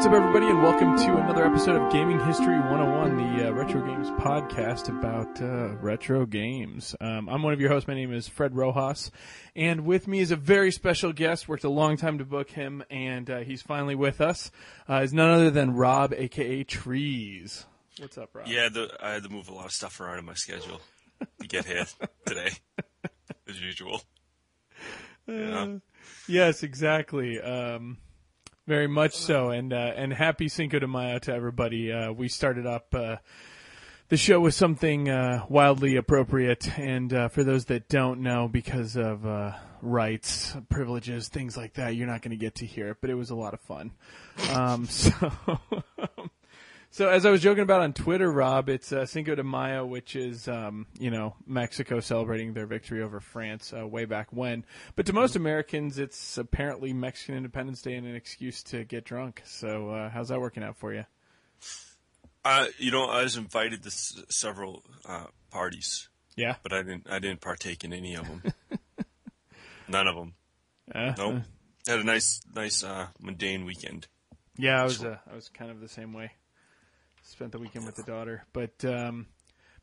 What's up, everybody, and welcome to another episode of Gaming History 101, the uh, Retro Games podcast about uh, retro games. Um, I'm one of your hosts. My name is Fred Rojas, and with me is a very special guest. Worked a long time to book him, and uh, he's finally with us. Uh, is none other than Rob, aka Trees. What's up, Rob? Yeah, the, I had to move a lot of stuff around in my schedule to get here today, as usual. Yeah. Yes, exactly. Um, very much so, and uh, and happy Cinco de Mayo to everybody. Uh, we started up uh, the show with something uh, wildly appropriate, and uh, for those that don't know, because of uh, rights, privileges, things like that, you're not going to get to hear it. But it was a lot of fun. Um, so. So as I was joking about on Twitter, Rob, it's uh, Cinco de Mayo, which is um, you know Mexico celebrating their victory over France uh, way back when. But to most Americans, it's apparently Mexican Independence Day and an excuse to get drunk. So uh, how's that working out for you? Uh, you know, I was invited to s- several uh, parties, Yeah. but I didn't. I didn't partake in any of them. None of them. Uh, Nope. Had a nice, nice uh, mundane weekend. Yeah, I was uh, I was kind of the same way. Spent the weekend with the daughter, but um,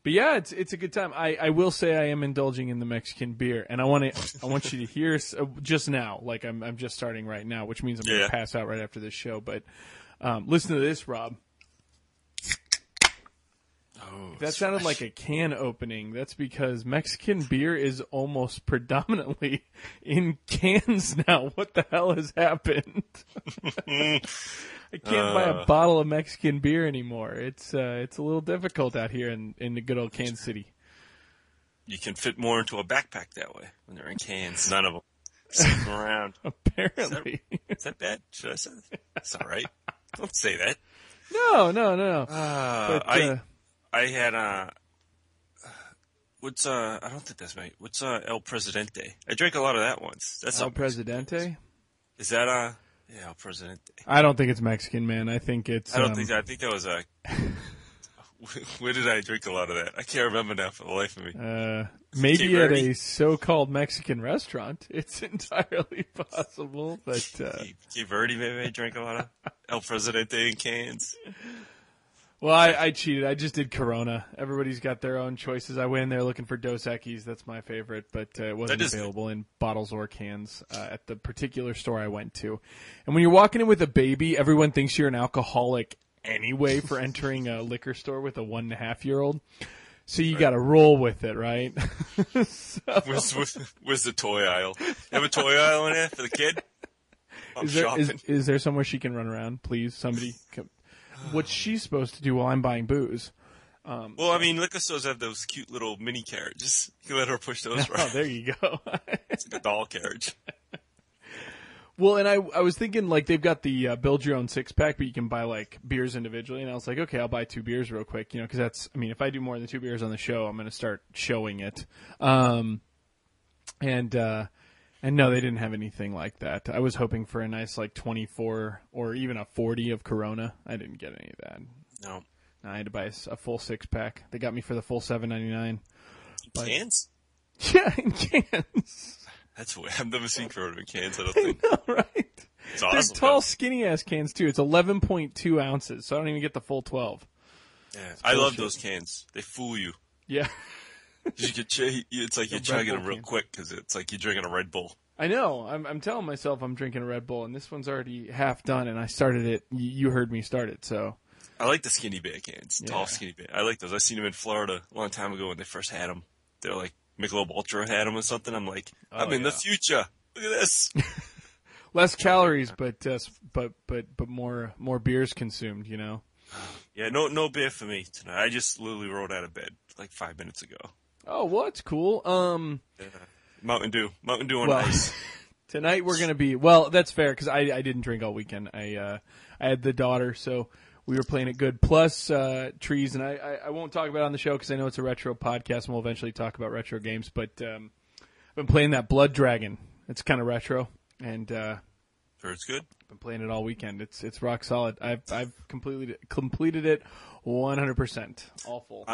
but yeah, it's it's a good time. I, I will say I am indulging in the Mexican beer, and I want to I want you to hear uh, just now, like I'm I'm just starting right now, which means I'm gonna pass out right after this show. But um, listen to this, Rob. Oh, That sounded like a can opening. That's because Mexican beer is almost predominantly in cans now. What the hell has happened? I can't buy a Uh. bottle of Mexican beer anymore. It's uh, it's a little difficult out here in, in the good old Kansas City. you can fit more into a backpack that way when they're in cans. None of them sitting around. Apparently, Is that bad? Should I say that? That's all right. Don't say that. no, no, no, no. Uh, But I uh, I had a. what's uh I don't think that's right. What's uh El Presidente? I drank a lot of that once. That's El Presidente. Is that uh yeah El Presidente? I don't think it's Mexican, man. I think it's. I don't um, think that. I think that was a. Where did I drink a lot of that? I can't remember now for the life of me. Uh, maybe at a so-called Mexican restaurant. It's entirely possible, but uh, Cape, Cape Verde, maybe I drank a lot of El Presidente in cans. Well, I, I cheated. I just did Corona. Everybody's got their own choices. I went in there looking for Dos Equis. That's my favorite, but uh, it wasn't available in bottles or cans uh, at the particular store I went to. And when you're walking in with a baby, everyone thinks you're an alcoholic anyway for entering a liquor store with a one and a half year old. So you got to roll with it, right? so, Where's, where's, where's the toy aisle? You have a toy aisle in there for the kid? I'm Is there, shopping. is, is there somewhere she can run around? Please, somebody. Come. What's she supposed to do while I'm buying booze? well, I mean, liquor stores have those cute little mini carriages. You can let her push those Oh, around. there you go. It's like a doll carriage. well, and I I was thinking like they've got the uh, build your own six pack, but you can buy like beers individually. And I was like, okay, I'll buy two beers real quick, you know, because that's I mean, if I do more than two beers on the show, I'm going to start showing it. Um, and uh, and no, they didn't have anything like that. I was hoping for a nice like 24 or even a 40 of Corona. I didn't get any of that. No. I had to buy a full six pack. They got me for the full 7.99. But- Cans? Yeah, in cans. That's weird. I've never seen Corona in cans, I don't think. All right. It's They're tall, skinny ass cans too. It's 11.2 ounces, so I don't even get the full 12. Yeah. I love those cans. They fool you. Yeah. You get, ch- it's like you're chugging them real can. quick because it's like you're drinking a Red Bull. I know. I'm, I'm telling myself I'm drinking a Red Bull, and this one's already half done, and I started it. y- You heard me start it, so. I like the skinny bear cans, Yeah. tall skinny bear. I like those. I seen them in Florida a long time ago when they first had them. They're like Michelob Ultra had them or something. I'm like, I'm Oh, in the future. Look at this. Less calories, but uh, but but but more more beers consumed. You know. yeah, no, no beer for me tonight. I just literally rolled out of bed like five minutes ago. Oh, well, that's cool. Um, Yeah. Mountain Dew, Mountain Dew on well, ice. tonight we're gonna be well. That's fair because I I didn't drink all weekend. I uh I had the daughter, so we were playing it good. Plus uh, trees, and I, I I won't talk about it on the show because I know it's a retro podcast, and we'll eventually talk about retro games. But um, I've been playing that Blood Dragon. It's kind of retro, and uh, Sure, it's good. I've been playing it all weekend. It's it's rock solid. I've I've completely completed it, one hundred percent, all full.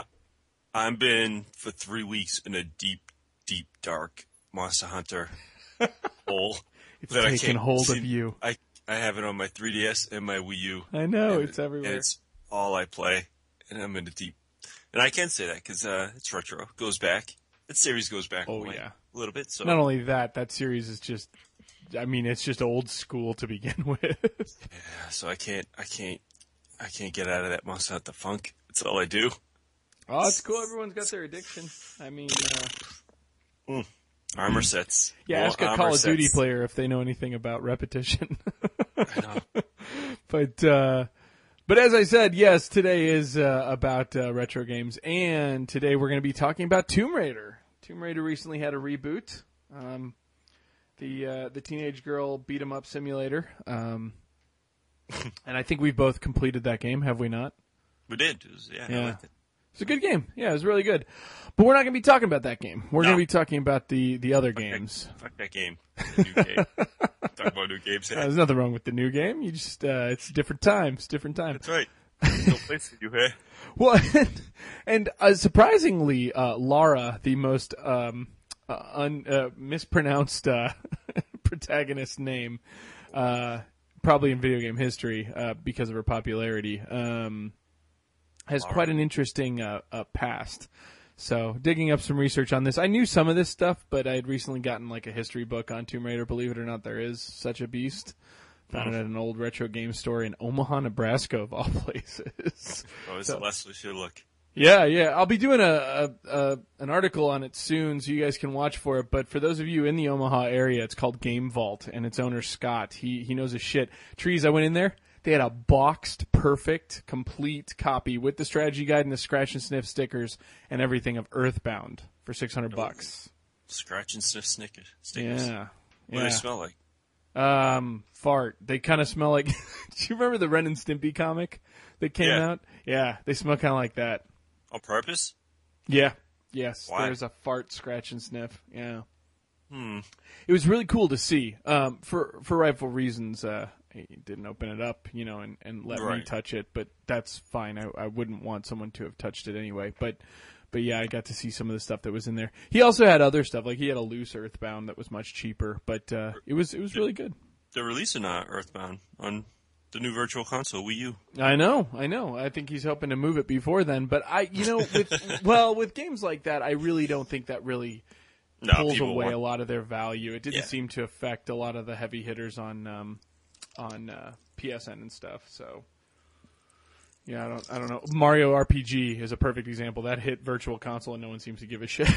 I've been for three weeks in a deep, deep, dark Monster Hunter hole. It's that I taken can't hold seem- of you. I I have it on my 3DS and my Wii U. I know it's everywhere. It's all I play, and I'm in a deep. And I can say that because uh, it's retro. Goes back. That series goes back. Oh, a yeah. a little bit. So Not only that, that series is just. I mean, it's just old school to begin with. yeah, so I can't, I can't, I can't get out of that Monster Hunter funk. That's all I do. Oh, it's cool. Everyone's got their addiction. I mean, uh, Armor sets. yeah, More ask a Call of Duty player if they know anything about repetition. I know. but uh, but as I said, yes, today is uh, about uh, retro games, and today we're going to be talking about Tomb Raider. Tomb Raider recently had a reboot. Um, the uh, the teenage girl beat 'em up simulator. Um, and I think we've both completed that game, have we not? We did. Was, yeah, Yeah. I liked it. It's a good game. Yeah, it was really good. But we're not going to be talking about that game. We're No. going to be talking about the the other games. Fuck that game. The new game. Talk about new games. Uh, there's nothing wrong with the new game. You just uh, it's different times, different time. That's right. No place for you here. Well, and uh, surprisingly, uh, Lara, the most um, uh, un, uh, mispronounced uh, protagonist name, uh, probably in video game history uh, because of her popularity, um, has Lara. quite an interesting uh, uh, past. So, digging up some research on this, I knew some of this stuff, but I had recently gotten like a history book on Tomb Raider. Believe it or not, there is such a beast. Found it at an old retro game store in Omaha, Nebraska, of all places. Oh, it's So- the less we should look. Yeah, yeah. I'll be doing a, a, a an article on it soon, so you guys can watch for it. But for those of you in the Omaha area, it's called Game Vault, and its owner Scott. He he knows his shit. Trees. I went in there. They had a boxed, perfect, complete copy with the strategy guide and the scratch and sniff stickers and everything of Earthbound for six hundred bucks. Scratch and sniff Snickers. Stickers. Yeah, What do they smell like? Um, fart. They kind of smell like. do you remember the Ren and Stimpy comic that came Yeah. out? Yeah, they smell kind of like that. On purpose? Yeah. Yes. Why? There's a fart, scratch, and sniff. Yeah. Hmm. It was really cool to see. Um, for for rightful reasons, uh, he didn't open it up, you know, and, and let me touch it. But that's fine. I, I wouldn't want someone to have touched it anyway. But but yeah, I got to see some of the stuff that was in there. He also had other stuff, like he had a loose Earthbound that was much cheaper. But uh, it was it was really good. They're releasing uh, Earthbound on the new Virtual Console Wii U. I know, I know. I think he's hoping to move it before then. But I, you know, with well, with games like that, I really don't think that really No, pulls away want- a lot of their value. It didn't Yeah. seem to affect a lot of the heavy hitters on um, on uh, PSN and stuff. So yeah, I don't I don't know. Mario RPG is a perfect example. That hit Virtual Console and no one seems to give a shit.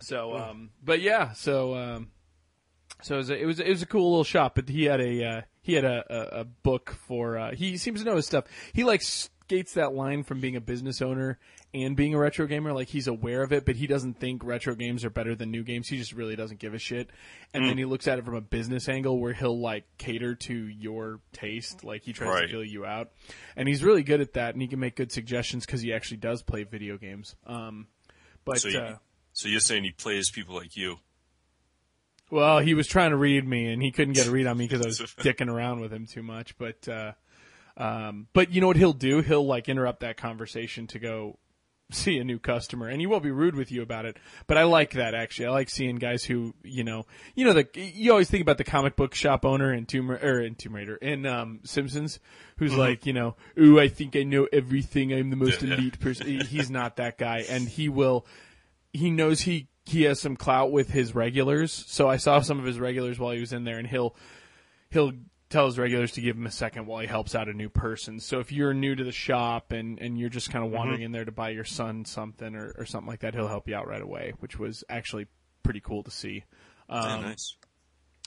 so um, but yeah, so um, so it was, a, it was it was a cool little shop. But he had a uh, he had a, a, a book for uh, he seems to know his stuff. He like skates that line from being a business owner and being a retro gamer. Like he's aware of it, but he doesn't think retro games are better than new games. He just really doesn't give a shit. And then he looks at it from a business angle where he'll like cater to your taste. Like he tries Right. to feel you out, and he's really good at that. And he can make good suggestions because he actually does play video games. Um, but so, you, uh, so you're saying he plays people like you? Well, he was trying to read me, and he couldn't get a read on me because I was dicking around with him too much. But, uh, um, but you know what he'll do? He'll like interrupt that conversation to go see a new customer, and he won't be rude with you about it. But I like that actually. I like seeing guys who, you know, you know, the you always think about the comic book shop owner in Tomb or in Tomb Raider in um, Simpsons, who's like, you know, ooh, I think I know everything. I'm the most elite person. He's not that guy, and he will he knows he he has some clout with his regulars. So I saw some of his regulars while he was in there, and he'll he'll tell his regulars to give him a second while he helps out a new person. So if you're new to the shop and and you're just kind of wandering in there to buy your son something or, or something like that, he'll help you out right away, which was actually pretty cool to see. Yeah, Um, nice.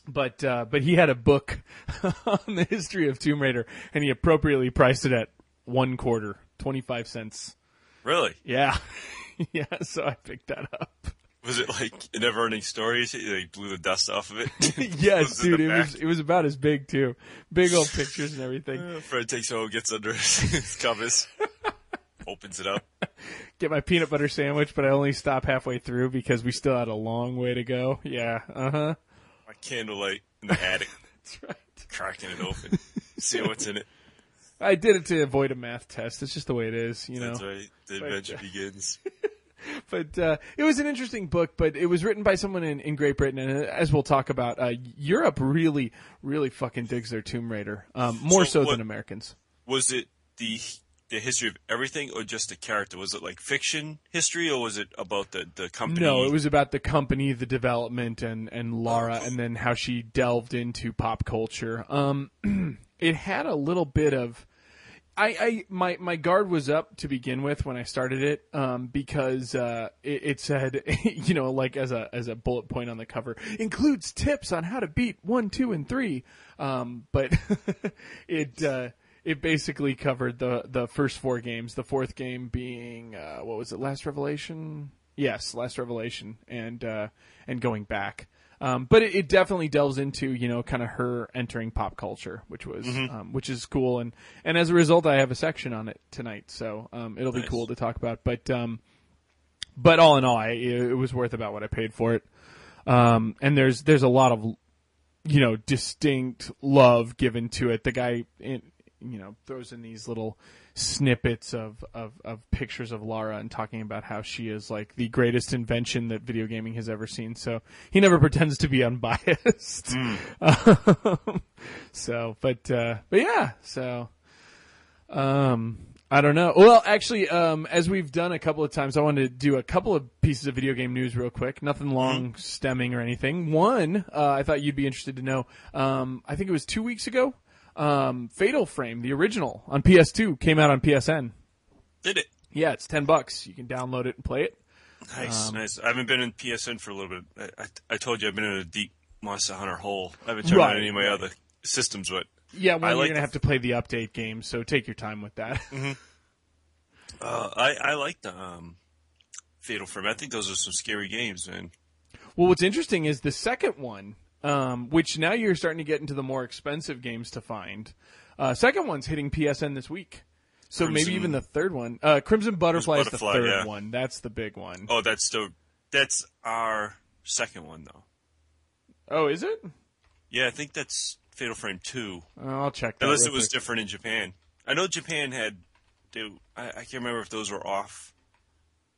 but uh, but he had a book on the history of Tomb Raider, and he appropriately priced it at one quarter, twenty five cents. Really? Yeah, yeah. So I picked that up. Was it like a never-ending story? They blew the dust off of it. yes, it dude. It was it was about as big too. Big old pictures and everything. Uh, Fred takes home, gets under his, his covers, opens it up. Get my peanut butter sandwich, but I only stop halfway through because we still had a long way to go. Yeah. Uh huh. My candlelight in the attic, That's right. cracking it open, see what's in it. I did it to avoid a math test. It's just the way it is, you know. That's right. The adventure begins. but uh, it was an interesting book. But it was written by someone in, in Great Britain, and as we'll talk about, uh, Europe really, really fucking digs their Tomb Raider um, more so, So what- than Americans. Was it the the history of everything, or just the character? Was it like fiction history, or was it about the the company? No, it was about the company, the development, and and Laura, and then how she delved into pop culture. Um, it had a little bit of. I, I my my guard was up to begin with when I started it um, because uh, it, it said you know like as a as a bullet point on the cover includes tips on how to beat one two and three. Um, but it uh, it basically covered the the first four games the fourth game being uh, what was it last revelation? Yes last revelation and uh, and going back um, but it, it definitely delves into you know kind of her entering pop culture, which was um, which is cool, and and as a result, I have a section on it tonight, so um, it'll be cool to talk about. But um, but all in all, I, it, it was worth about what I paid for it. Um, and there's there's a lot of you know distinct love given to it. The guy in, you know throws in these little snippets of, of of pictures of Lara and talking about how she is like the greatest invention that video gaming has ever seen. So he never pretends to be unbiased. Um, so, but uh, but yeah, so um, I don't know. Well, actually, um, as we've done a couple of times, I wanted to do a couple of pieces of video game news real quick. Nothing long stemming or anything. One, uh, I thought you'd be interested to know. Um, I think it was two weeks ago. Um, Fatal Frame, the original on PS2, came out on PSN. Did it? Yeah, it's ten bucks. You can download it and play it. Nice, Um, nice. I haven't been in PSN for a little bit. I, I, I told you I've been in a deep Monster Hunter hole. I haven't tried Right, any of my right. other systems, but Yeah, well, I you're like gonna the- have to play the update game, so take your time with that. uh, I I like the um, Fatal Frame. I think those are some scary games, man. Well, what's interesting is the second one, um, which now you're starting to get into the more expensive games to find. Uh, second one's hitting PSN this week, so maybe even the third one. Uh, Crimson Butterfly, is the third yeah. one. That's the big one. Oh, that's the that's our second one though. Oh, is it? Yeah, I think that's Fatal Frame two. Oh, I'll check that. Unless it was quick. different in Japan. I know Japan had. They, I, I can't remember if those were off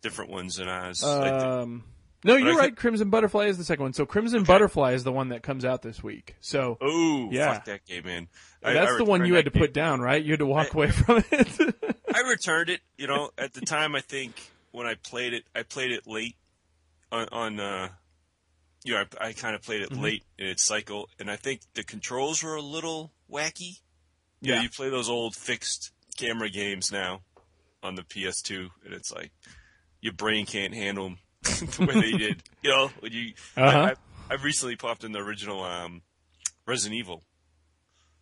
different ones than ours. I thi- Um, no, you're right. Crimson Butterfly is the second one. So Crimson Butterfly is the one that comes out this week. So oh, yeah. fuck that game, man. I- that's I the one you had to game. put down, right? You had to walk I- away from it. I returned it. You know, at the time, I think when I played it, I played it late on. on uh, you know, I, I kind of played Mm-hmm. it late in its cycle, and I think the controls were a little wacky. You know, Yeah. you play those old fixed camera games now on the PS2, and it's like your brain can't handle them the way they did. You know, when you. Uh-huh. I, I, I've recently popped in the original um, Resident Evil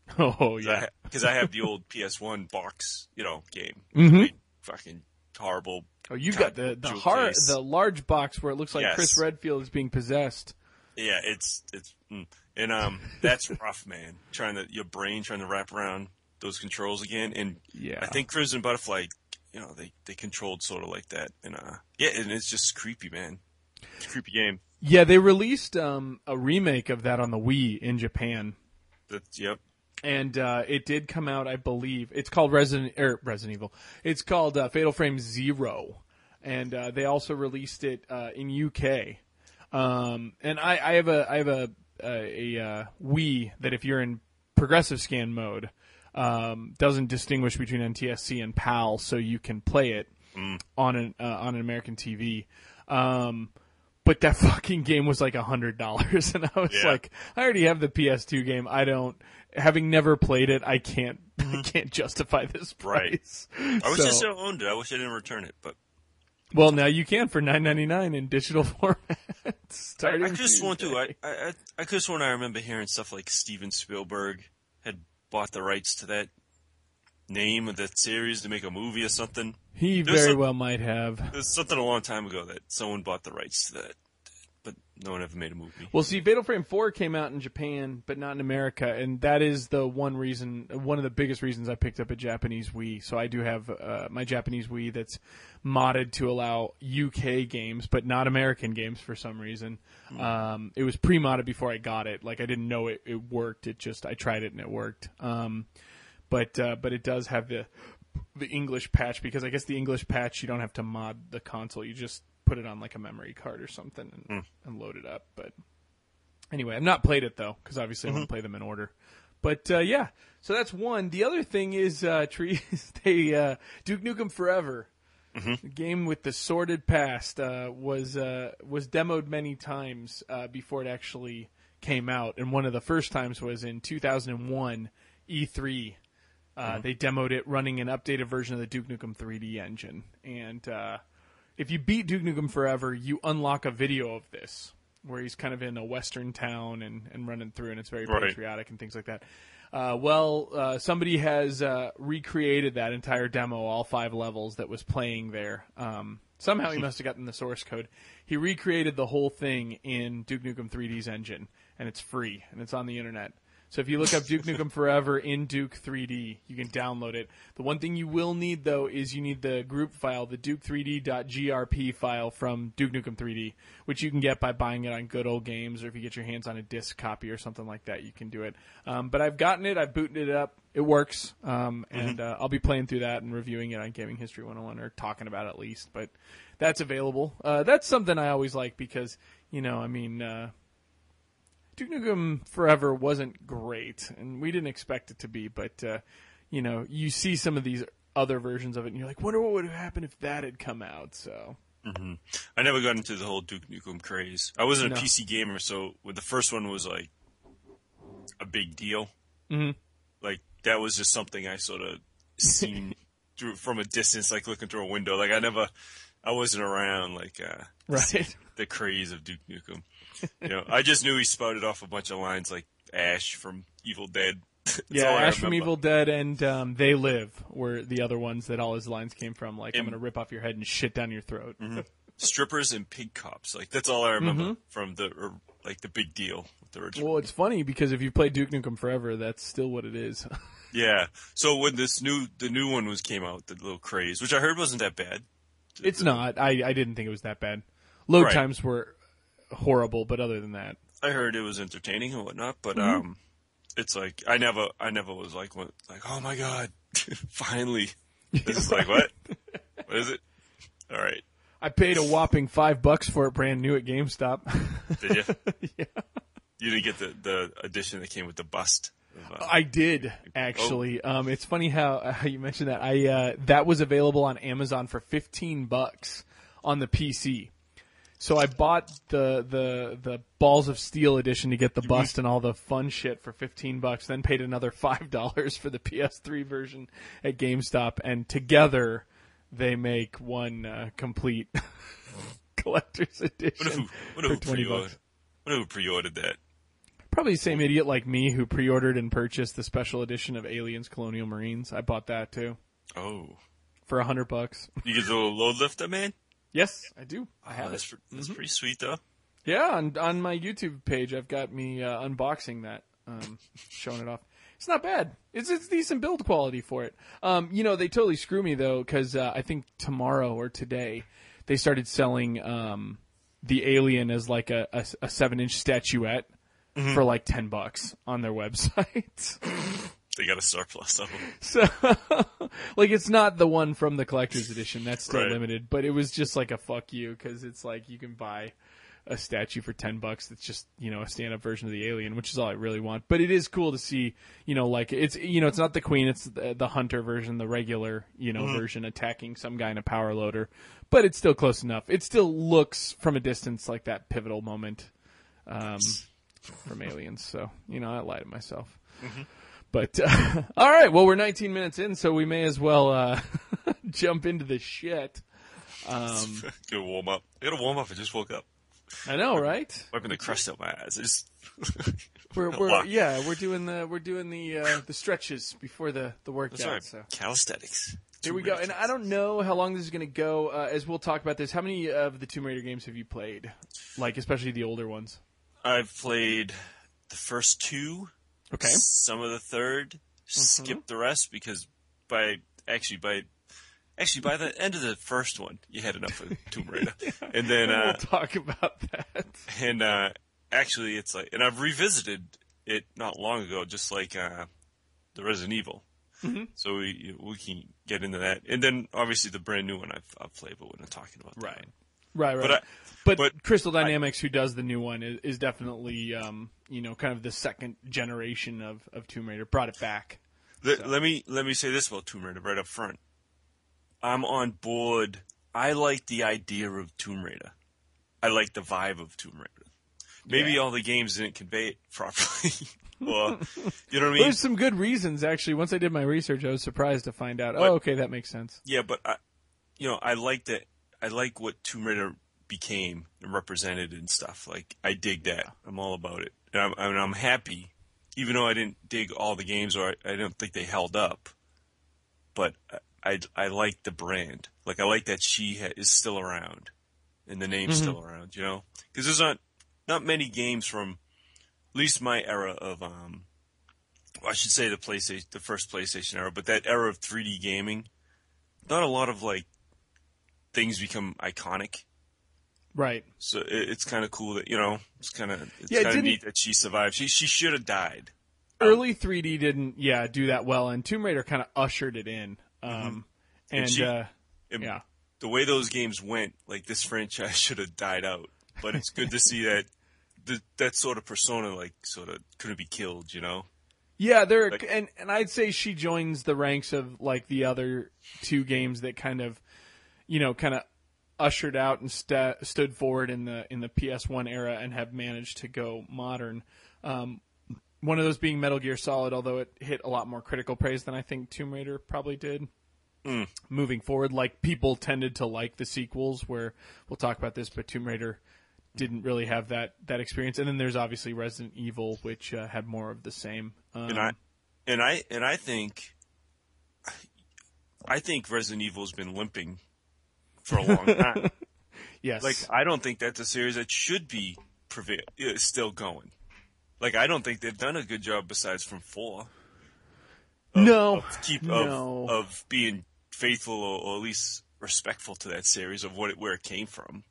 oh yeah. because I, have the old PS1 box, you know, game. Mm-hmm. Fucking horrible. Oh, you got the the Jewel heart, case. the large box where it looks like Yes. Chris Redfield is being possessed. Yeah, it's it's mm. and um that's rough, man. Trying to your brain trying to wrap around those controls again, and Yeah. I think Crimson Butterfly, you know, they they controlled sort of like that, and uh yeah, and it's just creepy, man. It's a creepy game. Yeah, they released um, a remake of that on the Wii in Japan, That's yep. and uh, it did come out, I believe. It's called Resident er, Resident Evil. It's called uh, Fatal Frame Zero, and uh, they also released it uh, in UK. Um, and I, I have a I have a a, a uh, Wii that if you're in progressive scan mode, um, doesn't distinguish between NTSC and PAL, so you can play it on an uh, on an American TV. Um, but that fucking game was like a hundred dollars, and I was Yeah. like, I already have the PS2 game. I don't, having never played it, I can't, I can't justify this Right. price. I wish So- I still owned it. I wish I didn't return it, but well, now you can for nine ninety nine in digital format. I, I just want to. I, I I have sworn I remember hearing stuff like Steven Spielberg had bought the rights to that name of that series to make a movie or something. He There's very some- well might have. There's something a long time ago that someone bought the rights to that, no one ever made a movie. Well, see, Fatal Frame Four came out in Japan, but not in America, and that is the one reason, one of the biggest reasons I picked up a Japanese Wii. So I do have uh, my Japanese Wii that's modded to allow UK games, but not American games for some reason. Um, it was pre-modded before I got it. Like I didn't know it, it worked. It just I tried it and it worked. Um, but uh, but it does have the the English patch because I guess the English patch you don't have to mod the console. You just put it on like a memory card or something and, Hmm. and load it up. But anyway, I've not played it though because obviously I want to play them in order. But uh, yeah, so that's one. The other thing is uh, trees. They uh, Duke Nukem Forever, the game with the sordid past, uh, was uh, was demoed many times uh, before it actually came out, and one of the first times was in 2001 E3. Uh, They demoed it running an updated version of the Duke Nukem 3D engine, and uh, if you beat Duke Nukem Forever, you unlock a video of this where he's kind of in a western town and, and running through, and it's very Right. patriotic and things like that. Uh, well, uh, somebody has uh, recreated that entire demo, all five levels that was playing there. Um, somehow he must have gotten the source code. He recreated the whole thing in Duke Nukem 3D's engine, and it's free and it's on the internet. So if you look up Duke Nukem Forever in Duke 3D, you can download it. The one thing you will need though is you need the group file, the Duke3D.grp file from Duke Nukem 3D, which you can get by buying it on Good Old Games, or if you get your hands on a disc copy or something like that, you can do it. Um, but I've gotten it, I've booted it up, it works, um, and uh, I'll be playing through that and reviewing it on Gaming History 101 or talking about it at least. But that's available. Uh, that's something I always like because you know, I mean. Uh, Duke Nukem Forever wasn't great, and we didn't expect it to be. But uh, you know, you see some of these other versions of it, and you're like, wonder what would have happened if that had come out. So I never got into the whole Duke Nukem craze. I wasn't a PC gamer, so when the first one was like a big deal, Mhm. like that was just something I sort of seen through from a distance, like looking through a window. Like I never, I wasn't around like uh, right, the craze of Duke Nukem. You know, I just knew he spouted off a bunch of lines like Ash from Evil Dead. Yeah, Ash from. Evil Dead and um, They Live were the other ones that all his lines came from. Like, I'm gonna rip off your head and shit down your throat. strippers and pig cops. Like that's all I remember from the or, like the big deal with the original. Well, it's funny because if you play Duke Nukem Forever, that's still what it is. Yeah. So when this new the new one was came out, the little craze, which I heard wasn't that bad. it's not. I I didn't think it was that bad. Load Right. times were horrible, but other than that, I heard it was entertaining and whatnot, but Mm-hmm. um, it's like I never I never was like what like oh my god, finally. This is like what? What is it? All right. I paid a whopping five bucks for it brand new at GameStop. Did you? yeah. You didn't get the the edition that came with the bust. of, uh, I did actually. Um, it's funny how, how you mentioned that. I uh, that was available on Amazon for fifteen bucks on the PC. So I bought the the the Balls of Steel edition to get the bust and all the fun shit for fifteen bucks. Then paid another five dollars for the PS3 version at GameStop, and together they make one uh, complete collector's What edition who, what for twenty bucks. What who pre-ordered that? Probably the same idiot like me who pre-ordered and purchased the special edition of Aliens Colonial Marines. I bought that too Oh, for a hundred bucks. you get the little load lifter, man. Yes, I do. I Oh, have that's it. that's pretty sweet though. Yeah, on on my YouTube page, I've got me uh, unboxing that, um, showing it off. It's not bad. It's it's decent build quality for it. Um, you know, they totally screw me though because uh, I think tomorrow or today they started selling um, the alien as like a, a, a seven inch statuette for like ten bucks on their website. They got a surplus of them. So, like, it's not the one from the collector's edition. That's still Right. limited, but it was just like a fuck you because it's like you can buy a statue for ten bucks. That's just you know a stand up version of the alien, which is all I really want. But it is cool to see, you know, like it's you know it's not the queen, it's the, the hunter version, the regular you know version attacking some guy in a power loader. But it's still close enough. It still looks from a distance like that pivotal moment um, from Aliens. So you know I lied to myself. But uh, all right, well we're 19 minutes in, so we may as well uh, jump into the shit. Um, Get a warm up. I got to warm up. I just woke up, I know, right? wiping the crust out my eyes. Just We're, we're yeah, we're doing the we're doing the uh, the stretches before the the workout. That's right. So Calisthenics. here we go, and I don't know how long this is going to go. Uh, as we'll talk about this, how many of the Tomb Raider games have you played? Like especially the older ones. I've played the first two. Okay. Mm-hmm. Some of the 3rd Skipped the rest because by actually by actually by the end of the first one, you had enough of Tomb Raider, and then we'll uh, talk about that. and uh, actually it's like, and I've revisited it not long ago, just like uh, the Resident Evil. Mm-hmm. So we we can get into that, and then obviously the brand new one I've, I've played, but we're not talking about that. Right. Right, right. But I- but, but Crystal Dynamics, who does the new one, is, is definitely um, you know kind of the second generation of, of Tomb Raider. Brought it back. Let, let me let me say this about Tomb Raider right up front. I'm on board. I like the idea of Tomb Raider. I like the vibe of Tomb Raider. Maybe Yeah. all the games didn't convey it properly. or you know what I mean? There's some good reasons actually. Once I did my research, I was surprised to find out. What- Oh, okay, that makes sense. Yeah, but I, you know, I like that. I like what Tomb Raider became and represented and stuff. Like I dig that. I'm all about it, and I'm and I'm happy, even though I didn't dig all the games or I, I don't think they held up. But I I like the brand. Like I like that she ha- is still around, and the name's still around. You know, because there's not not many games from at least my era of um. Well, I should say the PlayStation, the first PlayStation era, but that era of 3D gaming not a lot of like things become iconic. Right. So it, it's kind of cool that you know it's kind of it's Yeah, kind of neat that she survived. She she should have died. Early 3D didn't, yeah, do that well, and Tomb Raider kind of ushered it in. Um, and she- uh, And yeah, The way those games went, like this franchise should have died out. But it's good to see that the, that sort of persona like sort of couldn't be killed. You know. yeah, there, Like- and and I'd say she joins the ranks of like the other two games that kind of, you know, kind of ushered out and sta stood forward in the in the PS1 era and have managed to go modern. Um, one of those being Metal Gear Solid, although it hit a lot more critical praise than I think Tomb Raider probably did. Mm. Moving forward, like people tended to like the sequels, where we'll talk about this, but Tomb Raider didn't really have that that experience. And then there's obviously Resident Evil, which uh, had more of the same. Um, And I and I and I think I think Resident Evil's been limping for a long time. yes, Like I don't think that's a series that should be prevail uh, still going. Like I don't think they've done a good job besides from four. Of, No. of keep No. of of being faithful or, or at least respectful to that series of what it, where it came from.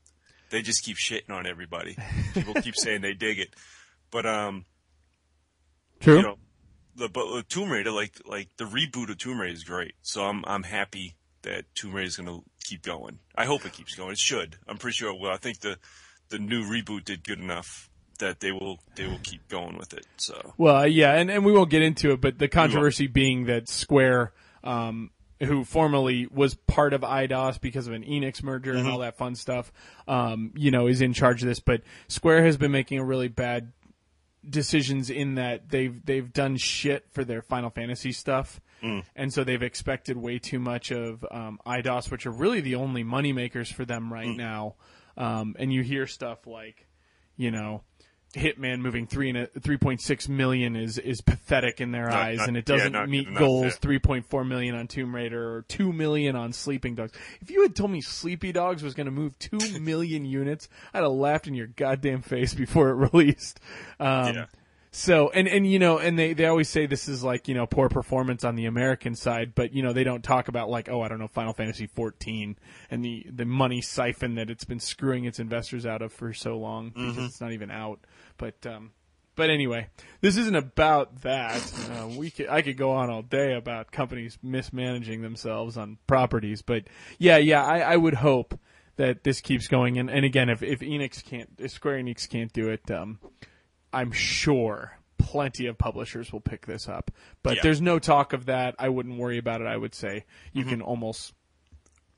They just keep shitting on everybody. People keep saying they dig it, but um, true. you know, the but Tomb Raider, like like the reboot of Tomb Raider is great. So I'm I'm happy that Tomb Raider is going to keep going. I hope it keeps going. It should. I'm pretty sure it will. I think the the new reboot did good enough that they will they will keep going with it. So Well, yeah, and, and we won't get into it, but the controversy being that Square, um, who formerly was part of Eidos because of an Enix merger and all that fun stuff, um, you know, is in charge of this. But Square has been making a really bad decisions in that they've they've done shit for their Final Fantasy stuff, and so they've expected way too much of um, Eidos, which are really the only money makers for them right now. Um, and you hear stuff like, you know. Hitman moving three and three point six million is is pathetic in their Not- eyes, not- and it doesn't not meet goals. yeah. Three point four million on Tomb Raider, or two million on Sleeping Dogs. If you had told me Sleepy Dogs was going to move two million units, I'd have laughed in your goddamn face before it released. Um, Yeah. So and and you know and they they always say this is like you know poor performance on the American side, but you know they don't talk about like oh I don't know Final Fantasy 14 and the the money siphon that it's been screwing its investors out of for so long because it's not even out. But um, but anyway, this isn't about that. Uh, we could I could go on all day about companies mismanaging themselves on properties, but yeah yeah I, I would hope that this keeps going and and again if if Enix can't if Square Enix can't do it. Um, I'm sure plenty of publishers will pick this up. But Yeah. there's no talk of that. I wouldn't worry about it. I would say you can almost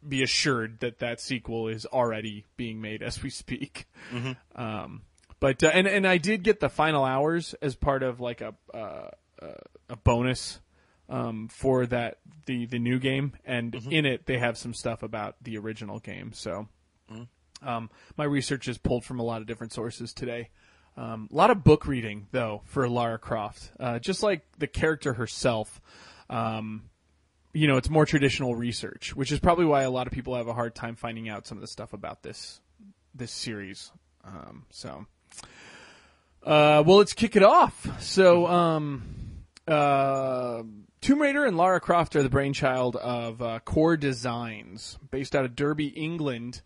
be assured that that sequel is already being made as we speak. Um, but uh, and and I did get the final hours as part of like a uh, uh, a bonus um, for that the the new game, and in it they have some stuff about the original game. So um, my research is pulled from a lot of different sources today. Um, a lot of book reading though for Lara Croft, uh, just like the character herself. Um, you know, it's more traditional research, which is probably why a lot of people have a hard time finding out some of the stuff about this this series. Um, so, uh, well, let's kick it off. So, um, uh, Tomb Raider and Lara Croft are the brainchild of uh, Core Designs, based out of Derby, England.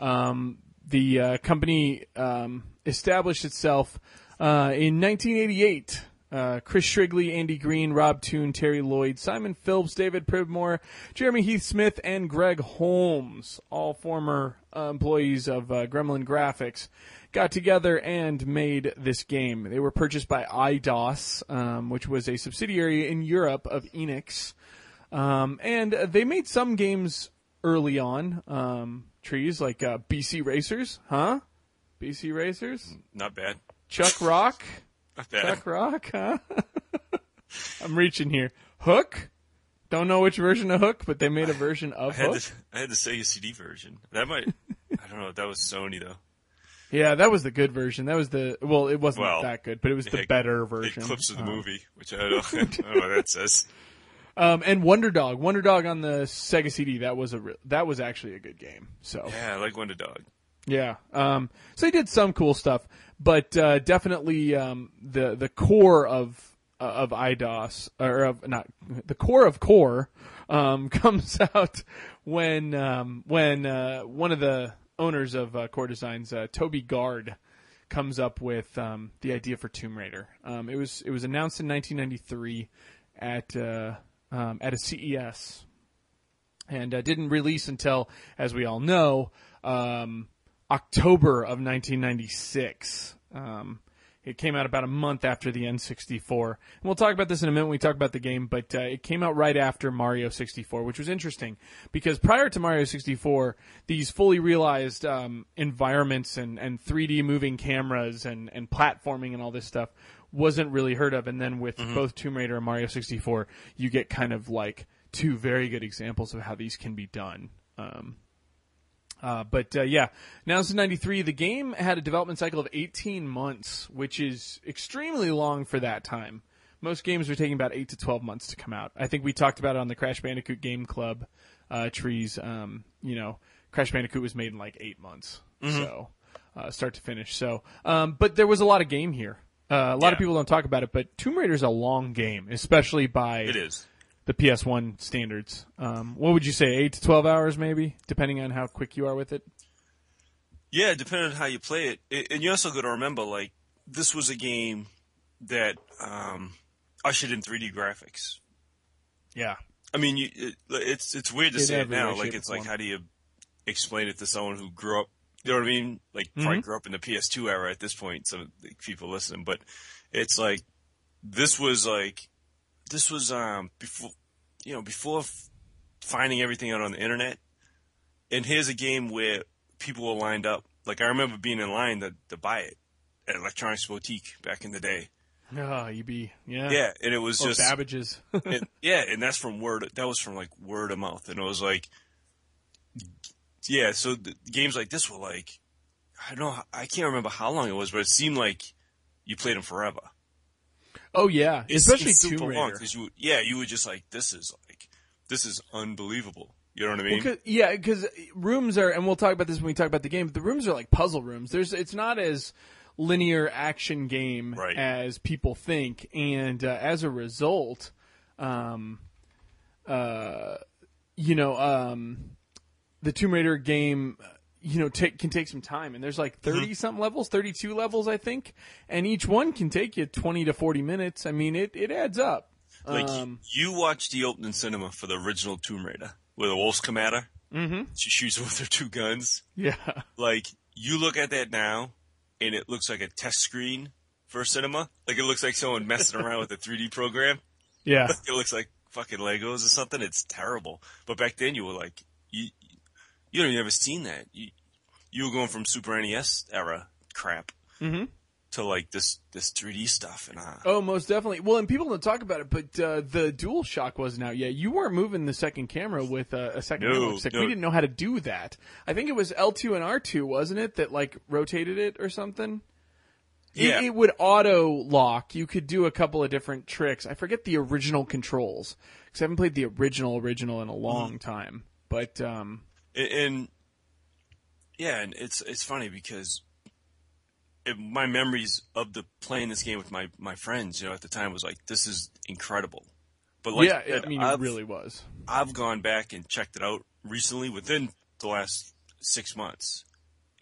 Um, the uh, company um, established itself uh, in 1988 Uh, Chris Shrigley, Andy Green, Rob Toone, Terry Lloyd, Simon Phillips, David Pridmore, Jeremy Heath Smith, and Greg Holmes, all former uh, employees of uh, Gremlin Graphics, got together and made this game. They were purchased by Eidos, um, which was a subsidiary in Europe of Enix. Um, and they made some games early on, um, trees like uh, BC Racers, huh? BC Racers? Not bad. Chuck Rock? Not bad. Chuck Rock, huh? I'm reaching here. Hook? Don't know which version of Hook, but they made a version I of had Hook. the I had the Sega CD version. That might I don't know. That was Sony though. Yeah, that was the good version. That was the well, it wasn't Well, that good, but it was the had- better version. clips of the Um, movie, which I don't, I don't know what that says. Um, and Wonder Dog, Wonder Dog on the Sega CD. That was a re- that was actually a good game. So Yeah, I like Wonder Dog. Yeah. Um, so he did some cool stuff, but uh, definitely um, the the core of uh, of Eidos or of not the core of core um, comes out when um, when uh, one of the owners of uh, Core Designs, uh, Toby Gard, comes up with um, the idea for Tomb Raider. Um, it was it was announced in 1993 at at a CES and didn't release until, as we all know, um, October of 1996. Um, it came out about a month after the N64. And we'll talk about this in a minute when we talk about the game, but uh, it came out right after Mario 64, which was interesting because prior to Mario 64, these fully realized um, environments and, and 3D moving cameras and, and platforming and all this stuff wasn't really heard of. And then with both Tomb Raider and Mario 64, you get kind of like two very good examples of how these can be done. Um, uh, but uh, yeah, announced in '93, the game had a development cycle of 18 months, which is extremely long for that time. Most games were taking about eight to 12 months to come out. I think we talked about it on the Crash Bandicoot Game Club uh, trees. Um, you know, Crash Bandicoot was made in like eight months, so uh, start to finish. So, um, but there was a lot of game here. Uh, a lot of people don't talk about it, but Tomb Raider is a long game, especially by It is. The PS1 standards. Um, what would you say, eight to twelve hours, maybe, depending on how quick you are with it? Yeah, depending on how you play it. it and you also got to remember, like, this was a game that um, ushered in 3D graphics. Yeah, I mean, you, it, it's it's weird to In say it now. Like, it's like, form. how do you explain it to someone who grew up? You know what I mean? Like, probably Mm-hmm. grew up in the PS2 era at this point. Some people listening, but it's like this was like this was um before you know before f- finding everything out on the internet. And here's a game where people were lined up. Like I remember being in line to to buy it at Electronics Boutique back in the day. oh, you be yeah, Yeah, and it was or just Babbage's. and, yeah, and that's from word. That was from like word of mouth, and it was like, yeah. So games like this were like, I don't know, I can't remember how long it was, but it seemed like you played them forever. Oh yeah, It especially Tomb super long Raider. because you, would- yeah, you were just like, this is like, this is unbelievable. You know what I mean? Well, 'cause- yeah, because rooms are, and we'll talk about this when we talk about the game. But the rooms are like puzzle rooms. There's, it's not as linear action game Right. as people think, and uh, as a result, um, uh, you know, um, the Tomb Raider game, you know, take, can take some time. And there's like Mm-hmm. 30 something levels, 32 levels, I think. And each one can take you 20 to 40 minutes. I mean, it, it adds up. like um, you watched the opening cinema for the original Tomb Raider, where the wolves come at her. Mm-hmm. She shoots with her two guns. yeah. like you look at that now and it looks like a test screen for cinema. Like it looks like someone messing around with a 3D program. Yeah. It looks like fucking Legos or something. It's terrible. But back then you were like, you, you don't even ever seen that. You, you were going from Super NES era crap Mhm. to like this, this 3D stuff. And uh, Oh, most definitely. Well, and people don't talk about it, but uh, the Dual Shock wasn't out yet. You weren't moving the second camera with uh, a second No, stick. no. We didn't know how to do that. I think it was L2 and R2, wasn't it, that like rotated it or something? It- Yeah. It, would auto lock. You could do a couple of different tricks. I forget the original controls because I haven't played the original original in a long time. But um, and, and yeah, and it's it's funny because it, my memories of the playing this game with my my friends, you know, at the time was like, this is incredible. But like, yeah, I I mean, I've, it really was. I've gone back and checked it out recently within the last six months,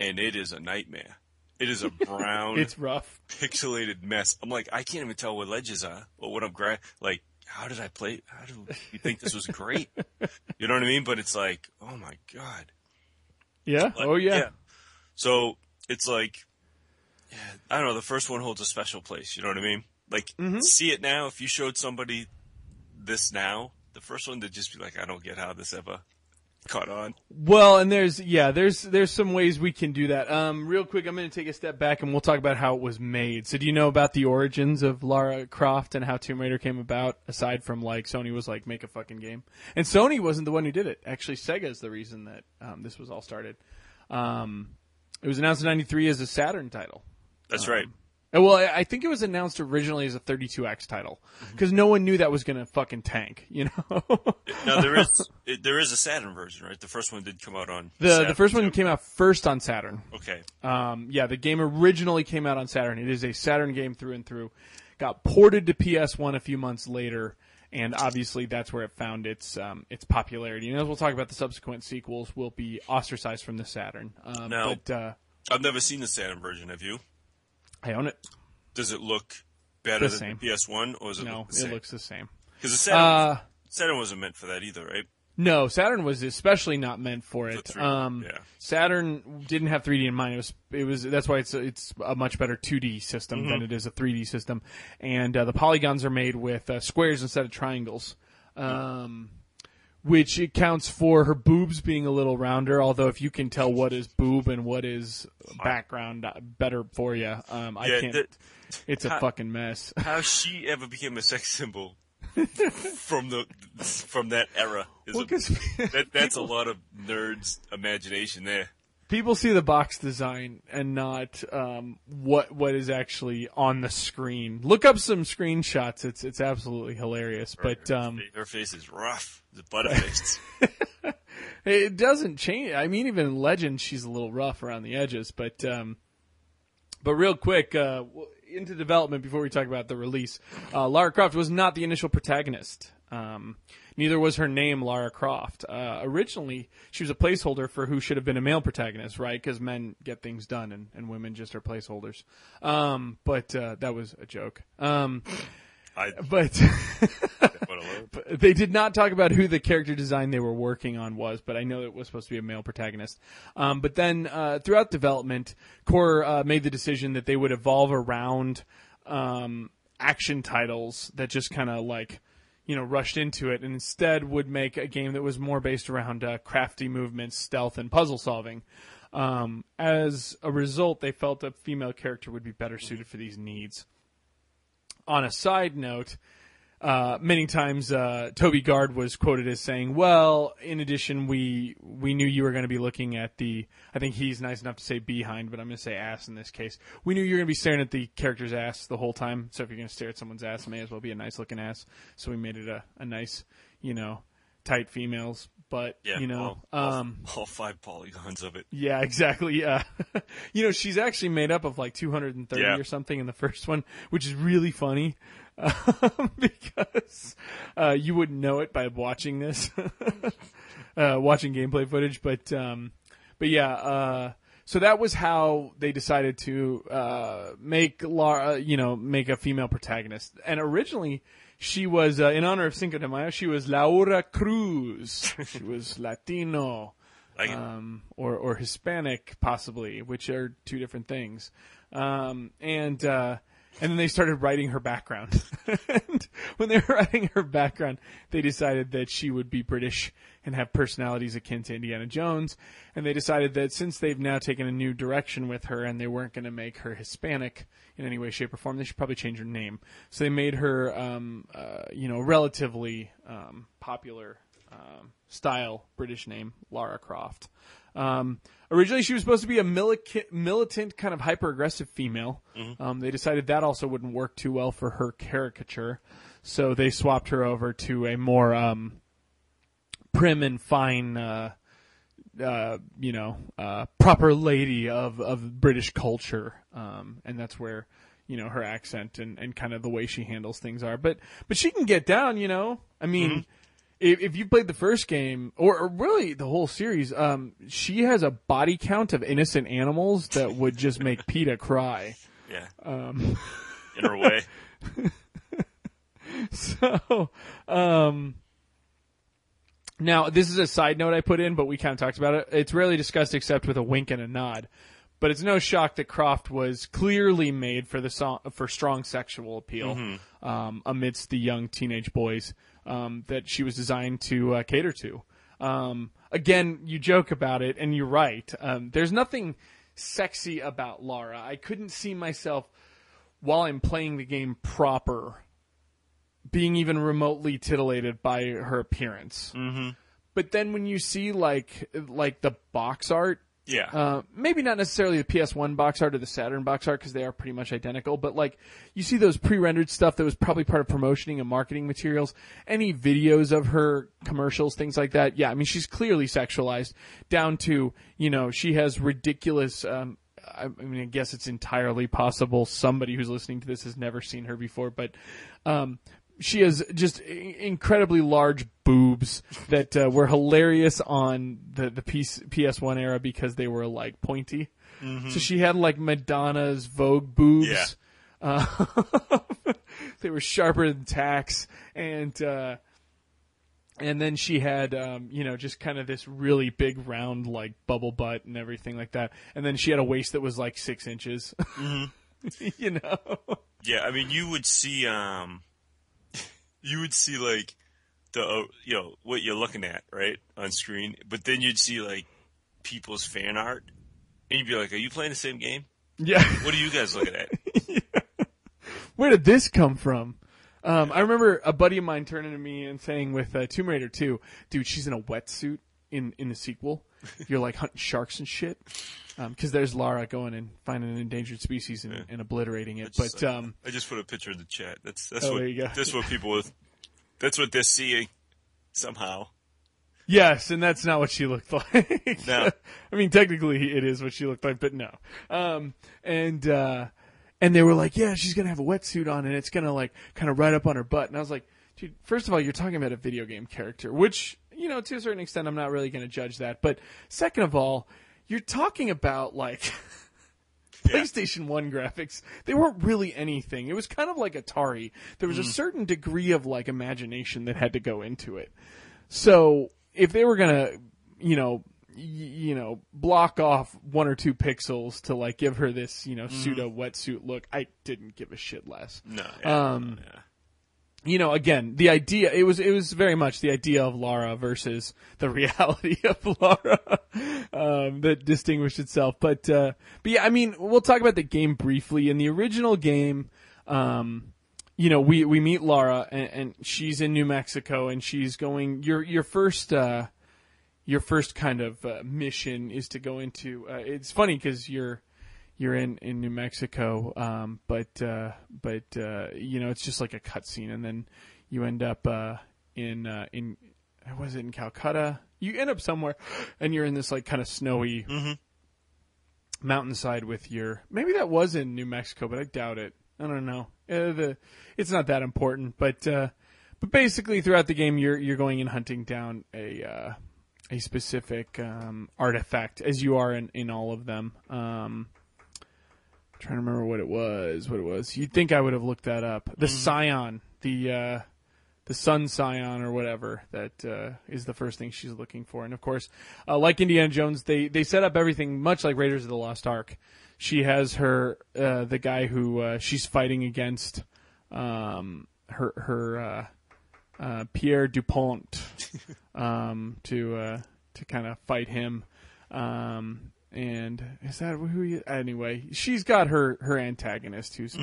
and it is a nightmare. It is a brown, It's rough. pixelated mess. I'm like, I can't even tell what ledges are or what I'm gra- like. How did I play? How do you think this was great? you know what I mean? But it's like, oh my god. Yeah. Like, oh yeah. So it's like, yeah, I don't know. The first one holds a special place. You know what I mean? Like, Mm-hmm. see it now. If you showed somebody this now, the first one to just be like, I don't get how this ever caught on. Well, and there's yeah, there's there's some ways we can do that. Um, real quick, I'm going to take a step back and we'll talk about how it was made. So, do you know about the origins of Lara Croft and how Tomb Raider came about? Aside from like Sony was like, make a fucking game, and Sony wasn't the one who did it. Actually, Sega is the reason that um, this was all started. Um, it was announced in '93 as a Saturn title. That's Um, right. Uh, Well, I I think it was announced originally as a 32X title because no one knew that was going to fucking tank. You know, Now there is there is a Saturn version, right? The first one did come out on the Saturn, the first one too. came out first on Saturn. Okay, Um, yeah, the game originally came out on Saturn. It is a Saturn game through and through. Got ported to PS1 a few months later, and obviously that's where it found its um, its popularity. And as we'll talk about, the subsequent sequels will be ostracized from the Saturn. Um, No. But uh, I've never seen the Saturn version. Have you? I own it. Does it look better The than same. the PS1, or is it No, look it looks the same. because the Saturn, Uh, Saturn wasn't meant for that either, right? no, Saturn was especially not meant for it. 3D, Um, yeah. Saturn didn't have 3D in mind. It was it was that's why it's a, it's a much better 2D system Mm-hmm. than it is a 3D system, and uh, the polygons are made with uh, squares instead of triangles. Um, which accounts for her boobs being a little rounder. Although if you can tell what is boob and what is background, uh, better for you. Um, I Yeah, can't. that- it's a how- fucking mess. How she ever became a sex symbol from the from that era is Well, a, that, that's a lot of nerds' imagination there. People see the box design and not um, what what is actually on the screen. Look up some screenshots. It's it's absolutely hilarious. But um, her face is rough. It's butterfaced. it doesn't change. I mean, even in Legend, she's a little rough around the edges. But um, but real quick, uh, into development before we talk about the release, uh, Lara Croft was not the initial protagonist. Um, neither was her name Lara Croft. Uh, originally, she was a placeholder for who should have been a male protagonist, right? Because men get things done and, and women just are placeholders. Um, but uh, that was a joke. Um, I but what a load. But they did not talk about who the character design they were working on was, but I know it was supposed to be a male protagonist. Um, but then uh, throughout development, Core uh, made the decision that they would evolve around um, action titles that just kind of like you know rushed into it, and instead would make a game that was more based around uh, crafty movements, stealth, and puzzle solving. Um, as a result, they felt a female character would be better suited for these needs. On a side note, uh, many times uh, Toby Gard was quoted as saying, "Well, in addition, we we knew you were going to be looking at the. I think he's nice enough to say behind, but I'm going to say ass in this case. We knew you were going to be staring at the character's ass the whole time. So if you're going to stare at someone's ass, it may as well be a nice looking ass. So we made it a, a nice, you know, tight females. But Yeah, you know, all, all- um, all five polygons of it. yeah, exactly. Yeah. you know, she's actually made up of like 230 Yeah. or something in the first one, which is really funny. Um, because uh, you wouldn't know it by watching this, uh, watching gameplay footage. But um, but yeah, uh, so that was how they decided to uh, make Lara, you know, make a female protagonist. And originally, she was uh, in honor of Cinco de Mayo. She was Laura Cruz. she was Latino um, or or Hispanic possibly, which are two different things. Um, and uh, and then they started writing her background. and when they were writing her background, they decided that she would be British and have personalities akin to Indiana Jones. And they decided that since they've now taken a new direction with her and they weren't going to make her Hispanic in any way, shape, or form, they should probably change her name. So they made her, um, uh, you know, relatively um, popular um, style British name, Lara Croft. Um, originally, she was supposed to be a militant, militant kind of hyper aggressive female. Um, they decided that also wouldn't work too well for her caricature, so they swapped her over to a more um, prim and fine. Uh, uh, you know, uh, proper lady of, of British culture, um, and that's where you know her accent and, and kind of the way she handles things are. But but she can get down, you know. I mean, if, if you played the first game or, or really the whole series, um, she has a body count of innocent animals that would just make PETA cry. Yeah. Um, In her way. so, um, now this is a side note I put in, but we kind of talked about it. It's rarely discussed except with a wink and a nod. But it's no shock that Croft was clearly made for the song, for strong sexual appeal um, amidst the young teenage boys um, that she was designed to uh, cater to. Um, again, you joke about it, and you're right. Um, there's nothing sexy about Lara. I couldn't see myself while I'm playing the game proper being even remotely titillated by her appearance. Mm-hmm. But then when you see like like the box art, Yeah. uh, maybe not necessarily the PS1 box art or the Saturn box art because they are pretty much identical, but like you see those pre-rendered stuff that was probably part of promotioning and marketing materials, any videos of her commercials, things like that. Yeah, I mean she's clearly sexualized down to you know she has ridiculous. Um, I mean, I guess it's entirely possible somebody who's listening to this has never seen her before, but um, she has just incredibly large boobs that uh, were hilarious on the the PS, PS1 era because they were like pointy. So she had like Madonna's Vogue boobs. Yeah. Uh, they were sharper than tacks, and uh, and then she had um, you know just kind of this really big round like bubble butt and everything like that, and then she had a waist that was like six inches. you know. Yeah, I mean, you would see, um, you would see like the, uh, you know, what you're looking at, right, on screen. But then you'd see like people's fan art, and you'd be like, "Are you playing the same game? Yeah. What are you guys looking at?" where did this come from? Um, I remember a buddy of mine turning to me and saying with uh, Tomb Raider 2, dude, she's in a wetsuit in, in the sequel. You're like hunting sharks and shit. Because there's Lara going and finding an endangered species and, and obliterating it. Just, But uh, um, I just put a picture in the chat. That's that's Oh, what there you go. that's what people with, that's what they're seeing somehow. yes, and that's not what she looked like. No. I mean, technically it is what she looked like, but no. Um, and uh, and they were like, yeah, she's gonna have a wetsuit on and it's gonna like kind of ride up on her butt. And I was like, dude, first of all, you're talking about a video game character, which you know to a certain extent I'm not really gonna judge that. But second of all, you're talking about like. PlayStation 1 graphics, they weren't really anything. It was kind of like Atari. There was a certain degree of like imagination that had to go into it. So if they were gonna, you know, y- you know, block off one or two pixels to like give her this, you know, pseudo wetsuit look, I didn't give a shit less. No. Yeah, Um, yeah. You know, again, the idea it was it was very much the idea of Lara versus the reality of Lara um, that distinguished itself. But uh, but yeah, I mean, we'll talk about the game briefly. In the original game, um, you know, we we meet Lara and, and she's in New Mexico and she's going. Your your first. Uh, your first kind of uh, mission is to go into. Uh, it's funny because you're you're in, in New Mexico, um, but uh, but uh, you know it's just like a cutscene, and then you end up uh, in uh, in was it in Calcutta? You end up somewhere, and you're in this like kind of snowy mountainside with your. Maybe that was in New Mexico, but I doubt it. I don't know. Uh, the it's not that important, but uh, but basically throughout the game you're you're going and hunting down a uh, a specific um, artifact as you are in, in all of them. Um, trying to remember what it was. What it was. You'd think I would have looked that up. The Scion, the uh, the Sun Scion or whatever that uh, is the first thing she's looking for. And of course, uh, like Indiana Jones, they they set up everything much like Raiders of the Lost Ark. She has her uh, the guy who uh, she's fighting against. Um, her her uh, uh, Pierre Dupont um, to uh, to kind of fight him. Um, and is that who? He, anyway, she's got her her antagonist who's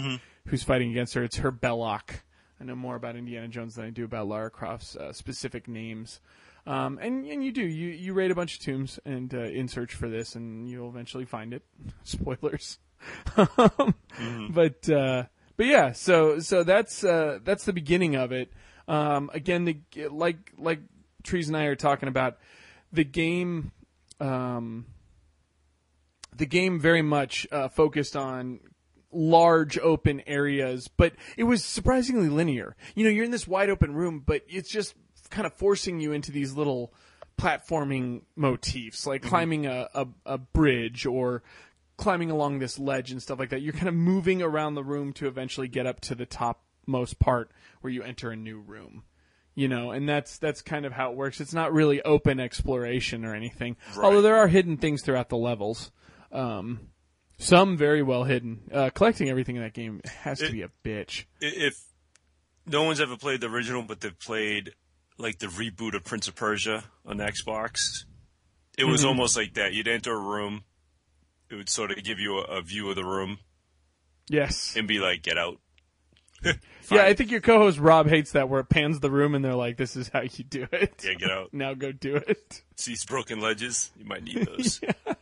who's fighting against her. It's her Belloc. I know more about Indiana Jones than I do about Lara Croft's uh, specific names. Um, and and you do you you raid a bunch of tombs and uh, in search for this, and you'll eventually find it. Spoilers. But uh, but yeah, so so that's uh, that's the beginning of it. Um, again, the like like Trees and I are talking about the game. Um, the game very much uh, focused on large open areas, but it was surprisingly linear. You know, you're in this wide open room, but it's just kind of forcing you into these little platforming motifs, like climbing a, a, a bridge or climbing along this ledge and stuff like that. You're kind of moving around the room to eventually get up to the topmost part where you enter a new room. You know, and that's that's kind of how it works. It's not really open exploration or anything, although there are hidden things throughout the levels. Um, some very well hidden. Uh, collecting everything in that game has to It- be a bitch. If no one's ever played the original, but they've played like the reboot of Prince of Persia on Xbox, it was Mm-hmm. almost like that. You'd enter a room, it would sort of give you a, a view of the room Yes. and be like, "Get out." Yeah, I think your co-host Rob hates that where it pans the room and they're like, "This is how you do it." Yeah, get out. Now go do it. See broken ledges, you might need those.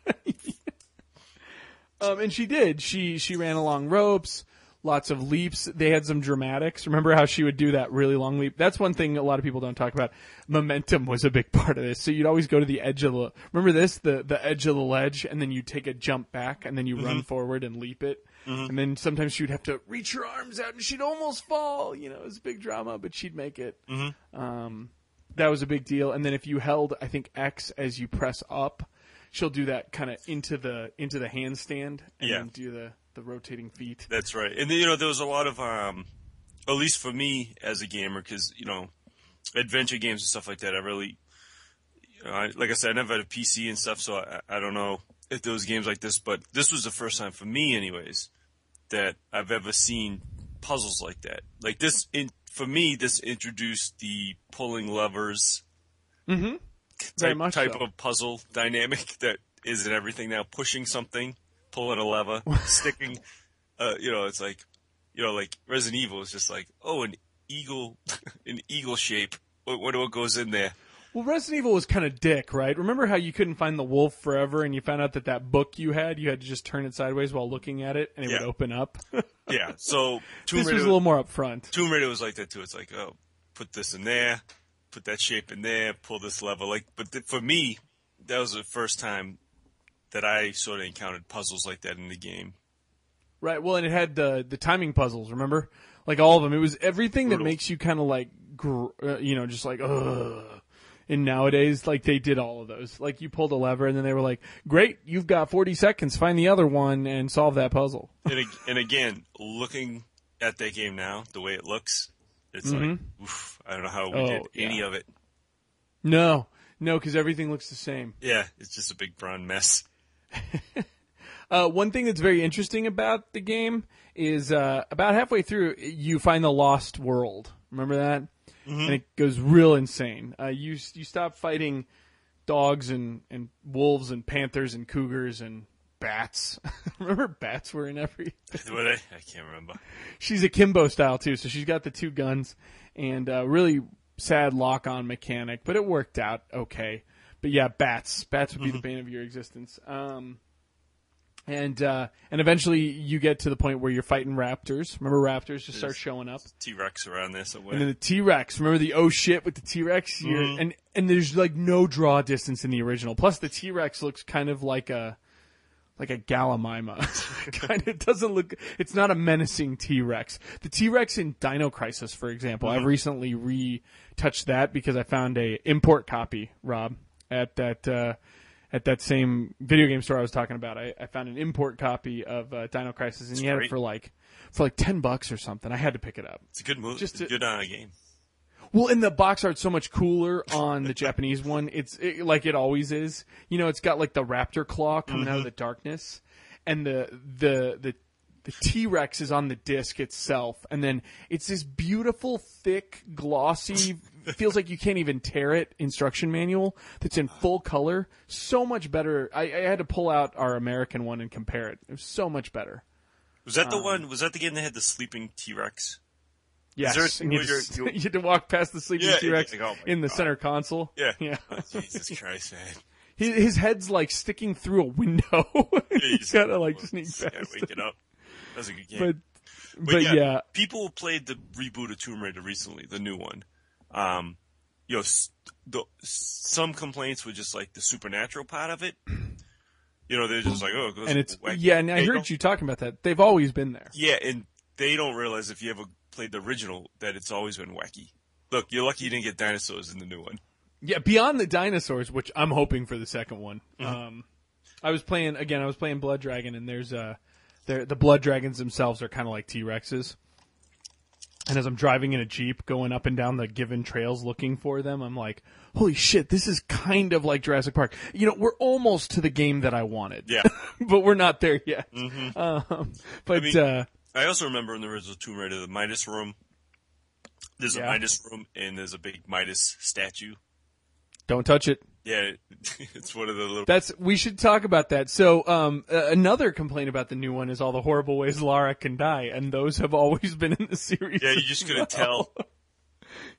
Um, and she did. She she ran along ropes, lots of leaps. They had some dramatics. Remember how she would do that really long leap? That's one thing a lot of people don't talk about. Momentum was a big part of this. So you'd always go to the edge of the. Remember this? The the edge of the ledge, and then you take a jump back, and then you run forward and leap it. And then sometimes she would have to reach her arms out, and she'd almost fall. You know, it was a big drama, but she'd make it. Um, that was a big deal. And then if you held, I think X as you press up, she'll do that kind of into the into the handstand and Yeah. then do the the rotating feet. That's right. And then, you know, there was a lot of, um, at least for me as a gamer, because you know, adventure games and stuff like that. I really, you know, I, like I said, I never had a PC and stuff, so I, I don't know if there was games like this. But this was the first time for me, anyways, that I've ever seen puzzles like that. Like this, in for me, this introduced the pulling levers Very type, much type so. of puzzle dynamic that is in everything now. Pushing something, pulling a lever, sticking. Uh, you know, it's like, you know, like Resident Evil is just like, oh, an eagle, an eagle shape. What, what goes in there? Well, Resident Evil was kind of dick, right? Remember how you couldn't find the wolf forever, and you found out that that book you had, you had to just turn it sideways while looking at it, and it would open up. Yeah. So Tomb this Raider, was a little more upfront. Tomb Raider was like that too. It's like, oh, put this in there, put that shape in there, pull this lever. Like, but th- for me, that was the first time that I sort of encountered puzzles like that in the game. Right. Well, and it had the the timing puzzles. Remember, like all of them. It was everything that makes you kind of like, gr- uh, you know, just like, ugh. And nowadays, like they did all of those. Like you pulled a lever, and then they were like, "Great, you've got forty seconds. Find the other one and solve that puzzle." and, and again, looking at that game now, the way it looks, it's like, oof, I don't know how we Oh, did any yeah. of it. No, no, because everything looks the same. Yeah, it's just a big brown mess. Uh, one thing that's very interesting about the game is uh, about halfway through, you find the lost world. Remember that? And it goes real insane. Uh, you you stop fighting dogs and, and wolves and panthers and cougars and bats. Remember bats were in every. Were they? I can't remember. She's a Kimbo style too, so she's got the two guns and uh, really sad lock on mechanic, but it worked out okay. But yeah, bats. Bats would be the bane of your existence. Um, and uh, and eventually you get to the point where you're fighting raptors. Remember raptors just start showing up. T Rex around there somewhere. And then the T Rex. Remember the oh shit with the T Rex? And and there's like no draw distance in the original. Plus the T Rex looks kind of like a like a Gallimimus. kind of doesn't look. It's not a menacing T Rex. The T Rex in Dino Crisis, for example, I've recently retouched that because I found a import copy, Rob, at that. Uh, at that same video game store I was talking about, I, I found an import copy of uh, Dino Crisis, and he had it for like for like ten bucks or something. I had to pick it up. it's a good movie. just a to- good uh, game. Well, and the box art's so much cooler on the Japanese one. It's it, like it always is. You know, it's got like the raptor claw coming out of the darkness, and the the the the T Rex is on the disc itself, and then it's this beautiful, thick, glossy. feels like you can't even tear it. Instruction manual that's in full color. So much better. I, I had to pull out our American one and compare it. It was so much better. Was that the Um, one? Was that the game that had the sleeping T Rex? Yes, a and you, where had to, you're- you had to walk past the sleeping Yeah, T Rex like, oh in the God. center console. Yeah. yeah. Jesus Christ, man. His, his head's like sticking through a window. Yeah, you He's just gotta like sneak past. wake it up. That was a good game. But but yeah, people played the reboot of Tomb Raider recently, the new one. Um, you know, the, some complaints were just like the supernatural part of it. You know, they're just like, oh, it and it's wacky. yeah. And I heard you talking about that. They've always been there. Yeah, and they don't realize if you ever played the original that it's always been wacky. Look, you're lucky you didn't get dinosaurs in the new one. Yeah, beyond the dinosaurs, which I'm hoping for the second one. Mm-hmm. Um, I was playing again. I was playing Blood Dragon, and there's uh, there the Blood Dragons themselves are kind of like T Rexes. And as I'm driving in a jeep, going up and down the given trails looking for them, I'm like, "Holy shit! This is kind of like Jurassic Park." You know, we're almost to the game that I wanted. Yeah. but we're not there yet. Um, but mean- uh, I also remember in the original Tomb Raider, the Midas room. There's Yeah. a Midas room, and there's a big Midas statue. don't touch it. Yeah, it's one of the little. That's we should talk about that. So um, uh, another complaint about the new one is all the horrible ways Lara can die, and those have always been in the series. yeah, you just couldn't well. tell.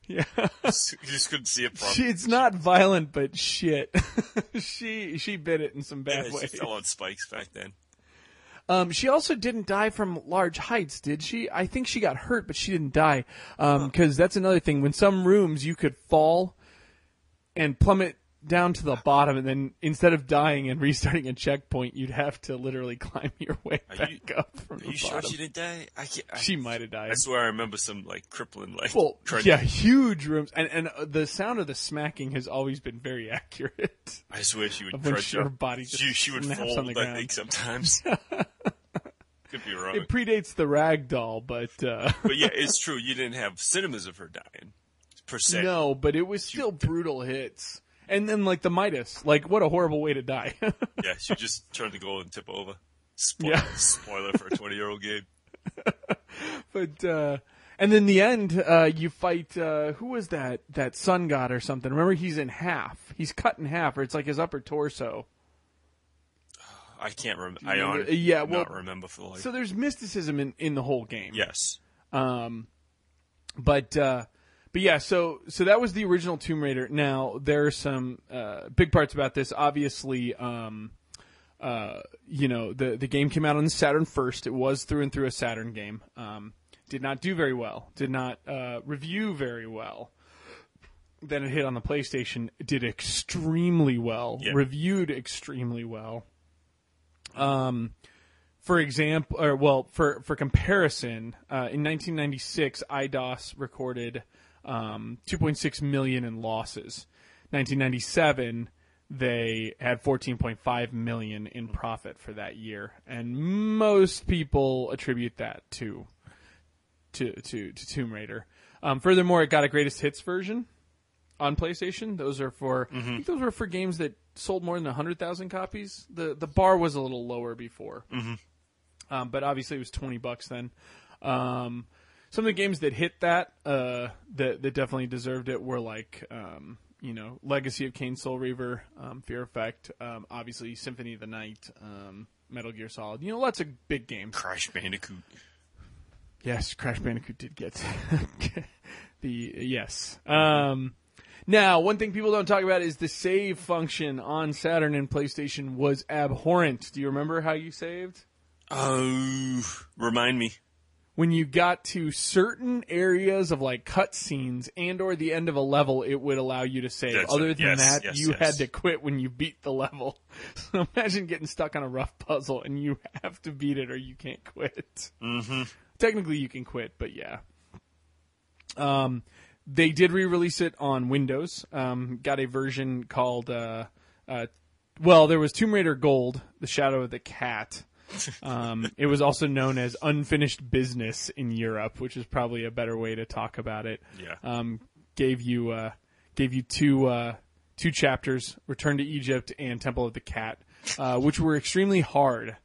Yeah, You just couldn't see it she, it's not violent, but shit, she she bit it in some bad Yeah, she fell on spikes back then. Um, she also didn't die from large heights, did she? I think she got hurt, but she didn't die. Um, cause that's another thing. When some rooms you could fall and plummet down to the bottom, and then instead of dying and restarting a checkpoint, you'd have to literally climb your way Are back you- up from Are the you sure she didn't die? I can't. I, She might have died. I swear I remember some like crippling like. Well, yeah, huge rooms, and and uh, the sound of the smacking has always been very accurate. I swear she would crunch her body just she, she would fold. on the I ground. think sometimes. Could be wrong, It predates the rag doll, but uh, but yeah, it's true. You didn't have cinemas of her dying per se. no, but it was still brutal hits. And then like the Midas, like what a horrible way to die. Yeah, she just turned the goal and tip over. Spoiler, Yeah. spoiler for a twenty-year-old game. but uh and then the end, uh you fight uh who was that that sun god or something. Remember he's in half. He's cut in half, or it's like his upper torso. I can't remember. I remember? honestly Yeah, well, remember for the life. So there's mysticism in, in the whole game. yes, Um, but uh, but yeah, so so that was the original Tomb Raider. Now there are some uh, big parts about this. Obviously, um, uh, you know the the game came out on the Saturn first. It was through and through a Saturn game. Um, did not do very well. Did not uh, review very well. Then it hit on the PlayStation. It did extremely well. Reviewed extremely well. Um, for example, or well, for for comparison, uh, in 1996, Eidos recorded um, 2.6 million in losses. 1997, they had 14.5 million in profit for that year, and most people attribute that to to to, to Tomb Raider. Um, furthermore, it got a greatest hits version on PlayStation. Those are for I think those were for games that sold more than hundred thousand copies. The the bar was a little lower before, um, but obviously it was twenty bucks then. Um, some of the games that hit that uh, that that definitely deserved it were like um, you know Legacy of Kain, Soul Reaver, um, Fear Effect, um, obviously Symphony of the Night, um, Metal Gear Solid. You know, lots of big games. Crash Bandicoot. Yes, Crash Bandicoot did get the yes. Um, now, one thing people don't talk about is the save function on Saturn and PlayStation was abhorrent. Do you remember how you saved? Oh, remind me. When you got to certain areas of like cutscenes and or the end of a level, it would allow you to save. That's Other than Yes, that, yes, you yes. had to quit when you beat the level. So imagine getting stuck on a rough puzzle and you have to beat it or you can't quit. Mm-hmm. technically you can quit, but yeah. Um, they did re-release it on Windows. Um, got a version called, uh, uh, well, there was Tomb Raider Gold, The Shadow of the Cat. Um, it was also known as Unfinished Business in Europe, which is probably a better way to talk about it. Yeah. Um, gave you uh, gave you two uh, two chapters: Return to Egypt and Temple of the Cat, uh, which were extremely hard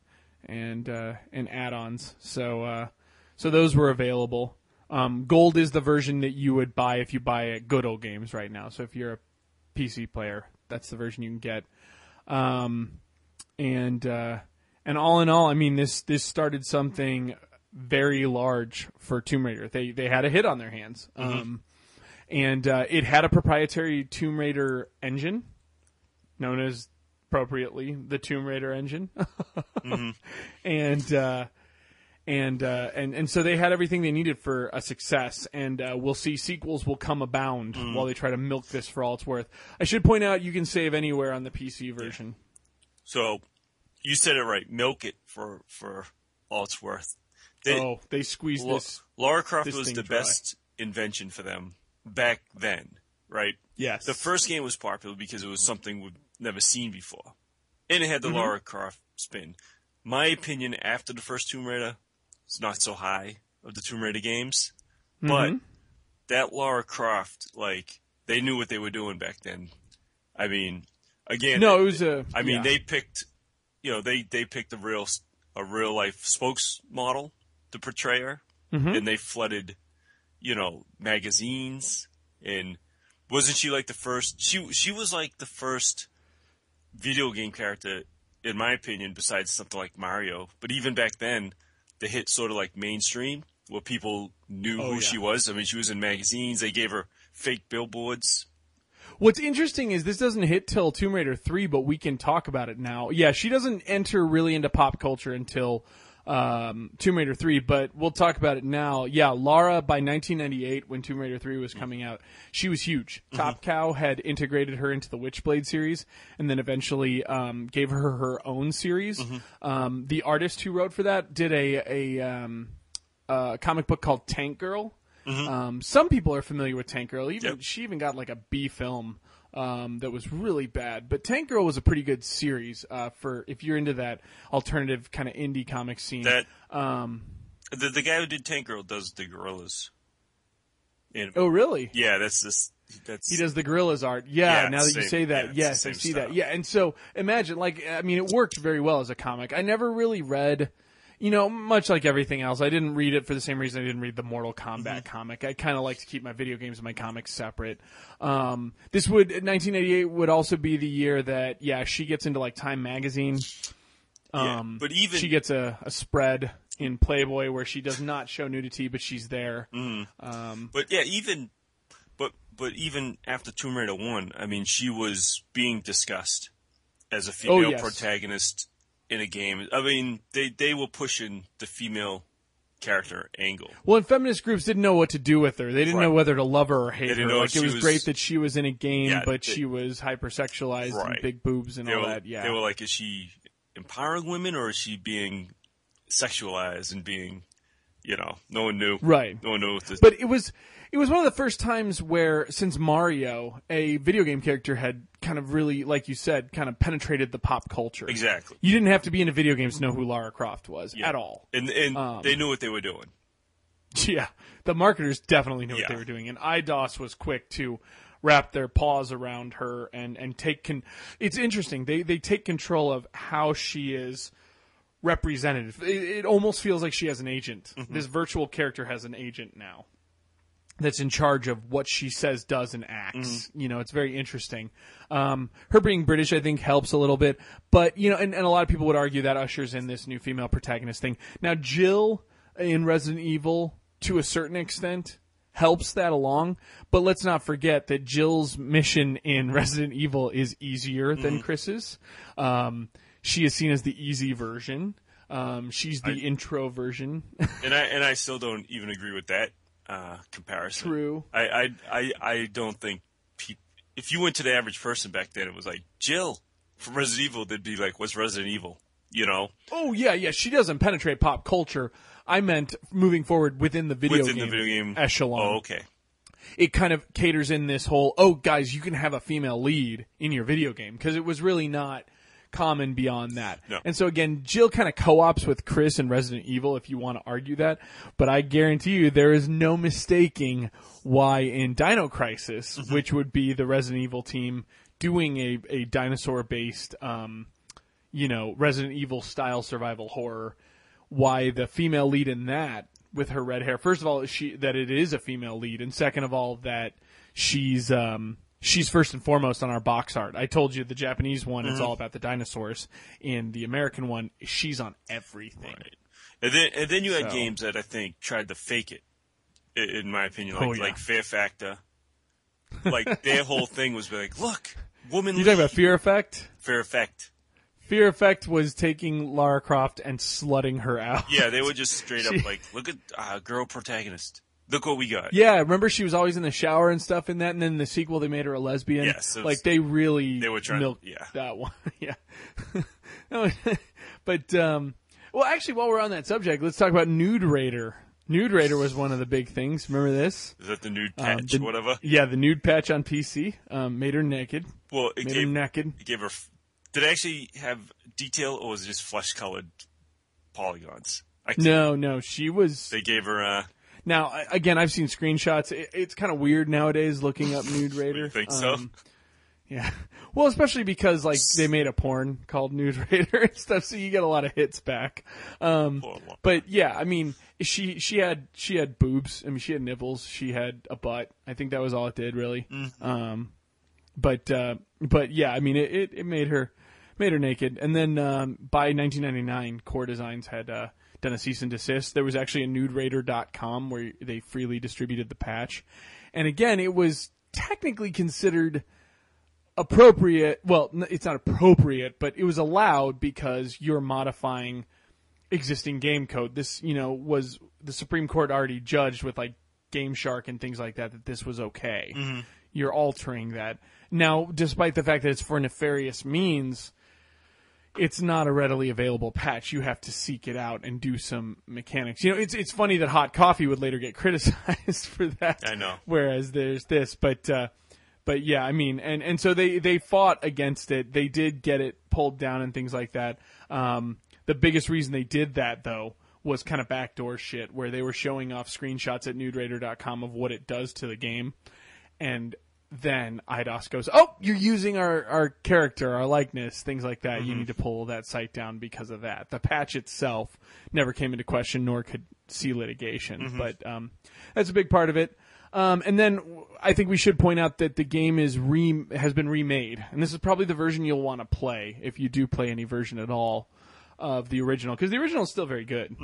and uh, and add-ons. So uh, so those were available. Um, Gold is the version that you would buy if you buy at Good Old Games right now. So if you're a PC player, that's the version you can get. Um, and uh, and all in all, I mean this this started something very large for Tomb Raider. They they had a hit on their hands, um, and uh, it had a proprietary Tomb Raider engine, known as appropriately the Tomb Raider engine, and. Uh, and uh, and and so they had everything they needed for a success, and uh, we'll see sequels will come abound while they try to milk this for all it's worth. I should point out you can save anywhere on the PC version. So, you said it right. Milk it for for all it's worth. They, oh, they squeezed Lo- this. Lara Croft this was the dry. best invention for them back then, right? Yes. The first game was popular because it was something we've never seen before. And it had the mm-hmm. Lara Croft spin. My opinion after the first Tomb Raider is not so high of the Tomb Raider games. But mm-hmm. that Lara Croft, like, they knew what they were doing back then. I mean, again, No, it was a. I mean, yeah. they picked, you know, they they picked a real a real life spokes model to portray her, Mm-hmm. and they flooded, you know, magazines. And wasn't she like the first? She she was like the first video game character, in my opinion, besides something like Mario. But even back then, the hit sort of like mainstream, where people knew Oh, who yeah. she was. I mean, she was in magazines. They gave her fake billboards. What's interesting is this doesn't hit till Tomb Raider 3, but we can talk about it now. Yeah, she doesn't enter really into pop culture until um, Tomb Raider 3, but we'll talk about it now. Yeah, Lara, by 1998, when Tomb Raider 3 was coming out, she was huge. Top Cow had integrated her into the Witchblade series and then eventually um, gave her her own series. Um, the artist who wrote for that did a, a um, uh, comic book called Tank Girl. Um, some people are familiar with Tank Girl. Even Yep. she even got like a B film um, that was really bad. But Tank Girl was a pretty good series uh, for if you're into that alternative kind of indie comic scene. That um, the the guy who did Tank Girl does the Gorillaz. Oh, really? yeah, that's this. That's He does the Gorillaz art. Yeah, Yeah, now that you say that, the yes, I same see that. Yeah, and so imagine, like, I mean, it worked very well as a comic. I never really read, you know, much like everything else. I didn't read it for the same reason I didn't read the Mortal Kombat Mm-hmm. comic. I kind of like to keep my video games and my comics separate. Um, this would 1988 would also be the year that yeah she gets into like Time magazine. Yeah, Um, but even she gets a, a spread in Playboy where she does not show nudity, but she's there. Um, But yeah, even but but even after Tomb Raider one, I mean, she was being discussed as a female Oh, yes. protagonist in a game. I mean, they they were pushing the female character angle. Well, and feminist groups didn't know what to do with her. They didn't Right. know whether to love her or hate didn't her. Like it was, was- great that she was in a game, Yeah, but they- she was hypersexualized and big boobs and They all were that. Yeah, they were like, is she empowering women or is she being sexualized and being, you know, no one knew. right. No one knew what this. But it was it was one of the first times where since Mario, a video game character had kind of really, like you said, kind of penetrated the pop culture. exactly. You didn't have to be into video games to know who Lara Croft was Yeah. at all. And and Um, they knew what they were doing. Yeah, the marketers definitely knew what they were doing, and Eidos was quick to wrap their paws around her and and take con. It's interesting. They they take control of how she is represented. It, it almost feels like she has an agent. Mm-hmm. This virtual character has an agent now. That's in charge of what she says, does, and acts. Mm-hmm. You know, it's very interesting. Um, her being British, I think, helps a little bit. But you know, and, and a lot of people would argue that ushers in this new female protagonist thing. Now, Jill in Resident Evil, to a certain extent, helps that along. But let's not forget that Jill's mission in Resident Evil is easier Mm-hmm. than Chris's. Um, she is seen as the easy version. Um, she's the intro version. And I and I still don't even agree with that uh, comparison. True. I, I I I don't think peop if you went to the average person back then, it was like Jill from Resident Evil. They'd be like, "What's Resident Evil?" You know, Oh yeah, yeah. She doesn't penetrate pop culture. I meant moving forward within the video within game the video game echelon. Oh, okay. It kind of caters in this whole oh guys, you can have a female lead in your video game because it was really not common beyond that. No. And so again, Jill kind of co-ops with Chris in Resident Evil if you want to argue that, but I guarantee you there is no mistaking why in Dino Crisis, Mm-hmm. which would be the Resident Evil team doing a a dinosaur based um you know, Resident Evil style survival horror, why the female lead in that with her red hair. First of all, she that it is a female lead, and second of all, that she's um she's first and foremost on our box art. I told you the Japanese one Mm-hmm. is all about the dinosaurs, and the American one she's on everything. Right. And then and then you had So- games that I think tried to fake it. In my opinion, like Oh, yeah. like Fear Factor. Like their whole thing was like, look, woman. You talking about Fear Effect? Fear Effect? Fear Effect was taking Lara Croft and slutting her out. Yeah, they were just straight She- up like, look at uh, girl protagonist. Look what we got. Yeah, remember she was always in the shower and stuff in that, and then the sequel they made her a lesbian. Yes, it was- like they really They were trying milked yeah. that one. yeah, but um, well, actually, while we're on that subject, let's talk about Nude Raider. Nude Raider was one of the big things. Remember this? Is that the nude Um, patch, the- whatever? Yeah, the nude patch on PC um, made her naked. Well, it Made her gave, naked. it gave her. f- Did it actually have detail, or was it just flesh colored polygons? I No, no, she was. They gave her. Uh, Now, again, I've seen screenshots. It, it's kind of weird nowadays looking up Nude Raider. Um, think so? yeah. Well, especially because like they made a porn called Nude Raider and stuff, so you get a lot of hits back. Um, but yeah, I mean, she she had she had boobs. I mean, she had nipples. She had a butt. I think that was all it did, really. Um, but uh, but yeah, I mean, it, it, it made her made her naked. And then um, by 1999, Core Designs had uh, done a cease and desist. There was actually a nuderaider.com where they freely distributed the patch. And again, it was technically considered appropriate. Well, it's not appropriate, but it was allowed because you're modifying existing game code. This, you know, was the Supreme Court already judged with like Game Shark and things like that that this was okay. Mm-hmm. You're altering that. Now, despite the fact that it's for nefarious means, it's not a readily available patch. You have to seek it out and do some mechanics. You know, it's it's funny that Hot Coffee would later get criticized for that. I know. Whereas there's this, but uh, but yeah, I mean, and and so they they fought against it. They did get it pulled down and things like that. Um, the biggest reason they did that though was kind of backdoor shit where they were showing off screenshots at nuderaider.com of what it does to the game and then Eidos goes, "Oh, you're using our our character, our likeness, things like that. You need to pull that site down because of that." The patch itself never came into question, nor could see litigation, but um, that's a big part of it. Um, and then I think we should point out that the game is re- has been remade, and this is probably the version you'll want to play if you do play any version at all of the original, because the original is still very good.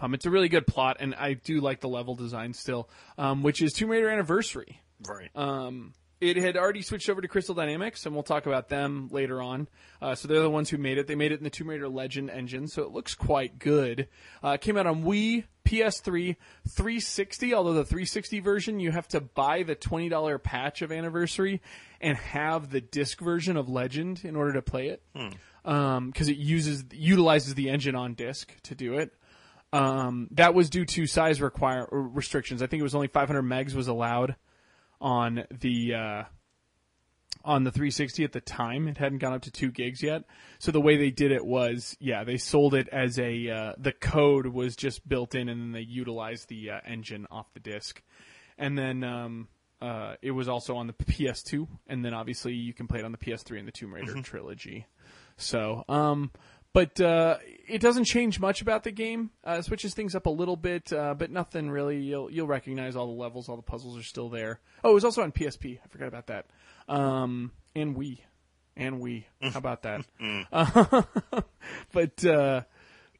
Um, it's a really good plot, and I do like the level design still, um, which is Tomb Raider Anniversary. Right. Um, it had already switched over to Crystal Dynamics, and we'll talk about them later on. Uh, so they're the ones who made it. They made it in the Tomb Raider Legend engine, so it looks quite good. Uh, it came out on Wii, PS3, 360. Although the 360 version, you have to buy the twenty dollar patch of Anniversary and have the disc version of Legend in order to play it, because it uses utilizes the engine on disc to do it. Um, that was due to size require restrictions. I think it was only 500 megs was allowed on the uh, on the 360 at the time. It hadn't gone up to two gigs yet. So the way they did it was, yeah, they sold it as a uh, the code was just built in, and then they utilized the uh, engine off the disc, and then. Um, uh, it was also on the PS2, and then obviously you can play it on the PS3 and the Tomb Raider trilogy. So, um, but uh, it doesn't change much about the game. Uh, it switches things up a little bit, uh, but nothing really. You'll you'll recognize all the levels, all the puzzles are still there. Oh, it was also on PSP. I forgot about that. Um, and Wii, and Wii. How about that? Uh, but uh,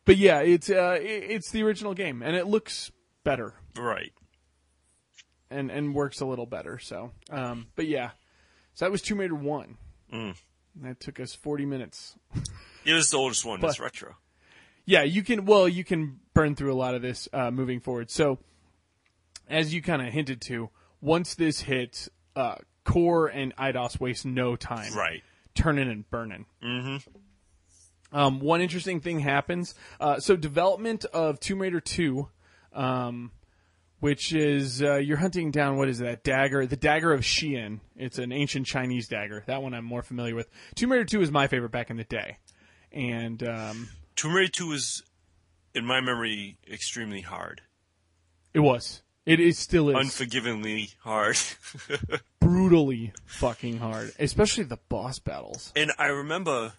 but yeah, it's uh, it, it's the original game, and it looks better right. and and works a little better. So, um, but yeah, so that was Tomb Raider one. Mm. That took us forty minutes. It is the oldest one. It's retro. Yeah, you can. Well, you can burn through a lot of this uh, moving forward. So, as you kind of hinted to, once this hits, uh, Core and Eidos waste no time Right. turning and burning. Mm-hmm. Um, one interesting thing happens. Uh, so development of Tomb Raider 2, um, which is uh, you're hunting down what is that dagger? The dagger of Xian. It's an ancient Chinese dagger. That one I'm more familiar with. Tomb Raider 2 is my favorite back in the day, and um, Tomb Raider 2 is, in my memory, extremely hard. it was. It is still is Unforgivingly hard. brutally fucking hard, especially the boss battles. and I remember,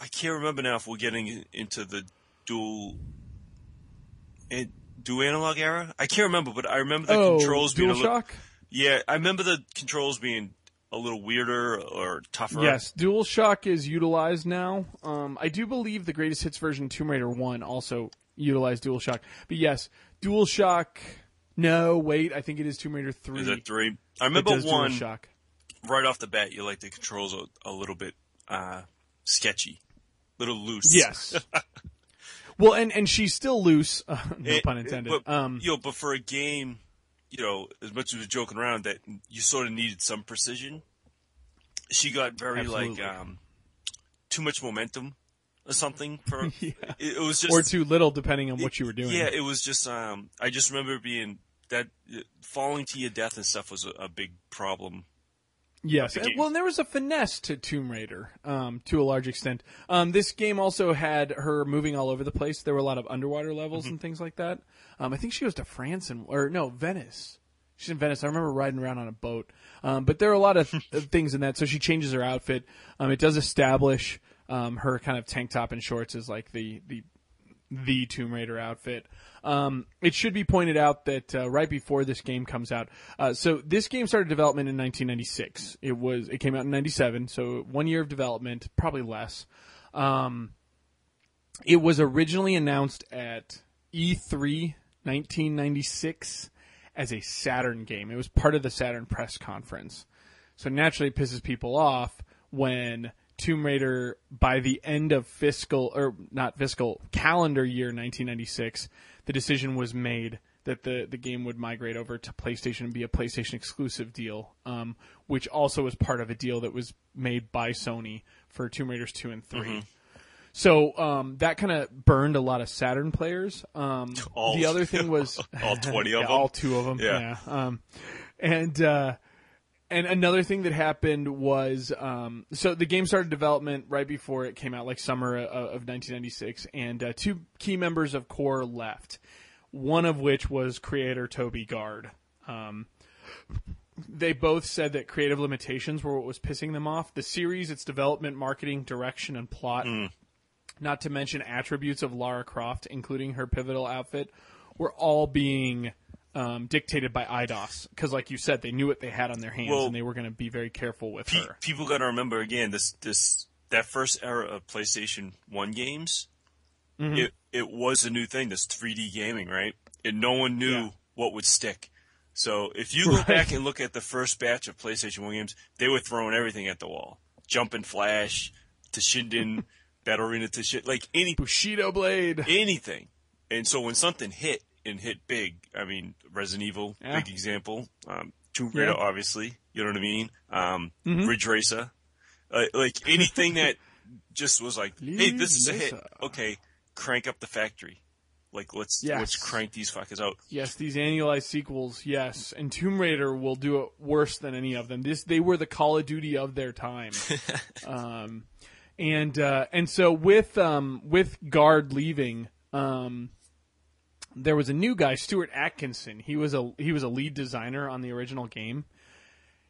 I can't remember now if we're getting into the dual, and dual analog era. I can't remember, but I remember the oh, controls being a little. DualShock. Yeah, I remember the controls being a little weirder or tougher. Yes, DualShock is utilized now. Um, I do believe the greatest hits version Tomb Raider One also utilized DualShock. But yes, DualShock. No, wait, I think it is Tomb Raider Three. Is that three? I It remember does one DualShock. right off the bat. You like the controls a, a little bit uh, sketchy, little loose. Yes. well, and and she's still loose. Uh, no It- pun intended. But, um, you know, but for a game, you know, as much as we're joking around, that you sort of needed some precision. She got very Absolutely. like um, too much momentum or something for Yeah. it, it was just or too little, depending on what you were doing. Yeah, it was just um I just remember being that falling to your death and stuff was a, a big problem. Yes. the well, there was a finesse to Tomb Raider, um, to a large extent. Um, this game also had her moving all over the place. There were a lot of underwater levels Mm-hmm. and things like that. Um, I think she goes to France and or no Venice. She's in Venice. I remember riding around on a boat. Um, but there are a lot of, things in that. So she changes her outfit. Um, it does establish um, her kind of tank top and shorts as like the the the Tomb Raider outfit. Um, it should be pointed out that uh, right before this game comes out, uh, so this game started development in 1996. It was it came out in 97, so one year of development, probably less. Um, it was originally announced at E E3 1996 as a Saturn game. It was part of the Saturn press conference. So naturally, it pisses people off when Tomb Raider, by the end of fiscal or not fiscal calendar year 1996, the decision was made that the the game would migrate over to PlayStation and be a PlayStation exclusive deal, um, which also was part of a deal that was made by Sony for Tomb Raiders two and 3 So um, that kind of burned a lot of Saturn players. Um, All- the other thing was All 20 of yeah, them? all two of them. Yeah. Yeah. Um, and uh, and another thing that happened was um, so the game started development right before it came out, like summer of 1996, and uh, two key members of Core left. One of which was creator Toby Gard. Um, they both said that creative limitations were what was pissing them off. The series, its development, marketing, direction, and plot, not to mention attributes of Lara Croft, including her pivotal outfit, were all being um, dictated by Eidos. Because, like you said, they knew what they had on their hands, Well, and they were going to be very careful with Pe- her. people got to remember again this this that first era of PlayStation One games. Mm-hmm. It it was a new thing. This 3D gaming, right? And no one knew Yeah. what would stick. So if you go Right. back and look at the first batch of PlayStation One games, they were throwing everything at the wall. Jumping Flash to Shinden, Battle Arena to shit like any Bushido Blade. anything. And so when something hit and hit big, I mean, Resident Evil, Yeah. big example. Um, Tomb Raider, Yeah. Mm-hmm. obviously. You know what I mean? Um, Ridge Racer. Uh, like anything that just was like, hey, this is a hit. Okay, crank up the factory. Like let's Yes. let's crank these fuckers out. Yes, these annualized sequels, yes. And Tomb Raider will do it worse than any of them. This they were the Call of Duty of their time. um, and uh, and so with um, with Gard leaving, um, there was a new guy, Stuart Atkinson. He was a he was a lead designer on the original game.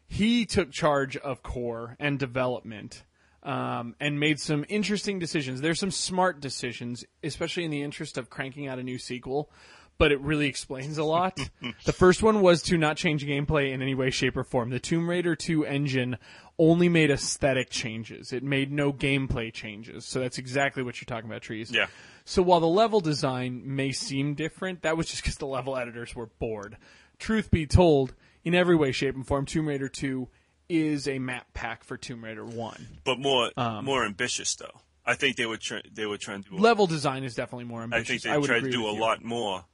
He took charge of core and development. Um, and made some interesting decisions. There's some smart decisions, especially in the interest of cranking out a new sequel, but it really explains a lot. the first one was to not change gameplay in any way, shape, or form. The Tomb Raider 2 engine only made aesthetic changes. It made no gameplay changes. So that's exactly what you're talking about, Trees. Yeah. So while the level design may seem different, that was just because the level editors were bored. Truth be told, in every way, shape, and form, Tomb Raider 2 is a map pack for Tomb Raider 1. But more Um, more ambitious though. I think they would try they would try and do. A, Level design is definitely more ambitious. I think they I tried to do a you. lot more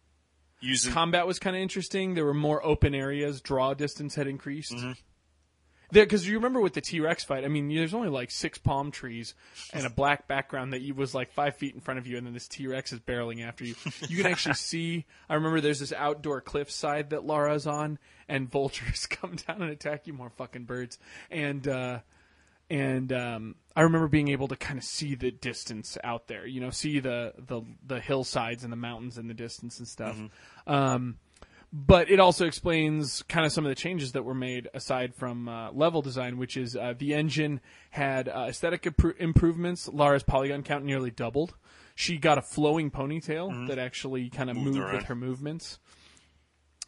using. Combat was kind of interesting. There were more open areas. Draw distance had increased. Mm-hmm. Because you remember with the T Rex fight, I mean, there's only like six palm trees and a black background that you was like five feet in front of you, and then this T Rex is barreling after you. You can actually see. I remember there's this outdoor cliffside that Lara's on, and vultures come down and attack you. More fucking birds, and uh, and um, I remember being able to kind of see the distance out there. You know, see the the the hillsides and the mountains in the distance and stuff. Um, but it also explains kind of some of the changes that were made aside from uh, level design, which is uh, the engine had uh, aesthetic impro- improvements. Lara's polygon count nearly doubled. She got a flowing ponytail that actually kind of moved around. with her movements,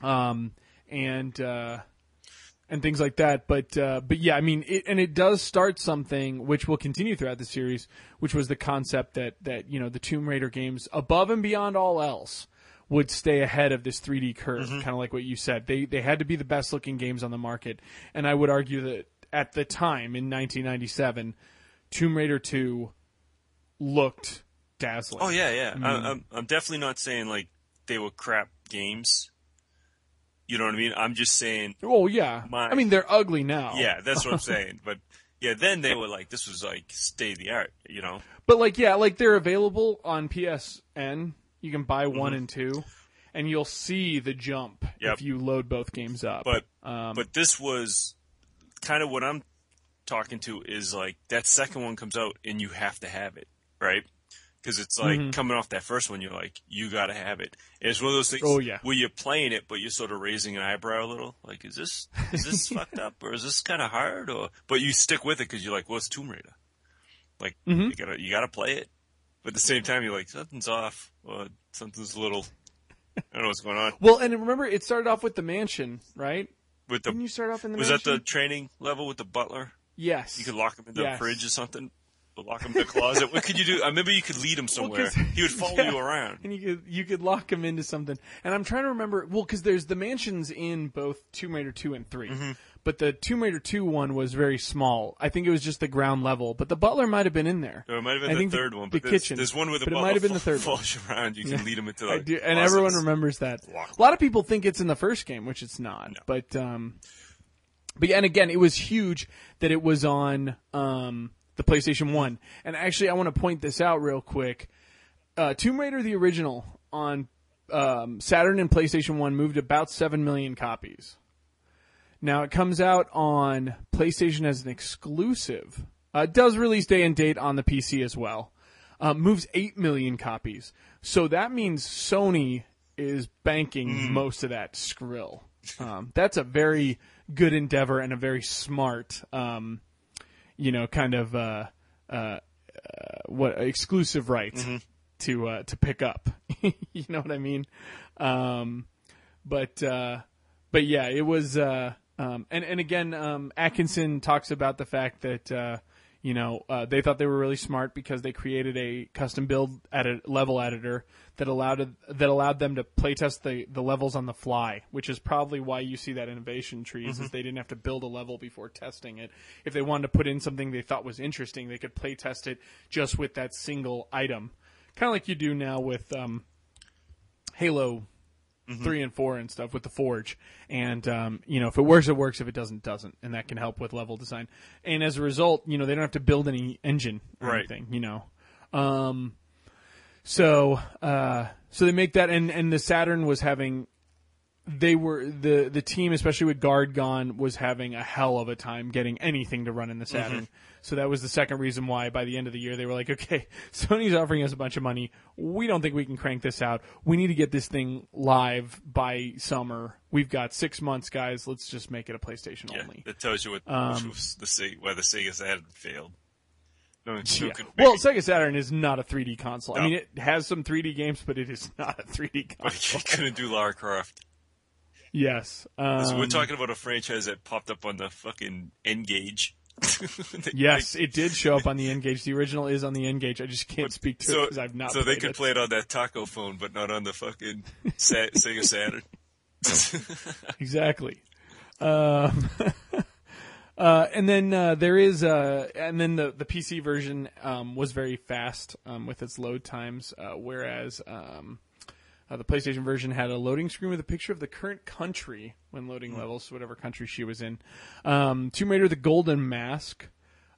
um, and uh, and things like that. But uh, but yeah, I mean, it, and it does start something which will continue throughout the series, which was the concept that that you know the Tomb Raider games, above and beyond all else, would stay ahead of this 3D curve, mm-hmm. kind of like what you said. They they had to be the best looking games on the market, and I would argue that at the time in 1997, Tomb Raider 2 looked dazzling. Oh yeah, yeah. I, I'm I'm definitely not saying like they were crap games. You know what I mean? I'm just saying, Oh yeah. My- I mean, they're ugly now. yeah, that's what I'm saying. But Yeah, then they were like, this was like state of the art, you know. But like, yeah, like they're available on PSN. You can buy one Mm-hmm. and two, and you'll see the jump Yep. if you load both games up. But um, but this was kind of what I'm talking to is like that second one comes out and you have to have it, right? Because it's like Mm-hmm. coming off that first one, you're like, you got to have it. And it's one of those things Oh, yeah. where you're playing it, but you're sort of raising an eyebrow a little. Like, is this is this fucked up or is this kind of hard? Or but you stick with it because you're like, well, it's Tomb Raider. Like Mm-hmm. you gotta you gotta play it, but at the same time, you're like, something's off. Or something's a little. I don't know what's going on well, and remember, it started off with the mansion, right? with the. Didn't you start off in the Was that the training level with the butler? yes? You could lock him in the Yes. fridge or something. Lock him in the closet. what could you do? I remember you could lead him somewhere. 'cause- he would follow yeah. you around. and you could you could lock him into something. And I'm trying to remember. Well, because there's the mansions in both Tomb Raider two and 3 Mm-hmm. But the Tomb Raider two one was very small. I think it was just the ground level, but the butler might have been in there. Or it might have been I the think the- third one, the there's, kitchen. there's one where the But it butler might have been the third one. falls you around. You can lead him into the I do, and everyone remembers that. A lot of people think it's in the first game, which it's not. No. But um, but yeah, and again, it was huge that it was on um the PlayStation One. And actually, I want to point this out real quick. Uh, Tomb Raider the original on um, Saturn and PlayStation One moved about seven million copies. Now it comes out on PlayStation as an exclusive. Uh, it does release day and date on the PC as well. Uh, moves eight million copies. So that means Sony is banking most of that skrill. Um, that's a very good endeavor and a very smart, um, you know, kind of uh, uh, uh, what exclusive rights to uh, to pick up. you know what I mean? Um, but uh, but yeah, it was. Uh, um, and and again, um, Atkinson talks about the fact that uh, you know uh, they thought they were really smart because they created a custom build edit level editor that allowed that allowed them to playtest the the levels on the fly, which is probably why you see that innovation trees is they didn't have to build a level before testing it. If they wanted to put in something they thought was interesting, they could playtest it just with that single item, kind of like you do now with um, Halo three and four and stuff with the Forge. And um, you know, if it works, it works. If it doesn't, doesn't. And that can help with level design. And as a result, you know, they don't have to build any engine or Right. anything. You know. Um, so uh, so they make that, and and the Saturn was having. They were the the team, especially with Gard gone, was having a hell of a time getting anything to run in the Saturn. So that was the second reason why by the end of the year they were like, okay, Sony's offering us a bunch of money. We don't think we can crank this out. We need to get this thing live by summer. We've got six months, guys. Let's just make it a PlayStation Yeah, only. that tells you what was the Sega, why the Sega Saturn failed. No, one- who Yeah. could Well, Sega Saturn is not a 3D console. I mean, it has some 3D games, but it is not a 3D but console. you couldn't do Lara Croft. yes. Um, So we're talking about a franchise that popped up on the fucking N-Gage. Yes, it did show up on the N-Gage. The original is on the N-Gage. I just can't speak to it so because I've not so they could it. play it on that taco phone, but not on the fucking Sa- Sega Saturn. exactly. Um, uh, and then uh, there is, uh, and then the the PC version um, was very fast um, with its load times, uh, whereas um, uh, the PlayStation version had a loading screen with a picture of the current country when loading levels, so whatever country she was in. Um, Tomb Raider: The Golden Mask.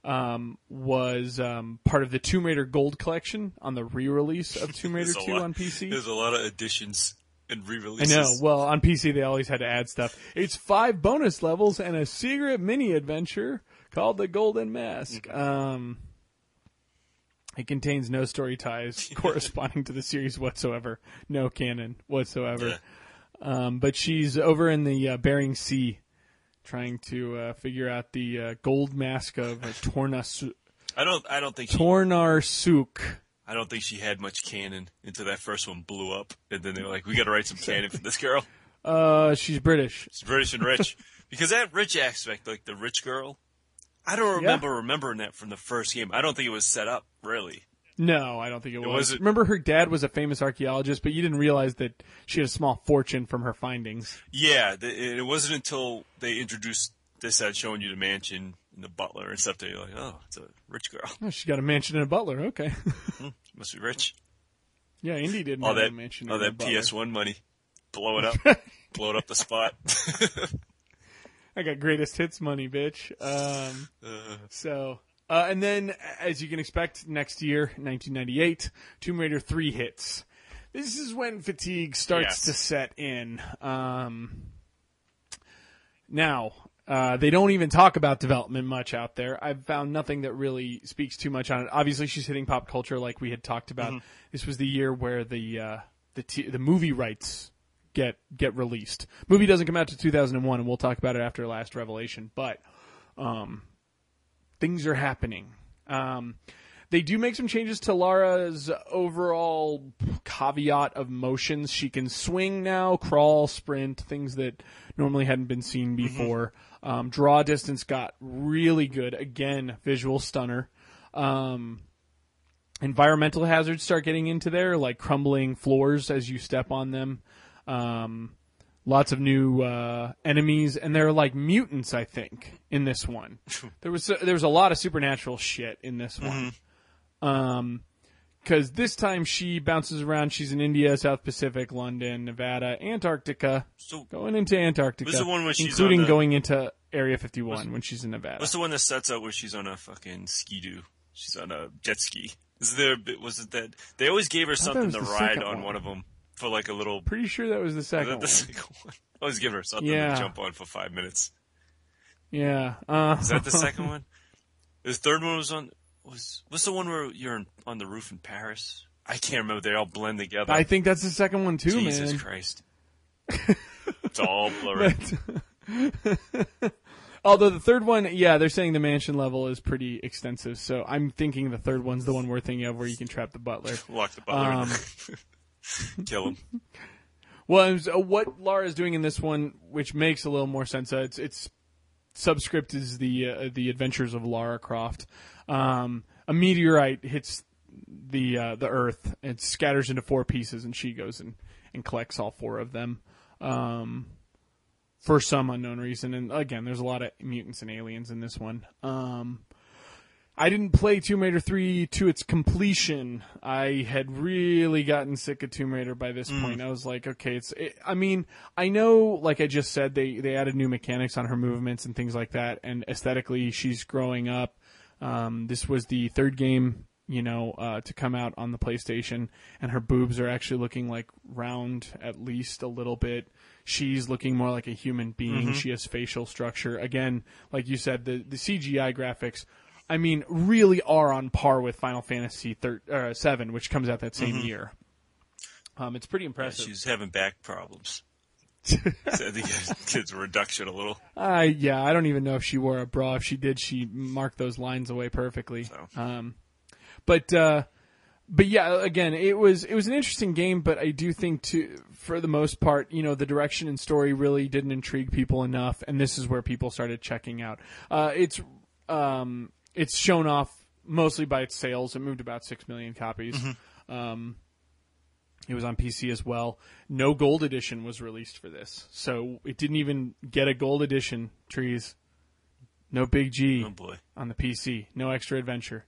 Um, was um, part of the Tomb Raider Gold Collection on the re-release of Tomb Raider 2 lot- on PC. There's a lot of additions and re-releases. I know. Well, on PC they always had to add stuff. It's five bonus levels and a secret mini adventure called the Golden Mask. Mm-hmm. Um, it contains no story ties corresponding to the series whatsoever. No canon whatsoever. Yeah. Um, but she's over in the uh, Bering Sea, trying to uh, figure out the uh, gold mask of Tornarsuk. I don't. I don't think. She, Tornarsuk. I don't think she had much canon until that first one blew up, and then they were like, "We got to write some canon for this girl." Uh, she's British. She's British and rich because that rich aspect, like the rich girl, I don't remember remembering that from the first game. I don't think it was set up really. No, I don't think it, was. wasn't- Remember, her dad was a famous archaeologist, but you didn't realize that she had a small fortune from her findings. Yeah, the, it wasn't until they introduced this had showing you the mansion and the butler and stuff that you're like, oh, it's a rich girl. Oh, she's got a mansion and a butler. Okay. Hmm, must be rich. yeah, Indy did All have that, a mansion all and that butler. PS1 money, blow it up, blow it up the spot. I got greatest hits money, bitch. Um, Uh, so, uh, and then, as you can expect, next year, 1998, Tomb Raider 3 hits. This is when fatigue starts Yes. to set in. Um, now, uh, they don't even talk about development much out there. I've found nothing that really speaks too much on it. Obviously, she's hitting pop culture like we had talked about. This was the year where the uh, the t- the movie rights get get released. Movie doesn't come out to 2001, and we'll talk about it after Last Revelation. But um, things are happening. Um, they do make some changes to Lara's overall caveat of motions. She can swing now, crawl, sprint, things that normally hadn't been seen before. Um, draw distance got really good. Again, visual stunner. Um, environmental hazards start getting into there, like crumbling floors as you step on them. Um, lots of new uh, enemies, and they're like mutants. I think in this one, there was there was a lot of supernatural shit in this one. Um, because this time she bounces around. She's in India, South Pacific, London, Nevada, Antarctica, so going into Antarctica, the one where she's including the- going into Area 51 when she's in Nevada. what's the one that sets out where she's on a fucking ski-doo? She's on a jet ski. Is there? Was it that they always gave her something to ride on one. one of them for like a little. Pretty sure that was the second that the second one? Always give her something Yeah. to jump on for five minutes. Yeah. Uh, Is that the second one? The third one was on. Was what's the one where you're in, on the roof in Paris? I can't remember. They all blend together. I think that's the second one too, Jesus man. Christ. it's all blurry. Although the third one, yeah, they're saying the mansion level is pretty extensive. So I'm thinking the third one's the one we're thinking of where you can trap the butler. Lock the butler Um. Kill him. Well, and so what doing in this one, which makes a little more sense, uh, it's it's subscript is the uh, the adventures of Lara Croft. Um, a meteorite hits the uh, the Earth, and scatters into four pieces, and she goes and, and collects all four of them. Um, for some unknown reason, and again, there's a lot of mutants and aliens in this one. Um, I didn't play Tomb Raider 3 to its completion. I had really gotten sick of Tomb Raider by this point. I was like, okay, it's, it, I mean, I know, like I just said, they, they added new mechanics on her movements and things like that, and aesthetically, she's growing up. Um, this was the third game, you know, uh, to come out on the PlayStation, and her boobs are actually looking like round at least a little bit. She's looking more like a human being. She has facial structure. Again, like you said, the, the CGI graphics I mean, really are on par with Final Fantasy thir- uh, Seven, which comes out that same year. Um, it's pretty impressive. She's having back problems. so think kids reduction a little. Uh, yeah, I don't even know if she wore a bra. If she did, she marked those lines away perfectly. So. Um, but uh, but yeah, again, it was it was an interesting game. But I do think to for the most part, you know, the direction and story really didn't intrigue people enough, and this is where people started checking out. Uh, it's um, it's shown off mostly by its sales. It moved about six million copies. Um, it was on PC as well. No gold edition was released for this, so it didn't even get a gold edition. Trees, no big G Oh boy. on the PC. No extra adventure.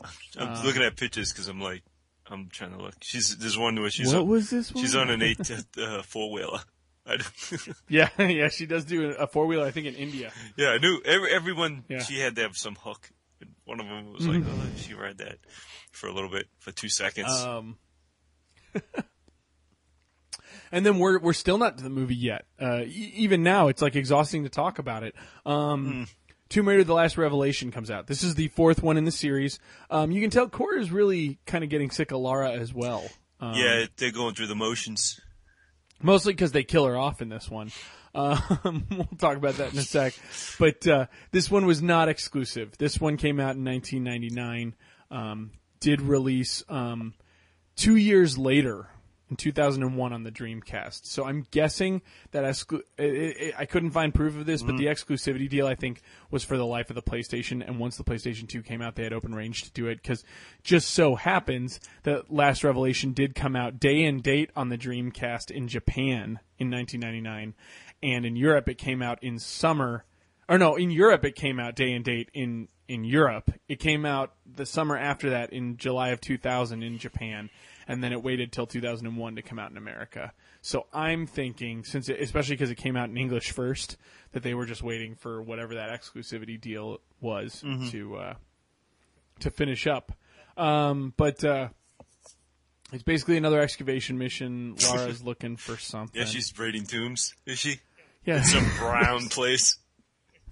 I'm Uh, looking at pictures because I'm like, I'm trying to look. She's there's one where she's what on, was this one? she's on an eight uh, four wheeler. Yeah, yeah, she does do a four wheeler. I think in India. yeah, I knew every, everyone. Yeah. She had to have some hook. One of them was like, oh, she read that for a little bit for two seconds. Um, and then we're we're still not to the movie yet. Uh, e- even now, it's like exhausting to talk about it. Um, Tomb Raider: The Last Revelation comes out. This is the fourth one in the series. Um, you can tell Core is really kind of getting sick of Lara as well. Um, yeah, they're going through the motions. Mostly because they kill her off in this one. Um, we'll talk about that in a sec. But uh, this one was not exclusive. This one came out in 1999. Um, did release um, two years later in 2001 on the Dreamcast. So I'm guessing that exclu- it, it, I couldn't find proof of this, but the mm-hmm. exclusivity deal I think was for the life of the PlayStation. And once the PlayStation 2 came out, they had open range to do it because just so happens that Last Revelation did come out day and date on the Dreamcast in Japan in 1999, and in Europe it came out in summer. Or no, in Europe it came out day and date in in Europe. It came out the summer after that in July of 2000 in Japan, and then it waited till 2001 to come out in America. So I'm thinking, since it, especially because it came out in English first, that they were just waiting for whatever that exclusivity deal was to uh, to finish up. Um, but uh, it's basically another excavation mission. Lara's looking for something. Yeah, she's raiding tombs, is she? yeah. Some brown place,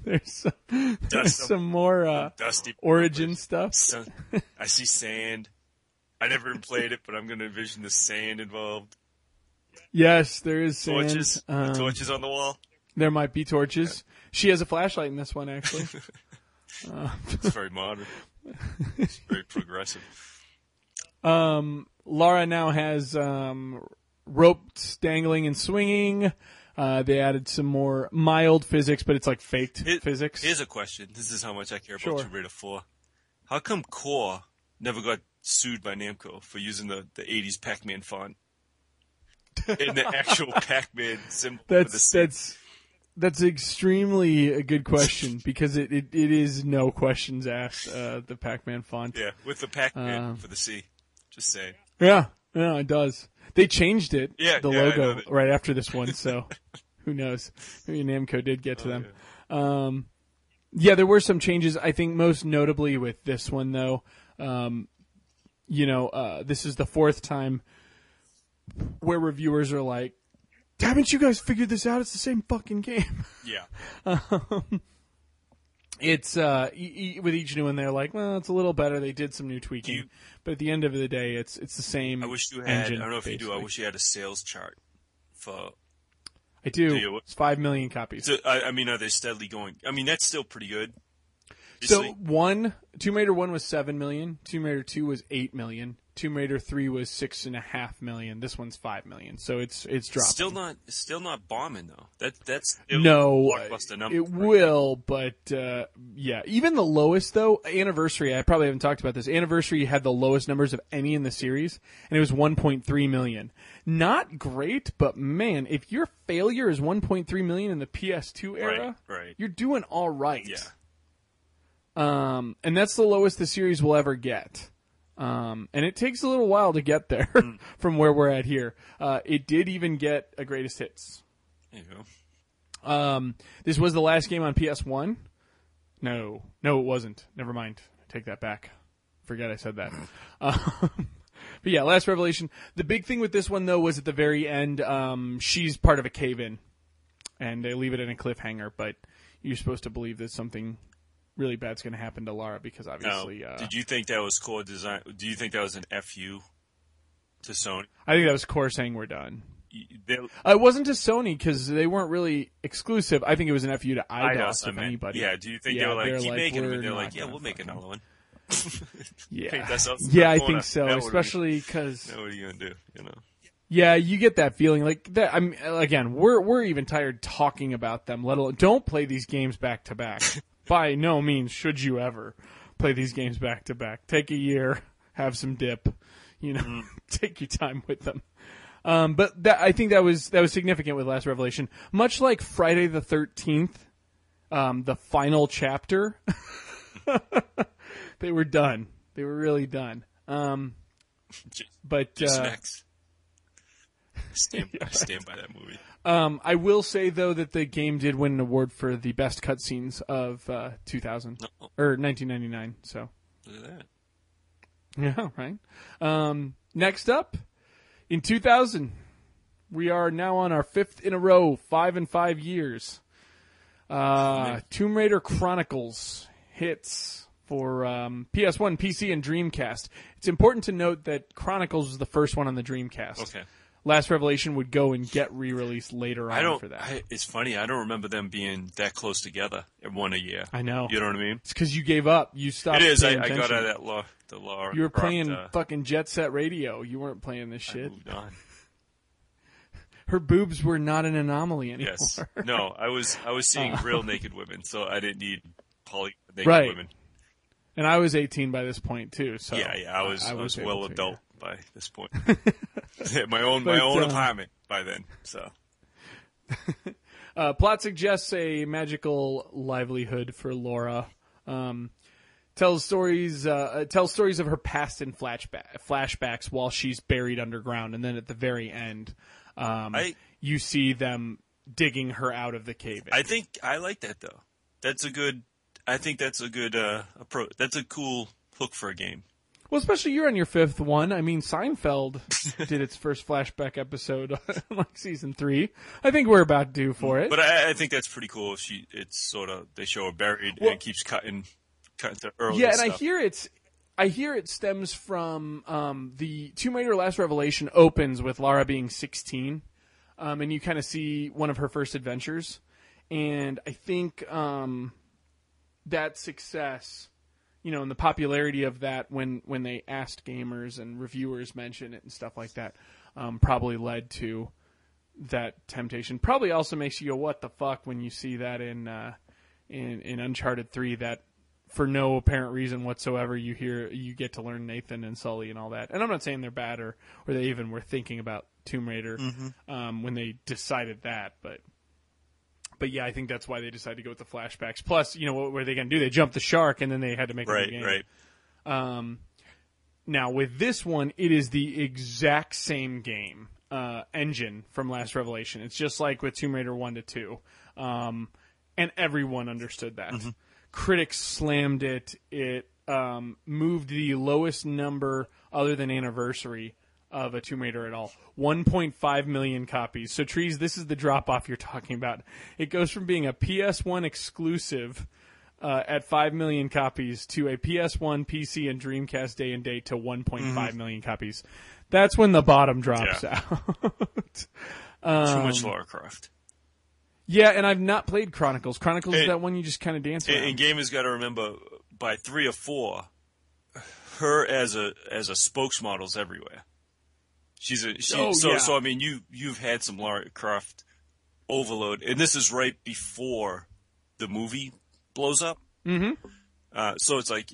There's some, there's Dust 'em. some more uh, dusty. origin stuff. So, I see sand. I never played it, but I'm going to envision the sand involved. Yes, there is sand. Torches, the Um, torches on the wall. There might be torches. She has a flashlight in this one, actually. It's very modern. It's very progressive. um, Laura now has um, ropes dangling and swinging. Uh, they added some more mild physics, but it's like faked Here- physics. Here's a question. This is how much I care Sure. about Tomb Raider 4. How come Core never got sued by Namco for using the, the 80s Pac-Man font? In the actual Pac-Man symbol for the that's that's that's extremely a good question because it, it, it is no questions asked. Uh, the Pac-Man font. Yeah, with the Pac-Man Um, for the C. Just saying. Yeah, yeah, it does. They changed it, Yeah, the yeah, logo, right after this one. So who knows? Maybe Namco did get to Oh, them. Um, yeah, there were some changes. I think most notably with this one, though, um, you know, uh, this is the fourth time where reviewers are like, "Haven't you guys figured this out? It's the same fucking game." Yeah. it's uh e- e- with each new one they're like well it's a little better they did some new tweaking you- but at the end of the day it's it's the same I wish you had, engine, I don't know if you do, I wish you had a sales chart for, i do, it's five million copies so, I, I mean, are they steadily going? I mean, that's still pretty good. So one tomb raider 1 was 7 million tomb raider 2 was 8 million tomb raider 3 was six and a half million this one's 5 million so it's it's dropping Still not, still not bombing though. That that's no, blockbuster number. it will, but uh, yeah, even the lowest though. Anniversary, I probably haven't talked about this. Anniversary had the lowest numbers of any in the series, and it was 1.3 million. Not great, but man, if your failure is 1.3 million in the PS2 era, Right, right. you're doing all right. Yeah. Um, and that's the lowest the series will ever get. Um, and it takes a little while to get there Hmm. from where we're at here. Uh, it did even get a greatest hits. There you go. Um, this was the last game on PS1. No, no, it wasn't. Never mind. Take that back. Forget I said that. um, but yeah, last revelation. The big thing with this one though was at the very end. Um, she's part of a cave-in, and they leave it in a cliffhanger. But you're supposed to believe that something really bad's going to happen to Lara because Now, obviously, uh, did you think that was core design? Do you think that was an fu to Sony? I think that was Core saying we're done. They, Uh, it wasn't to Sony because they weren't really exclusive. I think it was an FU to Eidos, if anybody. Yeah. Do you think Yeah, they were like, keep like, making them? And they're like, yeah, we'll make another one. Yeah, yeah, I think so. Now what are we- Especially because Now what are you gonna do? You know. yeah, you get that feeling like that. I'm again, we're we're even tired talking about them. Let alone don't play these games back to back. By no means should you ever play these games back to back. Take a year, have some dip, you know, Mm-hmm. take your time with them. Um, but that, I think that was that was significant with Last Revelation. Much like Friday the Thirteenth, um, the final chapter, they were done. They were really done. Um, Just, but just uh. Stand, I stand by that movie. Um, I will say though that the game did win an award for the best cutscenes of uh, 2000 No, or 1999. So look at that. yeah, right. Um, next up, in 2000, we are now on our fifth in a row, five and five years. Uh, Tomb Raider Chronicles hits for um, PS1, PC, and Dreamcast. It's important to note that Chronicles was the first one on the Dreamcast. Okay. Last Revelation would go and get re-released later on I don't. for that. I, it's funny. I don't remember them being that close together in one a year. I know. You know what I mean? It's because you gave up. You stopped. It is. I, I got out of that law. The law. You were rocked, playing uh, fucking Jet Set Radio. You weren't playing this I shit. moved on. Her boobs were not an anomaly anymore. Yes. No, I was. I was seeing real naked women, so I didn't need poly naked Right. women. And I was 18 by this point too. So yeah, yeah. I was. I, was, able well adult by this point. My own. my But, own uh, apartment by then. So. Uh, plot suggests a magical livelihood for Laura. Um, tells stories uh, uh, tells stories of her past in flashback flashbacks while she's buried underground, and then at the very end, um, I- you see them digging her out of the cave. I think I like that though. That's a good. I think that's a good uh, approach. That's a cool hook for a game. Well, especially you're on your fifth one. I mean, Seinfeld did its first flashback episode like season three. I think we're about due for it. But I, I think that's pretty cool. If she, it's sort of they show her buried Well- and keeps cutting, cutting to early. yeah, and I hear it's. I hear it stems from um, the Tomb Raider: Last Revelation opens with Lara being 16, um, and you kind of see one of her first adventures, and I think um, that success, you know, and the popularity of that when when they asked gamers and reviewers mention it and stuff like that, um, probably led to that temptation. Probably also makes you go, "What the fuck?" when you see that in uh, in in Uncharted Three that for no apparent reason whatsoever, you hear you get to learn Nathan and Sully and all that. And I'm not saying they're bad or or they even were thinking about Tomb Raider um, when they decided that, but but yeah, I think that's why they decided to go with the flashbacks. Plus, you know, what were they going to do? They jumped the shark, and then they had to make a new game. right. Um, now with this one, it is the exact same game uh, engine from Last Revelation. It's just like with Tomb Raider one to two, um, and everyone understood that. Critics slammed it. It um, moved the lowest number other than Anniversary of a Tomb Raider at all. 1.5 million copies. So trees, this is the drop off you're talking about. It goes from being a PS1 exclusive uh, at 5 million copies to a PS1, PC, and Dreamcast day and date to 1.5 million copies. That's when the bottom drops Yeah. out. Too Um, much Lara Croft. yeah, and I've not played Chronicles. Chronicles is that one you just kind of dance around. And, game has got to remember, by three or four, her as a as a spokesmodel's everywhere. She's a she, Oh, so yeah. so. I mean, you you've had some Lara Croft overload, and this is right before the movie blows up. Mm-hmm. Uh, so it's like,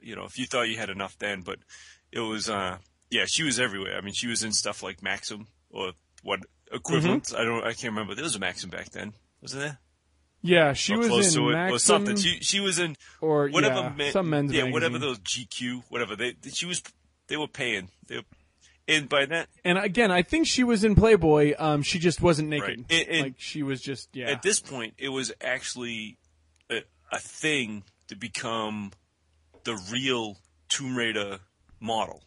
you know, if you thought you had enough then, but it was, uh, yeah, she was everywhere. I mean, she was in stuff like Maxim or what equivalent. Mm-hmm. I don't, I can't remember. There was a Maxim back then, wasn't there? yeah, she or was close in to it, Maxim or something. She she was in or whatever yeah, ma- some men's yeah whatever those GQ whatever they she was they were paying they were, and by that And again, I think she was in Playboy. Um, she just wasn't naked. Right. And- like she was just yeah. at this point it was actually a, a thing to become the real Tomb Raider model.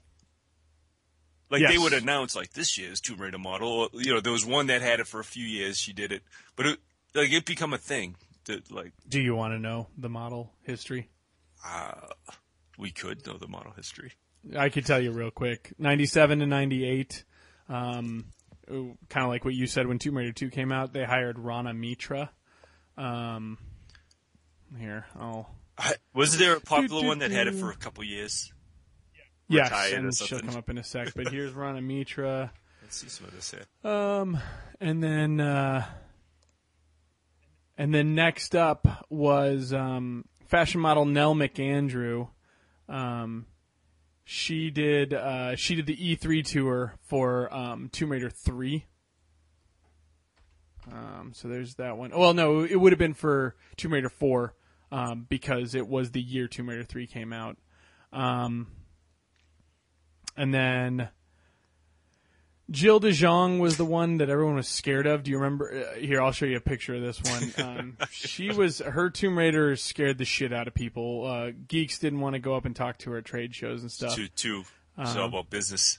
Like they would announce like this year's Tomb Raider model. Or, you know, there was one that had it for a few years. She did it, but it like it become a thing that like Do you want to know the model history? we could know the model history. I could tell you real quick. 97 to 98. Um, kind of like what you said when Tomb Raider 2 came out, they hired Rhona Mitra. Um, here, oh. I, was there a popular do, one that had it for a couple years? Yes, Retired and she'll come up in a sec, but here's Rhona Mitra. Let's see some of this here. Um, and then, uh, and then next up was, um, fashion model Nell McAndrew. Um, she did, uh, she did the E3 tour for, um, Tomb Raider 3. Um, so there's that one. Well, no, it would have been for Tomb Raider 4, um, because it was the year Tomb Raider 3 came out. Um, and then, Jill DeJong was the one that everyone was scared of. Do you remember? Uh, here, I'll show you a picture of this one. Um, she was her Tomb Raider scared the shit out of people. Uh, geeks didn't want to go up and talk to her at trade shows and stuff. Two. It's Uh-huh. all about business.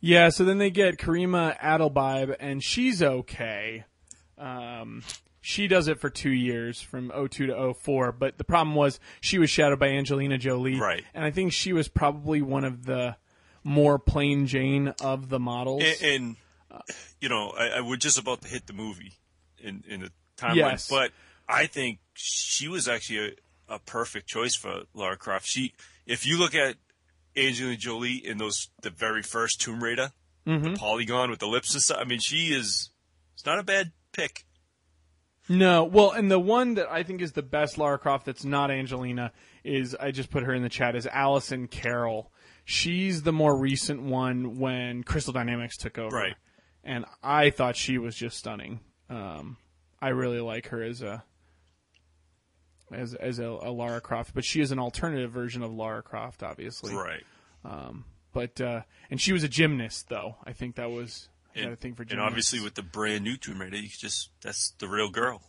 Yeah, so then they get Karima Adebibe, and she's okay. Um, she does it for two years, from 02 to 04, but the problem was she was shadowed by Angelina Jolie. Right. And I think she was probably one of the more plain Jane of the models. And, and you know, I, I we're just about to hit the movie in in the timeline, Yes. but I think she was actually a, a perfect choice for Lara Croft. She, if you look at Angelina Jolie in those the very first Tomb Raider, Mm-hmm. the polygon with the lips and stuff. I mean, she is. It's not a bad pick. No, well, and the one that I think is the best Lara Croft that's not Angelina is I just put her in the chat is Alison Carroll. She's the more recent one when Crystal Dynamics took over, Right. And I thought she was just stunning. Um, I really like her as a as as a, a Lara Croft, but she is an alternative version of Lara Croft, obviously. Right. But uh, and she was a gymnast, though. I think that was And, a thing for and obviously with the brand new Tomb Raider, you just that's the real girl.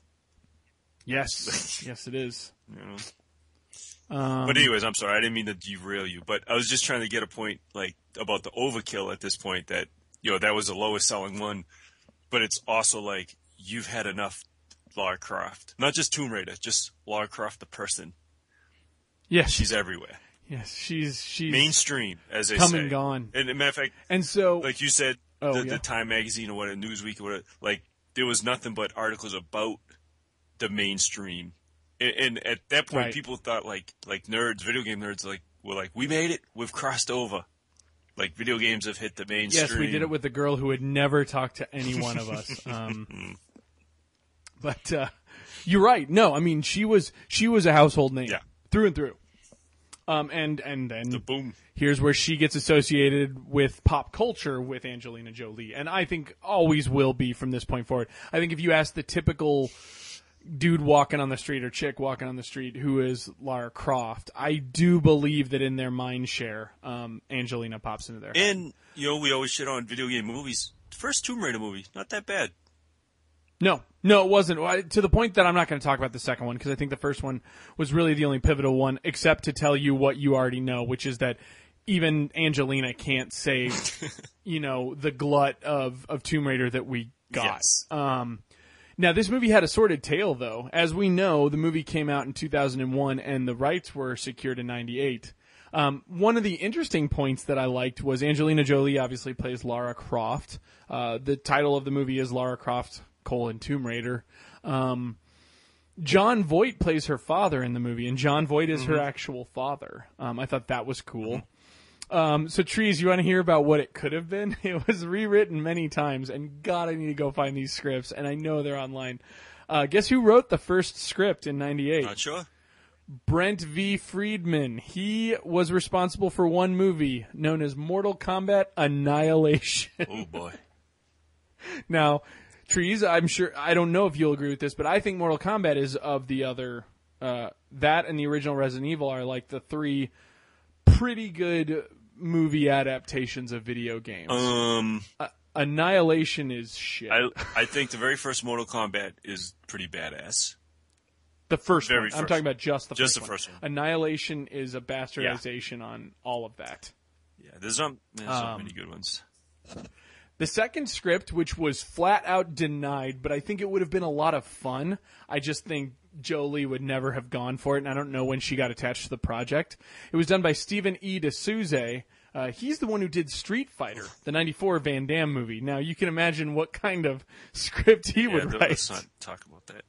yes, yes, it is. You know. Um, But anyways, I'm sorry, I didn't mean to derail you, but I was just trying to get a point like about the overkill at this point that you know that was the lowest selling one, but it's also like you've had enough Lara Croft, not just Tomb Raider, just Lara Croft the person. yes, She's everywhere, yes, she's she's mainstream as they come say. and gone. And as a matter of fact, And so like you said, Oh, the, yeah. the Time magazine or what, Newsweek or what, like there was nothing but articles about the mainstream. And, and at that point, Right. people thought like like nerds, video game nerds, like were like, we made it, we've crossed over. Like video games have hit the mainstream. Yes, we did it with the girl who had never talked to any one of us. Um, but uh, you're right. No, I mean she was she was a household name Yeah. through and through. Um, and and then the boom. here's where she gets associated with pop culture with Angelina Jolie, and I think always will be from this point forward. I think if you ask the typical dude walking on the street or chick walking on the street who is Lara Croft, I do believe that in their mind share, um, Angelina pops into their head. And you know, we always shit on video game movies. The first Tomb Raider movie, not that bad. No, no, it wasn't. To the point that I'm not going to talk about the second one because I think the first one was really the only pivotal one, except to tell you what you already know, which is that even Angelina can't save, you know, the glut of of Tomb Raider that we got. Yes. Um, now this movie had a sordid tale, though. As we know, the movie came out in 2001, and the rights were secured in '98. Um, one of the interesting points that I liked was Angelina Jolie obviously plays Lara Croft. Uh, the title of the movie is Lara Croft colon Tomb Raider. Um, Jon Voight plays her father in the movie, and Jon Voight is her actual father. Um, I thought that was cool. Um, so, Trees, you want to hear about what it could have been? It was rewritten many times, and God, I need to go find these scripts, and I know they're online. Uh, guess who wrote the first script in '98? Not sure. Brent V. Friedman. He was responsible for one movie known as Mortal Kombat Annihilation. Oh boy. now, Trees, I'm sure, I don't know if you'll agree with this, but I think Mortal Kombat is of the other, uh, that and the original Resident Evil are like the three pretty good movie adaptations of video games. Um, Annihilation is shit. I I think the very first Mortal Kombat is pretty badass. the first very one. I'm first talking about just the Just first the first one. Annihilation is a bastardization on all of that. Yeah, there's not there's Um, many good ones. The second script, which was flat out denied, but I think it would have been a lot of fun. I just think Jolie would never have gone for it, and I don't know when she got attached to the project. It was done by Stephen E. D'Souza. Uh, he's the one who did Street Fighter, the '94 Van Damme movie. Now you can imagine what kind of script he Yeah, would write. let's not talk about that.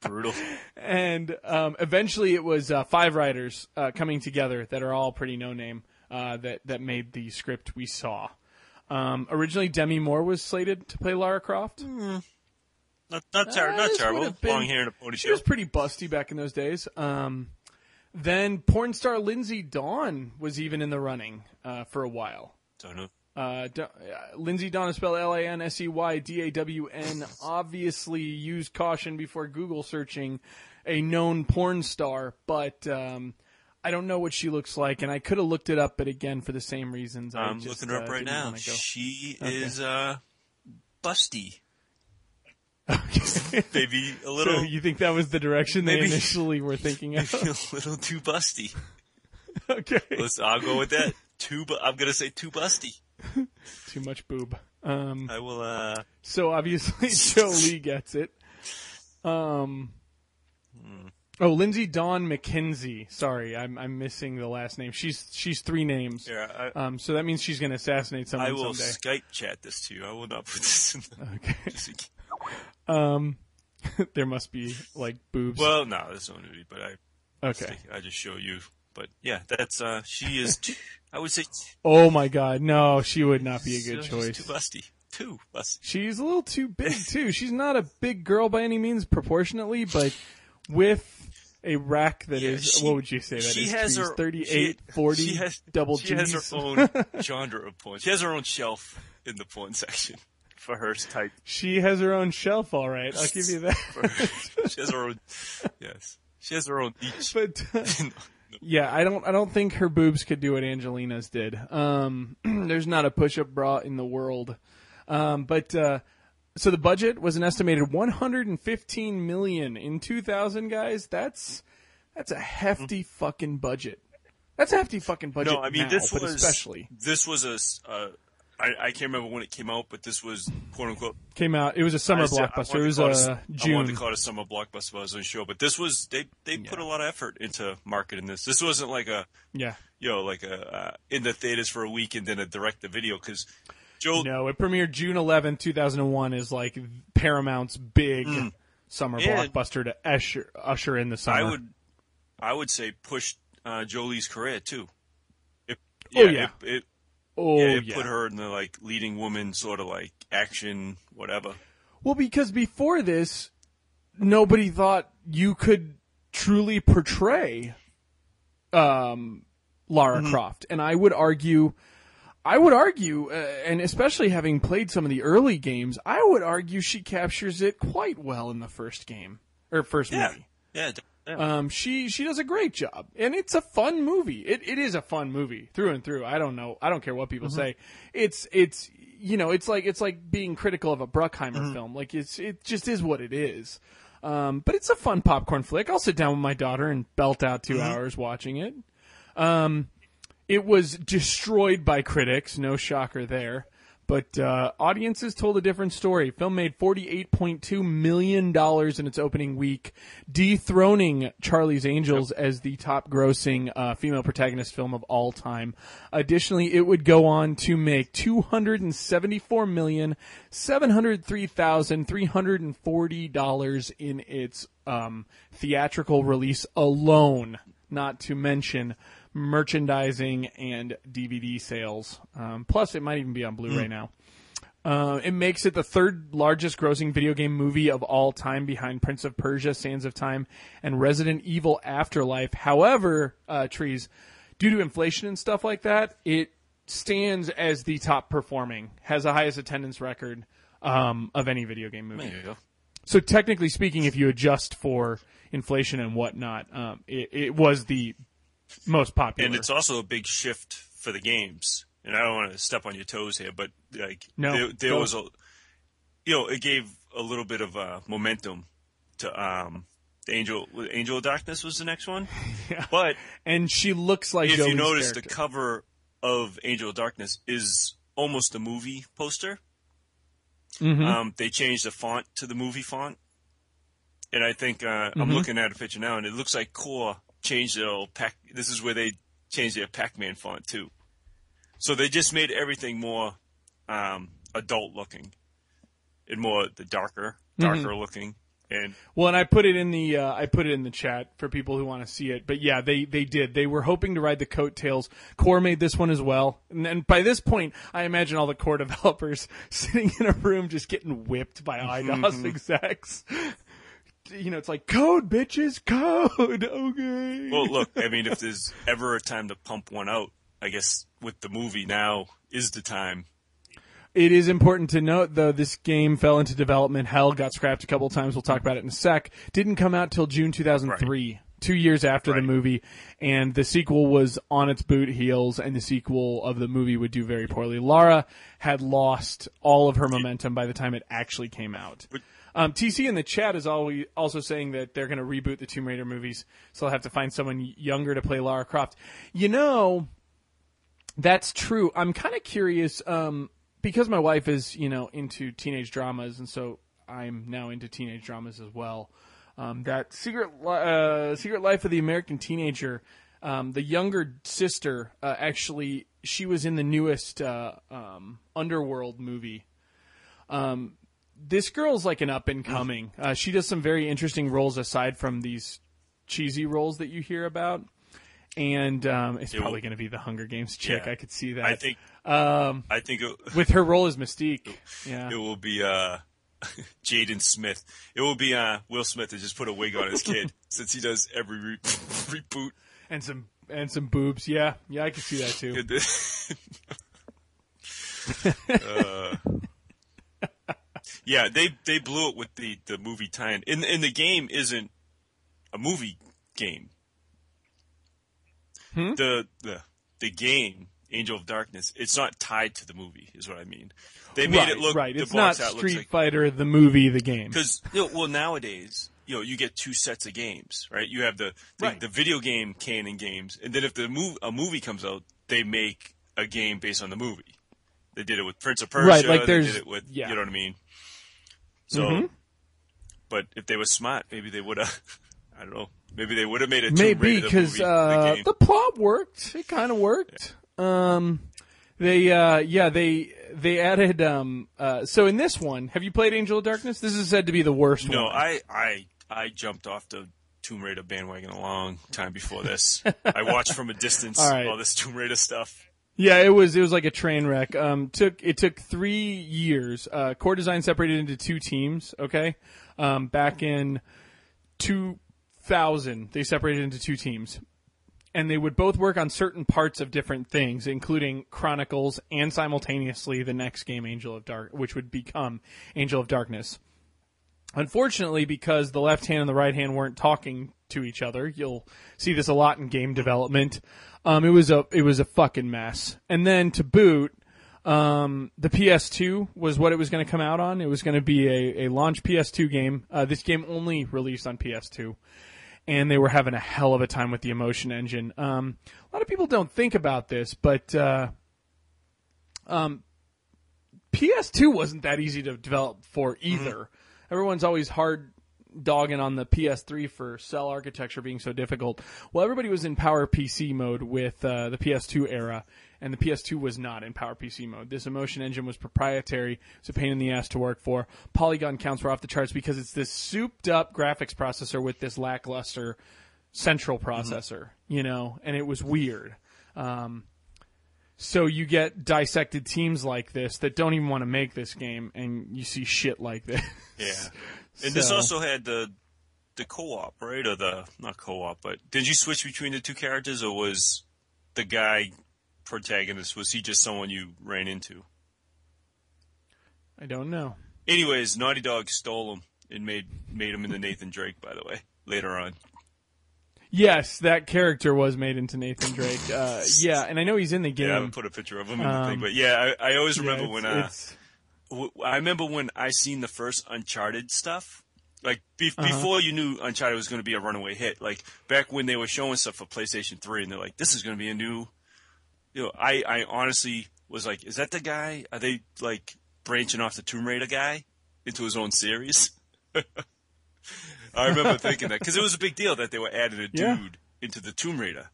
Brutal. and um, eventually it was uh, five writers uh, coming together that are all pretty no name uh, that that made the script we saw. Um, originally, Demi Moore was slated to play Lara Croft. Not not, ter- Uh, not this terrible. would've been- Long hair and a She was pretty busty back in those days. Um, then porn star Lindsay Dawn was even in the running uh, for a while. Don't know. Uh, D- uh, Lindsay Dawn is spelled L A N S E Y D A W N. Obviously, use caution before Google searching a known porn star, but um, I don't know what she looks like, and I could have looked it up, but again, for the same reasons, I'm just, looking her up uh, right now. She Okay. is uh busty. Maybe a so little you think that was the direction they initially were thinking of? a little too busty. okay, Let's I'll go with that. Too bu- I'm gonna say too busty. too much boob. Um, I will uh So obviously Jolie gets it. Um. Hmm. Oh, Lindsay Dawn McKenzie. Sorry, I'm I'm missing the last name. She's she's three names. yeah, I, Um. So that means she's going to assassinate someone I will someday. Skype chat this to you. I will not put this in the Okay. Um. there must be like boobs. Well, no, there's no nudity, but I okay. I just show you. But yeah, that's uh she is t- I would say t- Oh my God, no, she would not be a good she's choice. Too busty. Too busty. She's a little too big too. She's not a big girl by any means proportionately, but with a rack that is Yeah, she- what would you say that is? she has She's her 38, she- 40 she has, double She has her own genre of porn. She has her own shelf in the porn section. for her type. She has her own shelf, all right. I'll give you that. she has her own. Yes, she has her own niche. but uh, yeah, I don't I don't think her boobs could do what Angelina's did. Um, there's not a push-up bra in the world. Um, but uh, so the budget was an estimated 115 million in 2000, guys. That's that's a hefty fucking budget. That's a hefty fucking budget. no, I mean now, this was especially this was a. Uh, I, I can't remember when it came out, but this was quote unquote came out. It was a summer I said- I blockbuster. It was to call it uh, a- I June. wanted to call it a summer blockbuster, but I was unsure. But this was they they put a lot of effort into marketing this. This wasn't like a yeah. you know like a uh, in the theaters for a week and then a direct to video because Joe No, it premiered June 11, 2001 is like Paramount's big summer Hmm. And- blockbuster to usher, usher in the summer. I would I would say pushed uh, Jolie's career too. It, Oh, yeah. It, it, oh, yeah, it yeah. put her in the like leading woman sort of like action whatever. Well, because before this, nobody thought you could truly portray um, Lara Mm-hmm. Croft, and I would argue, I would argue, uh, and especially having played some of the early games, I would argue she captures it quite well in the first game or first Yeah. movie. Yeah. yeah. Um, she she does a great job, and it's a fun movie. It it is a fun movie through and through. I don't know. I don't care what people say. It's it's you know it's like it's like being critical of a Bruckheimer film. Like it's it just is what it is. Um, but it's a fun popcorn flick. I'll sit down with my daughter and belt out 2 hours watching it. Um, it was destroyed by critics. No shocker there. But uh, audiences told a different story. Film made $48.2 million in its opening week, dethroning Charlie's Angels as the top grossing uh, female protagonist film of all time. Additionally, it would go on to make $274,703,340 in its um, theatrical release alone, not to mention merchandising and DVD sales. Um, plus, it might even be on Blu-ray now. Uh, it makes it the third largest grossing video game movie of all time behind Prince of Persia, Sands of Time, and Resident Evil Afterlife. However, uh, Trees, due to inflation and stuff like that, it stands as the top performing, has the highest attendance record um, of any video game movie. there you go. So technically speaking, if you adjust for inflation and whatnot, um, it, it was the most popular. And it's also a big shift for the games. And I don't want to step on your toes here, but like No, there, there was a, you know, it gave a little bit of uh, momentum to um, the Angel. Angel of Darkness was the next one, Yeah. but and she looks like if you notice, the cover of Angel of Darkness is almost a movie poster. Mhm. Um, they changed the font to the movie font, and I think uh, Mm-hmm. I'm looking at a picture now, and it looks like Core changed their old pack. This is where they changed their Pac-Man font too. So they just made everything more um, adult looking, and more the darker, Mm-hmm. darker looking, and Well, and I put it in the uh, I put it in the chat for people who want to see it. But yeah, they they did. They were hoping to ride the coattails. Core made this one as well, and, and by this point, I imagine all the Core developers sitting in a room just getting whipped by Eidos execs. You know, it's like code, bitches, code. Okay. well, look, I mean, if there's ever a time to pump one out, I guess with the movie now is the time. It is important to note, though, this game fell into development hell, got scrapped a couple times. We'll talk about it in a sec. Didn't come out till June 2003, two years after the movie, and the sequel was on its boot heels, and the sequel of the movie would do very poorly. Lara had lost all of her momentum by the time it actually came out. But- Um, TC in the chat is always also saying that they're going to reboot the Tomb Raider movies, so they'll have to find someone younger to play Lara Croft. You know, that's true. I'm kind of curious um, because my wife is, you know, into teenage dramas, and so I'm now into teenage dramas as well. Um, that secret, uh, secret life of the American teenager. Um, the younger sister, uh, actually, she was in the newest uh, um, Underworld movie. Um, this girl's like an up and coming. Uh, she does some very interesting roles aside from these cheesy roles that you hear about. And um, it's will- probably going to be the Hunger Games chick. Yeah. I could see that. I think. Um, I think it, with her role as Mystique. Yeah. it will be uh, Jaden Smith. It will be uh, Will Smith to just put a wig on his kid since he does every re- reboot. And some and some boobs. Yeah. Yeah, I can see that too. uh, Yeah, they they blew it with the the movie tie-in. In in the game isn't a movie game. Hmm? The the the game Angel of Darkness. It's not tied to the movie, is what I mean. They made right, it look right. The It's not box art looks Street like Fighter, the movie, the game. because you know, well nowadays you know you get two sets of games, right? You have the the, Right. the video game canon games, and then if the mov- a movie comes out, they make a game based on the movie. They did it with Prince of Persia. Right, like they there's- did it with yeah. you know what I mean. So, Mhm. but if they were smart, maybe they would have. I don't know. Maybe they would have made it. Maybe because uh, the the plot worked. It kind of worked. Um, they uh, yeah they they added um uh so in this one, have you played Angel of Darkness? This is said to be the worst No, one. I, I, I jumped off the Tomb Raider bandwagon a long time before this. I watched from a distance All right. all this Tomb Raider stuff. Yeah, it was it was like a train wreck. Um, took it took three years. Uh, core design separated into two teams. Okay, um, back in two thousand, they separated into two teams, and they would both work on certain parts of different things, including Chronicles and simultaneously the next game, Angel of Dark, which would become Angel of Darkness. Unfortunately, because the left hand and the right hand weren't talking to each other, you'll see this a lot in game development. Um, it was a it was a fucking mess. And then to boot, um, the PS2 was what it was going to come out on. It was going to be a, a launch PS2 game. Uh, this game only released on PS2, and they were having a hell of a time with the Emotion Engine. Um, a lot of people don't think about this, but uh, um, PS2 wasn't that easy to develop for either. Everyone's always hard dogging on the PS3 for cell architecture being so difficult. Well, everybody was in Power PC mode with uh, the PS2 era, and the PS2 was not in Power PC mode. This Emotion Engine was proprietary. It's a pain in the ass to work for. Polygon counts were off the charts because it's this souped up graphics processor with this lackluster central processor, you know, and it was weird. Um, so you get dissected teams like this that don't even want to make this game, and you see shit like this. Yeah, and this also had the the co-op, right? Or the not co-op, but did you switch between the two characters, or was the guy protagonist was he just someone you ran into? I don't know. Anyways, Naughty Dog stole him and made made him into Nathan Drake. By the way, later on. Yes, that character was made into Nathan Drake. Uh, yeah, and I know he's in the game. Yeah, I haven't put a picture of him in the Um, thing, but yeah, I, I always Yeah, remember it's- when uh, w- I remember when I seen the first Uncharted stuff. Like be- Uh-huh. before you knew Uncharted was going to be a runaway hit. Like back when they were showing stuff for PlayStation Three, and they're like, "This is going to be a new." You know, I I honestly was like, "Is that the guy? Are they like branching off the Tomb Raider guy into his own series?" I remember thinking that because it was a big deal that they were adding a dude Yeah. into the Tomb Raider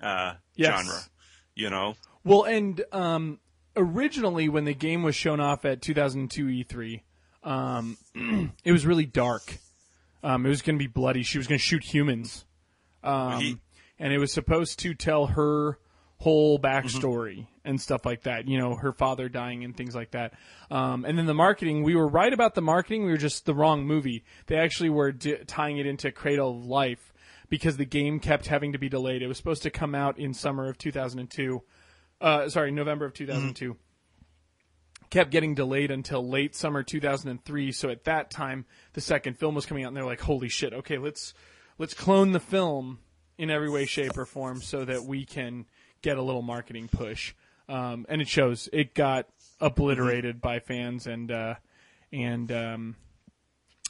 uh, Yes. genre. You know, Well, and um, originally when the game was shown off at 2002 E3, um, it was really dark. Um, it was going to be bloody. She was going to shoot humans, um, He- and it was supposed to tell her whole backstory and stuff like that. You know, her father dying and things like that. Um, and then the marketing, we were right about the marketing. We were just the wrong movie. They actually were d- tying it into Cradle of Life because the game kept having to be delayed. It was supposed to come out in summer of 2002 uh, sorry, November of 2002. Kept getting delayed until late summer 2003. So at that time, the second film was coming out, and they're like, "Holy shit! Okay, let's let's clone the film in every way, shape, or form, so that we can get a little marketing push." Um, and it shows. It got obliterated by fans and uh, and um,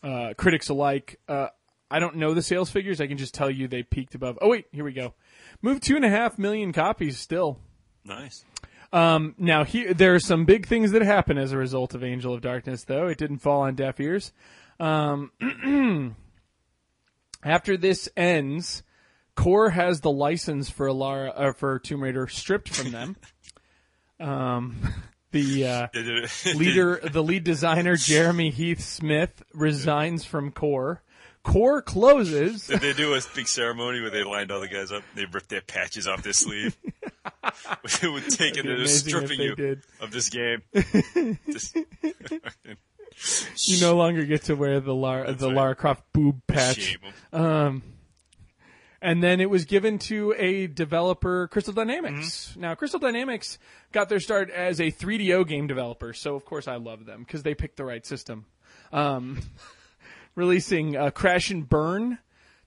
uh, critics alike. Uh, I don't know the sales figures. I can just tell you they peaked above. Oh wait, here we go. Moved two and a half million copies still. nice. Now, here there are some big things that happen as a result of Angel of Darkness, though it didn't fall on deaf ears. Um, after this ends, Core has the license for Lara uh, for Tomb Raider stripped from them. um, the uh, They it- leader, the lead designer Jeremy Heath Smith resigns from Core. Core closes. Did they do a big ceremony where they lined all the guys up? They ripped their patches off their sleeve. it would take That'd into be the amazing if stripping you did. of this game. Just- You no longer get to wear the Lara, the right. Lara Croft boob patch. 'em. And then it was given to a developer, Crystal Dynamics. Now, Crystal Dynamics got their start as a 3DO game developer, so of course I love them because they picked the right system. Um, releasing uh, Crash and Burn,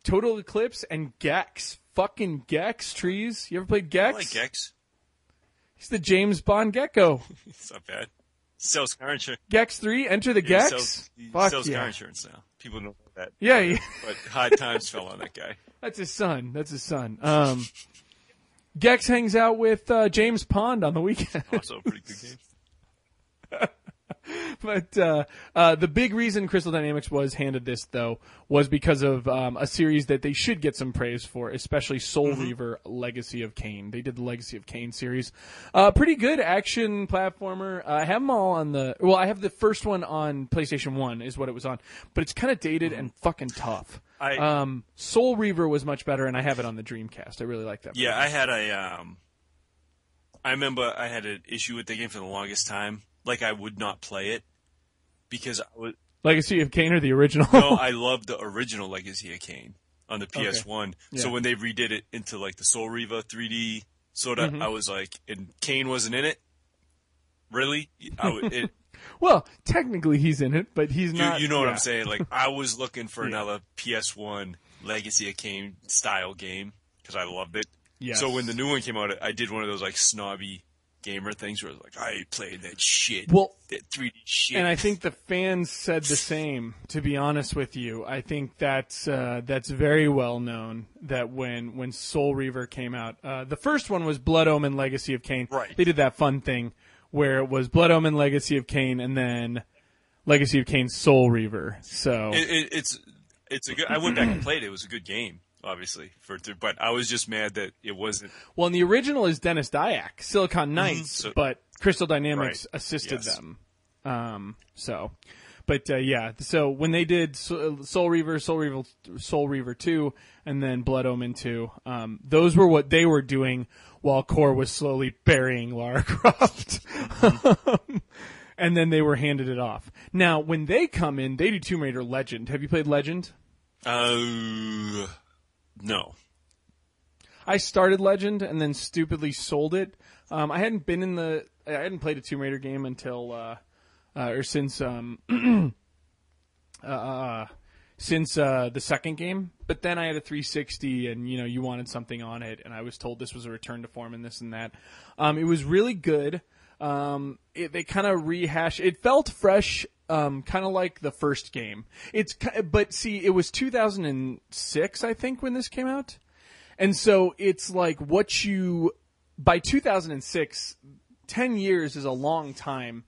Total Eclipse, and Gex. Fucking Gex trees. You ever played Gex? I like Gex. He's the James Bond gecko. It's not bad. Sells car insurance. Gex three, enter the He Gex. sells, he Fuck sells yeah. car insurance now. People know that. Yeah, yeah. But hard times fell on that guy. That's his son. That's his son. Um, Gex hangs out with uh, James Pond on the weekend. Also a pretty good game. but uh, uh, the big reason Crystal Dynamics was handed this, though, was because of um, a series that they should get some praise for, especially Soul Reaver Legacy of Kain. They did the Legacy of Kain series. Uh, pretty good action platformer. Uh, I have them all on the. Well, I have the first one on PlayStation 1, is what it was on. But it's kind of dated and fucking tough. I- um, Soul Reaver was much better, and I have it on the Dreamcast. I really like that. Yeah, I had a. Um, I remember I had an issue with the game for the longest time. Like I would not play it because I was. Legacy of Kain or the original? No, I loved the original Legacy of Kain on the PS1. So Yeah. Mm-hmm. when they redid it into like the Soul Reaver 3D sort of, I was like, and Kain wasn't in it. Really? I would, it, well, technically he's in it, but he's you, not. you know what yeah. I'm saying? Like I was looking for another PS1 Legacy of Kain style game because I loved it. Yes. So when the new one came out, I did one of those like snobby gamer things where I was like, I played that shit. Well, that 3D shit. And I think the fans said the same. To be honest with you, I think that's uh, that's very well known that when when Soul Reaver came out, uh, the first one was Blood Omen Legacy of Kain. Right. They did that fun thing where it was Blood Omen Legacy of Kain and then Legacy of Kain Soul Reaver. So it, it, it's it's a good. I went back and played it. It was a good game, obviously. For but I was just mad that it wasn't. well, and the original is Denis Dyack, Silicon Knights, Mm-hmm. So- but Crystal Dynamics Right. assisted Yes. them. Um, so, but uh, yeah, so when they did Soul Reaver, Soul Reaver, Soul Reaver two, and then Blood Omen two, um, those were what they were doing while Core was slowly burying Lara Croft. and then they were handed it off. Now, when they come in, they do Tomb Raider Legend. Have you played Legend? Uh, no. I started Legend and then stupidly sold it. Um, I hadn't been in the, I hadn't played a Tomb Raider game until, uh, uh, or since, um, uh, since uh, the second game. But then I had a 360, and you know, you wanted something on it, and I was told this was a return to form and this and that. Um, it was really good. Um, it, they kind of rehash. It felt fresh, um, kind of like the first game. It's, but see, it was 2006, I think, when this came out. And so it's like what you by 2006, 10 years is a long time,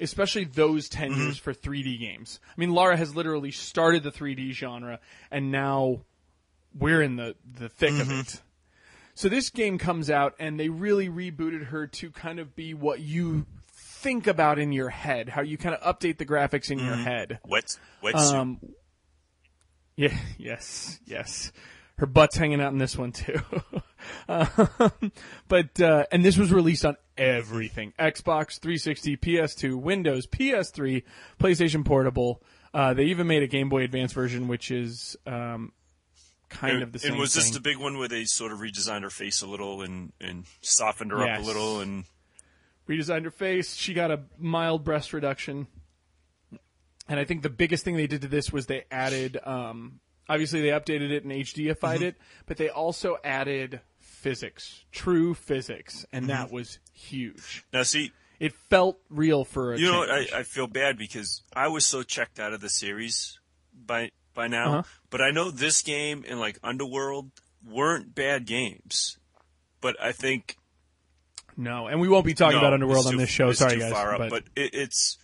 especially those 10 years for 3D games. I mean, Lara has literally started the 3D genre and now we're in the the thick of it. So this game comes out and they really rebooted her to kind of be what you think about in your head, how you kind of update the graphics in your head. Wet wetsuit. Um, yeah, yes, yes. Her butt's hanging out in this one too. um, but uh, and this was released on everything: Xbox 360, PS2, Windows, PS3, PlayStation Portable. Uh, they even made a Game Boy Advance version, which is um, kind and, of the same. and was this thing. the big one where they sort of redesigned her face a little and and softened her Yes. up a little and redesigned her face. She got a mild breast reduction. And I think the biggest thing they did to this was they added, um, obviously they updated it and HDified Mm-hmm. it, but they also added physics, true physics, and Mm-hmm. that was huge. now see It felt real for a you know what. I, I feel bad because I was so checked out of the series by by now, Uh-huh. but I know this game and like Underworld weren't bad games, but I think no, and we won't be talking No, about Underworld it's on this show. Sorry, too guys. Up, but, but it, it's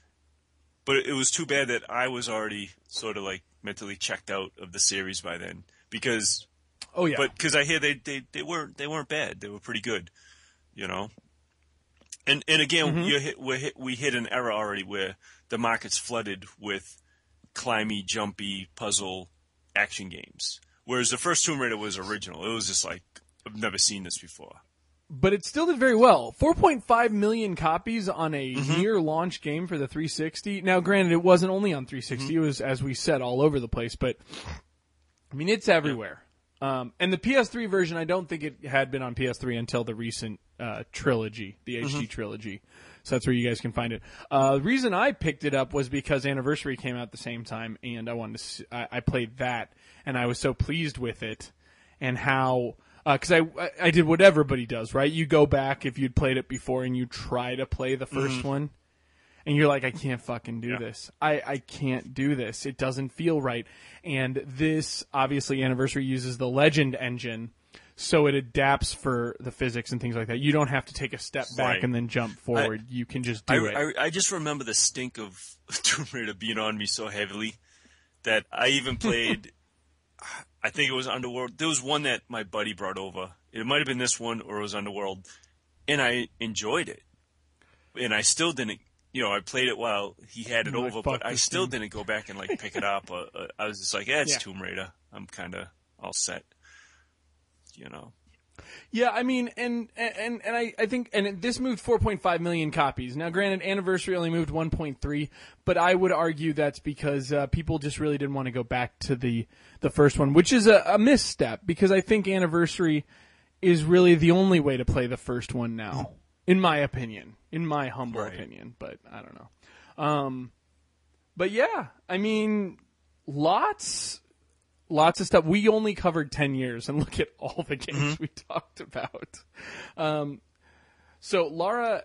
but it was too bad that I was already sort of like mentally checked out of the series by then because oh yeah, but because I hear they, they they weren't they weren't bad they were pretty good, you know. And and again Mm-hmm. hit, we hit we hit an era already where the market's flooded with climby, jumpy, puzzle action games. Whereas the first Tomb Raider was original. It was just like I've never seen this before. But it still did very well. 4.5 million copies on a Mm-hmm. near launch game for the 360. Now, granted, it wasn't only on 360. Mm-hmm. It was, as we said, all over the place. But I mean, it's everywhere. Um, and the PS3 version, I don't think it had been on PS3 until the recent uh, trilogy, the HD Mm-hmm. trilogy. So that's where you guys can find it. Uh, the reason I picked it up was because Anniversary came out the same time, and I wanted to—I played that, and I was so pleased with it, and how Uh, because I I- I did what everybody does, right? You go back if you'd played it before, and you try to play the 1st mm-hmm. one, and you're like, I can't fucking do this. I, I can't do this. It doesn't feel right. And this, obviously, Anniversary uses the Legend engine, so it adapts for the physics and things like that. You don't have to take a step back Right. and then jump forward. you can just I, do it. I, I just remember the stink of Tomb Raider being on me so heavily that I even played. I think it was Underworld. There was one that my buddy brought over. It might have been this one or it was Underworld, and I enjoyed it. And I still didn't. You know, I played it while he had it You're over, "Fuck but I still thing." didn't go back and like pick it up. Uh, uh, I was just like, yeah, it's Yeah. Tomb Raider. I'm kind of all set. You know. Yeah, I mean, and and and I, I think, and this moved 4.5 million copies. Now, granted, Anniversary only moved 1.3, but I would argue that's because uh, people just really didn't want to go back to the the first one, which is a, a misstep because I think Anniversary is really the only way to play the first one now, in my opinion, in my humble Right. opinion. But I don't know. Um, but yeah, I mean, lots lots of stuff. We only covered 10 years and look at all the games we talked about. Um, so Lara,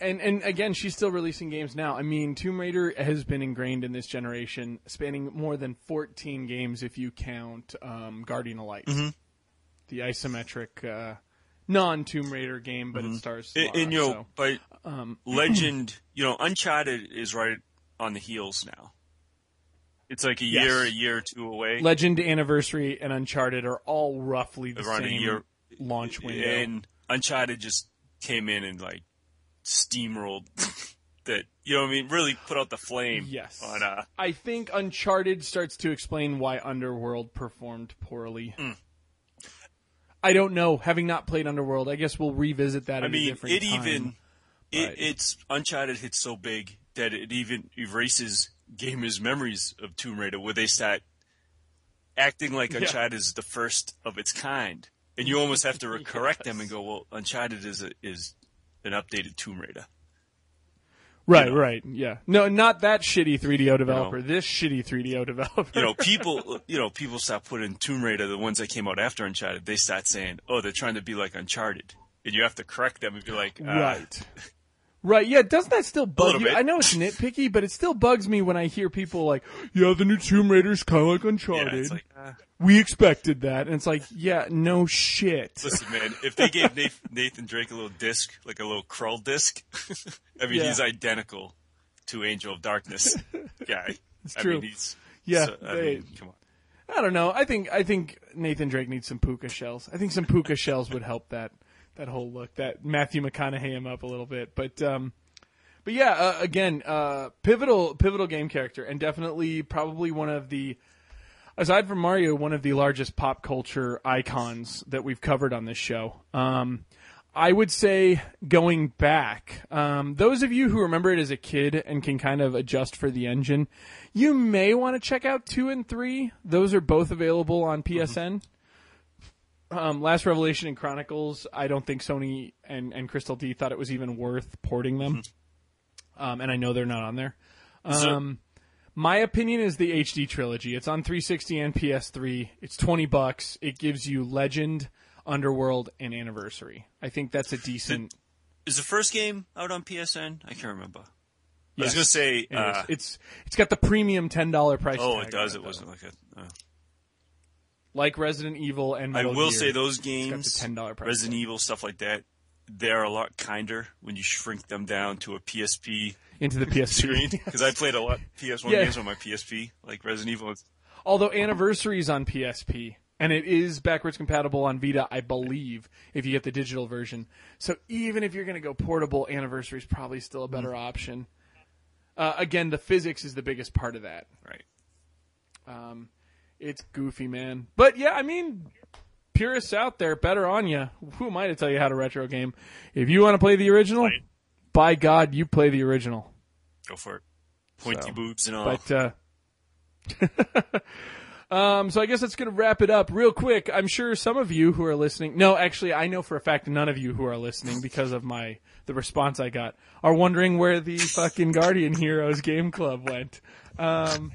and, and again, she's still releasing games now. I mean, Tomb Raider has been ingrained in this generation, spanning more than 14 games if you count, um, Guardian of Light. The isometric, uh, non Tomb Raider game, but it stars. And, Lara, and you know, so- but um, Legend, you know, Uncharted is right on the heels now. It's like a Yes. year, a year or two away. Legend, Anniversary, and Uncharted are all roughly the Around same year. launch window. and Uncharted just came in and like steamrolled that. You know what I mean? Really put out the flame. Yes. On uh, I think Uncharted starts to explain why Underworld performed poorly. Hmm. I don't know. Having not played Underworld, I guess we'll revisit that. I at a mean, different it time. even it, it's Uncharted hits so big that it even erases gamers' memories of Tomb Raider, where they start acting like Yeah. Uncharted is the first of its kind, and you almost have to re- correct them and go, "Well, Uncharted is a, is an updated Tomb Raider." right, know. right, yeah. No, not that shitty 3DO developer. This shitty 3DO developer. You know, people, you know, people start putting Tomb Raider, the ones that came out after Uncharted, they start saying, "Oh, they're trying to be like Uncharted," and you have to correct them and be like, uh, right. Right, yeah, doesn't that still bug you? bit. I know it's nitpicky, but it still bugs me when I hear people like, yeah, the new Tomb Raider's kind of like Yeah, Uncharted. it's like, uh, we expected that. And it's like, yeah, no shit. Listen, man, if they gave Nathan, Drake a little disc, like a little Krull disc, I mean, Yeah. he's identical to Angel of Darkness guy. It's I true. Mean, he's, Yeah, so- they- mean, come on. I don't know. I think I think Nathan Drake needs some puka shells. I think some puka shells would help that that whole look. That Matthew McConaughey him up a little bit, but um, but yeah, uh, again, uh, pivotal pivotal game character, and definitely probably one of the aside from Mario, one of the largest pop culture icons that we've covered on this show. Um, I would say going back, um, those of you who remember it as a kid and can kind of adjust for the engine, you may want to check out two and three. Those are both available on PSN. Um, Last Revelation and Chronicles, I don't think Sony and, and Crystal D thought it was even worth porting them. Um, and I know they're not on there. So- Um, my opinion is the HD trilogy. It's on 360 and PS3. It's 20 bucks. It gives you Legend, Underworld, and Anniversary. I think that's a decent. Is the first game out on PSN? I can't remember. I was gonna say, it uh, it's it's got the premium ten dollar price. oh, it does. It wasn't like a. Uh, like Resident Evil and I will Gear. say those games, the $10 price Resident tag. Evil stuff like that, they're a lot kinder when you shrink them down to a PSP into the PS3 screen. Because I played a lot PS1 Yeah. games on my PSP, like Resident Evil. Although Anniversary is on PSP and it is backwards compatible on Vita, I believe, if you get the digital version. So even if you're going to go portable, Anniversary is probably still a better option. Uh, again, the physics is the biggest part of that. Right. Um, it's goofy, man. But yeah, I mean, purists out there, better on you. Who am I to tell you how to retro game? If you want to play the original, Right. by God, you play the original. Go for it. Pointy So, boobs and all. But uh, Um, so I guess that's going to wrap it up real quick. I'm sure some of you who are listening, no, actually, I know for a fact none of you who are listening because of my the response I got are wondering where the fucking Guardian Heroes game club went. Um,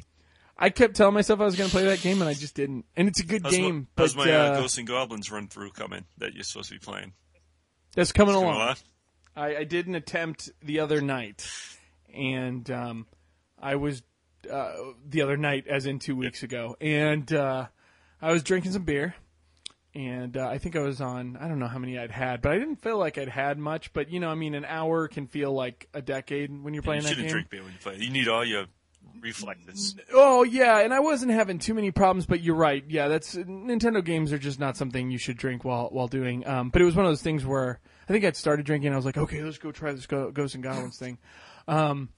I kept telling myself I was going to play that game and I just didn't. And it's a good How's game, my, how's but my uh, uh, Ghosts and Goblins run through coming that you're supposed to be playing? that's coming Coming along. I, I did an attempt the other night, and um, I was uh, the other night, as in two weeks ago, and uh, I was drinking some beer, and uh, I think I was on I don't know how many I'd had, but I didn't feel like I'd had much. But you know, I mean, an hour can feel like a decade when you're You playing that game. You shouldn't drink beer when you play. You need all your reflexes. Oh yeah, and I wasn't having too many problems, but you're right. Yeah, that's Nintendo games are just not something you should drink while while doing. Um, but it was one of those things where I think I'd started drinking. and I was like, okay, let's go try this Ghosts and Goblins thing. Um,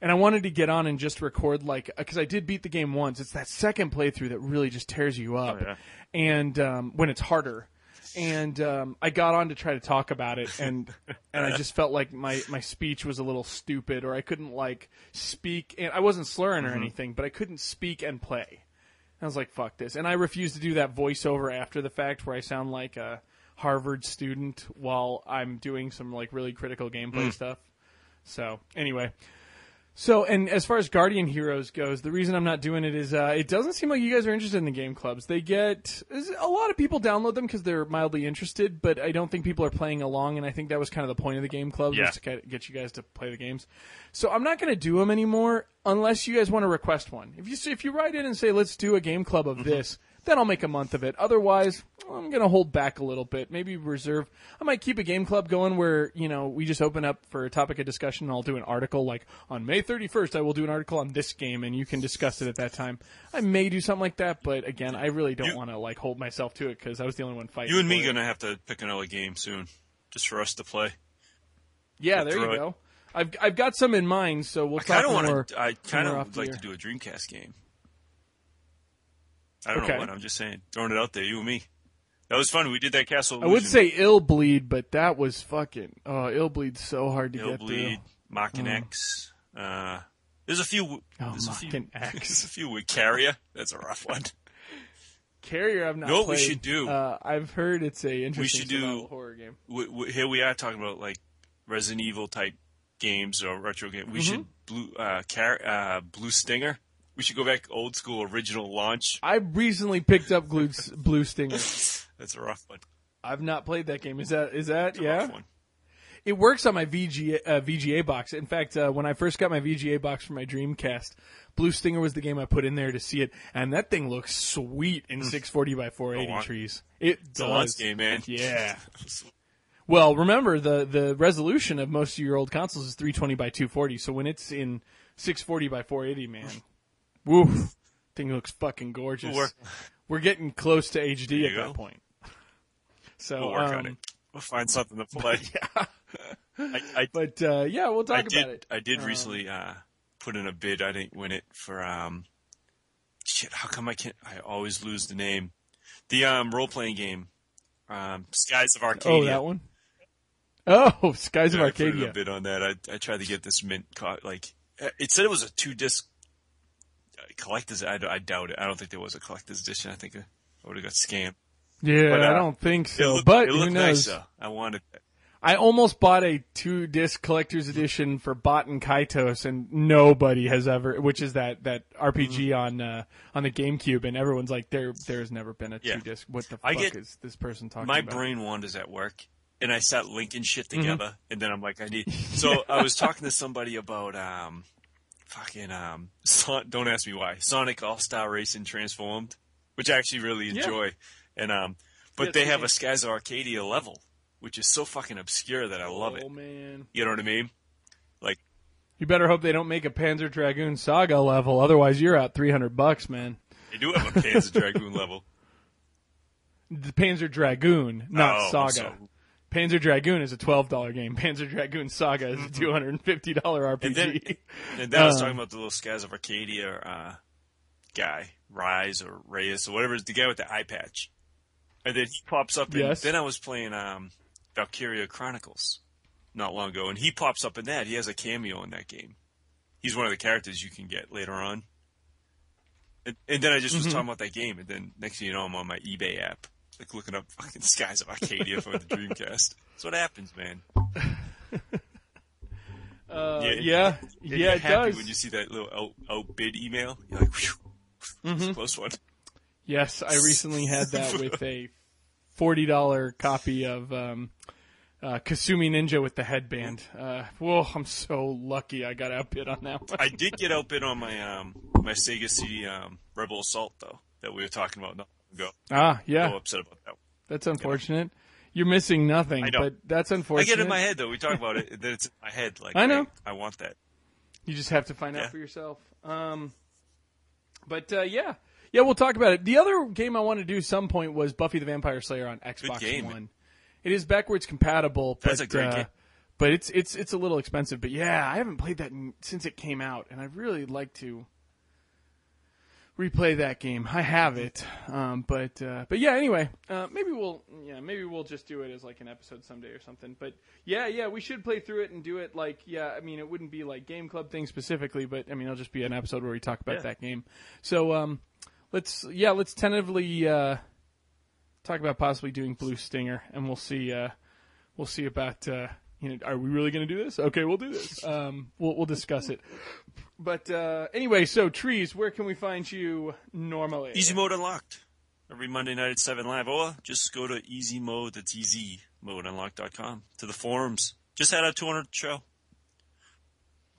and I wanted to get on and just record like because I did beat the game once. It's that second playthrough that really just tears you up, Oh, yeah. and um, when it's harder. And um, I got on to try to talk about it, and and I just felt like my, my speech was a little stupid, or I couldn't like speak. And I wasn't slurring or anything, but I couldn't speak and play. I was like, "Fuck this!" And I refuse to do that voiceover after the fact, where I sound like a Harvard student while I'm doing some like really critical gameplay stuff. So anyway, so and as far as Guardian Heroes goes, the reason I'm not doing it is uh, it doesn't seem like you guys are interested in the game clubs. They get a lot of people download them because they're mildly interested, but I don't think people are playing along. And I think that was kind of the point of the game clubs Yeah. was to get- get you guys to play the games. So I'm not going to do them anymore unless you guys want to request one. If you if you write in and say let's do a game club of this, then I'll make a month of it. Otherwise, I'm going to hold back a little bit. Maybe reserve. I might keep a game club going where you know we just open up for a topic of discussion. and I'll do an article like on May 31st. I will do an article on this game, and you can discuss it at that time. I may do something like that, but again, I really don't want to like hold myself to it because I was the only one fighting. You and me for gonna have to pick another game soon, just for us to play. Yeah, there you it. go. I've I've got some in mind, so we'll I kind talk of more. want to. I kind of would like to do a Dreamcast game. I don't Okay. know what. I'm just saying, throwing it out there. You and me. That was fun. We did that Castle. I would Illusion. say Illbleed, but that was fucking. Oh, Illbleed's so hard to get through. Illbleed, Mach and X. Uh, there's a few. Oh, there's a few. X. There's a few with Carrier. That's a rough one. Carrier, I've not You know what we should do? Uh, I've heard it's a interesting should do- horror game. we, we, here we are talking about like Resident Evil type games or retro game. We should Mm-hmm. blue uh, car, uh, Blue Stinger. We should go back old school original launch. I recently picked up Blue, Blue Stinger. That's a rough one. I've not played that game. Is that is that yeah? It works on my VGA uh, VGA box. In fact, uh, when I first got my VGA box for my Dreamcast, Blue Stinger was the game I put in there to see it, and that thing looks sweet in 640 by 480 trees. It It's does. game, man. Yeah. Well, remember the the resolution of most of your old consoles is 320 by 240. So when it's in 640 by 480, man, woof, thing looks fucking gorgeous. We're- We're getting close to HD at go. that point. So, We'll work um, on it. We'll find something to play. I, I, but uh, yeah, we'll talk I about did. it. I did Um, recently uh, put in a bid. I didn't win it for. Um, shit. How come I can't? I always lose the name. The um, role playing game, um, Skies of Arcadia. Oh, that one. Oh, Skies Yeah, of I put in Arcadia. a bid on that. I, I tried to get this mint co- like uh, it said it was a two disc collector's. I, I doubt it. I don't think there was a collector's edition. I think I would have got scammed. Yeah, But, uh, I don't think so. looked, but it who knows? nice. I wanted. I almost bought a two disc collector's edition for Baten Kaitos, and nobody has ever, which is that that RPG on uh, on the GameCube, and everyone's like, there there's never been a Yeah. two disc. What the I fuck get- is this person talking My about? My brain wanders at work, and I start linking shit Mm-hmm. together, and then I'm like, I need. So I was talking to somebody about um, fucking um, Son- don't ask me why Sonic All Star Racing Transformed, which I actually really Yeah. enjoy, and um, but Yeah, they have a Skies of Arcadia level, which is so fucking obscure that I love it. Oh man, You know what I mean? Like, you better hope they don't make a Panzer Dragoon Saga level, otherwise you're out three hundred bucks, man. they do have a Panzer Dragoon level. The Panzer Dragoon, not Oh, Saga. so- Panzer Dragoon is a twelve dollar game. Panzer Dragoon Saga is a two hundred and fifty dollar RPG. And then, and then I was Um, talking about the little Skies of Arcadia uh, guy, Rise or Reyes or whatever, is the guy with the eye patch. And then he pops up. In, Yes. Then I was playing um, Valkyria Chronicles not long ago, and he pops up in that. He has a cameo in that game. He's one of the characters you can get later on. And, and then I just was talking about that game, and then next thing you know, I'm on my eBay app, like looking up fucking Skies of Arcadia for the Dreamcast. That's what happens, man. Uh, Yeah, yeah, yeah, you're it happy does. when you see that little out, outbid email. You're like, whew, Mm-hmm. a close one. Yes, I recently had that with a forty dollar copy of um, uh, Kasumi Ninja with the headband. Uh, whoa, I'm so lucky I got outbid on that one. I did get outbid on my um my Sega CD um, Rebel Assault though that we were talking about ago. ah, yeah, So upset about that. that's unfortunate. You're missing nothing, I know. but that's unfortunate. I get it in my head though. We talk about it. That it's in my head. Like I know. I, want that. You just have to find out for yourself. Um, but uh, yeah, yeah, we'll talk about it. The other game I wanted to do some point was Buffy the Vampire Slayer on Xbox. One. It is backwards compatible, but That's a great uh, game. but it's it's it's a little expensive. But yeah, I haven't played that in, since it came out, and I'd really like to replay that game. I have it, um, but uh, but yeah. Anyway, uh, maybe we'll yeah maybe we'll just do it as like an episode someday or something. But yeah, yeah, we should play through it and do it like yeah. I mean, it wouldn't be like game club thing specifically, but I mean, it'll just be an episode where we talk about Yeah. that game. So um, let's yeah, let's tentatively uh, talk about possibly doing Blue Stinger, and we'll see uh, we'll see about. Uh, you know, are we really going to do this? Okay, we'll do this. Um, we'll we'll discuss it. But uh, anyway, so trees, where can we find you normally? Easy mode unlocked every Monday night at seven live, or just go to easy mode. That's easy mode unlocked.com to the forums. Just had a 200 show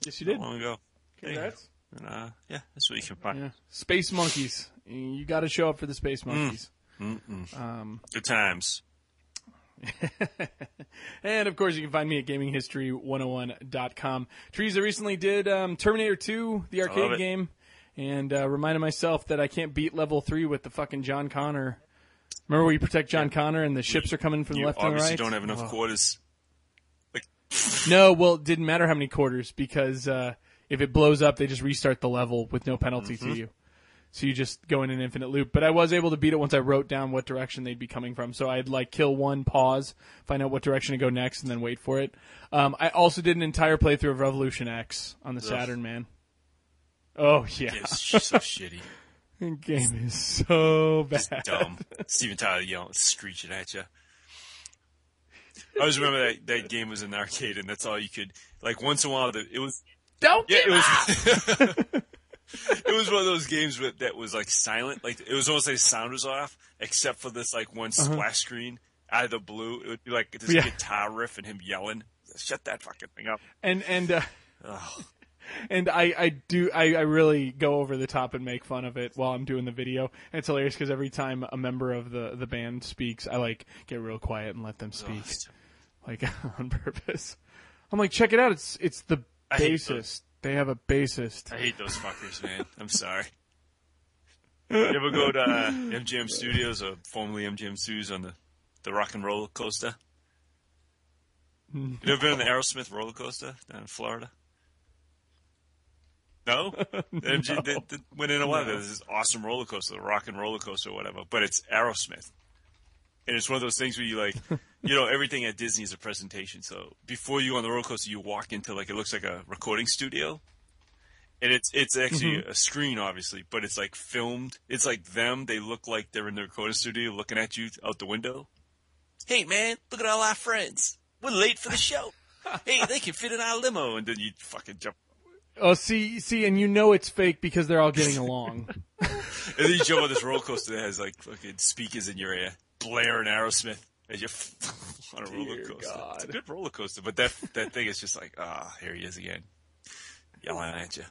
Yes, you not did. long ago. There you go. Congrats. And, uh, yeah, that's what you can find. Yeah. Space monkeys. You got to show up for the space monkeys. Good times. And of course, you can find me at gaminghistory101.com. Trees, I recently did um, Terminator 2, the arcade game, and uh, reminded myself that I can't beat level 3 with the fucking John Connor. Remember where you protect John Connor and the ships are coming from the You left and the obviously right? don't have enough Oh. quarters. No, well, it didn't matter how many quarters because uh, if it blows up, they just restart the level with no penalty Mm-hmm. to you. So you just go in an infinite loop. But I was able to beat it once I wrote down what direction they'd be coming from. So I'd like kill one, pause, find out what direction to go next, and then wait for it. Um, I also did an entire playthrough of Revolution X on the Saturn, man. Oh yeah, It's so shitty. the game is so bad. Dumb. Steven Tyler yelling, screeching at you. I always remember that that game was in the arcade, and that's all you could. Like once in a while, the, it was Don't Yeah, it up! was. it was one of those games with, that was like silent. Like it was almost like the sound was off, except for this like one splash screen out of the blue. It would be like this Uh-huh. Yeah. guitar riff and him yelling, "Shut that fucking thing up!" and and uh, and I I do I, I really go over the top and make fun of it while I'm doing the video. And it's hilarious because every time a member of the the band speaks, I like get real quiet and let them speak, like on purpose. I'm like, check it out. It's it's the bassist. They have a bassist. I hate those fuckers, man. I'm sorry. You ever go to uh, MGM Studios or formerly MGM Studios on the the Rock and Roller Coaster? You ever been on the Aerosmith roller coaster down in Florida? No, MG, They, they went in a while. There's this awesome roller coaster, the Rock and Roller Coaster, or whatever. But it's Aerosmith, and it's one of those things where you like, you know, everything at Disney is a presentation. So before you go on the roller coaster, you walk into like it looks like a recording studio, and it's it's actually Mm-hmm. a screen, obviously, but it's like filmed. It's like them. They look like they're in the recording studio, looking at you out the window. Hey man, look at all our friends. We're late for the show. hey, they can fit in our limo, and then you fucking jump. Oh, see, see, and you know it's fake because they're all getting along. And then you jump on this roller coaster that has like fucking speakers in your ear, blaring Aerosmith as you're on a roller coaster. God. It's a good roller coaster, but that that thing is just like, ah, here he is again, yelling at you.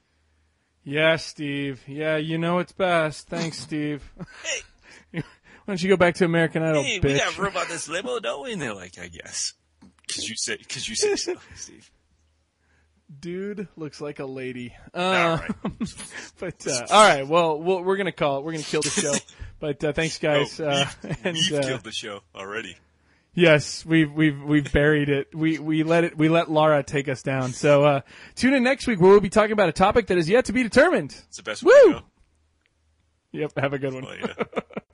yeah, Steve. Yeah, you know it's best. Thanks, Steve. Hey, Why don't you go back to American Idol, hey, bitch? we got room on this limo, don't we? And they're like, I guess, because you said, because you said so, Steve. Dude looks like a lady. All Uh, right. But uh, all right, well, well, we're gonna call it. We're gonna kill the show. But uh, thanks, guys. Oh, uh, we've, and we've uh, killed the show already. yes, we've we've we've buried it. We we let it. We let Laura take us down. So uh, tune in next week where we'll be talking about a topic that is yet to be determined. It's the best way Woo! Yep. Have a good one. Later.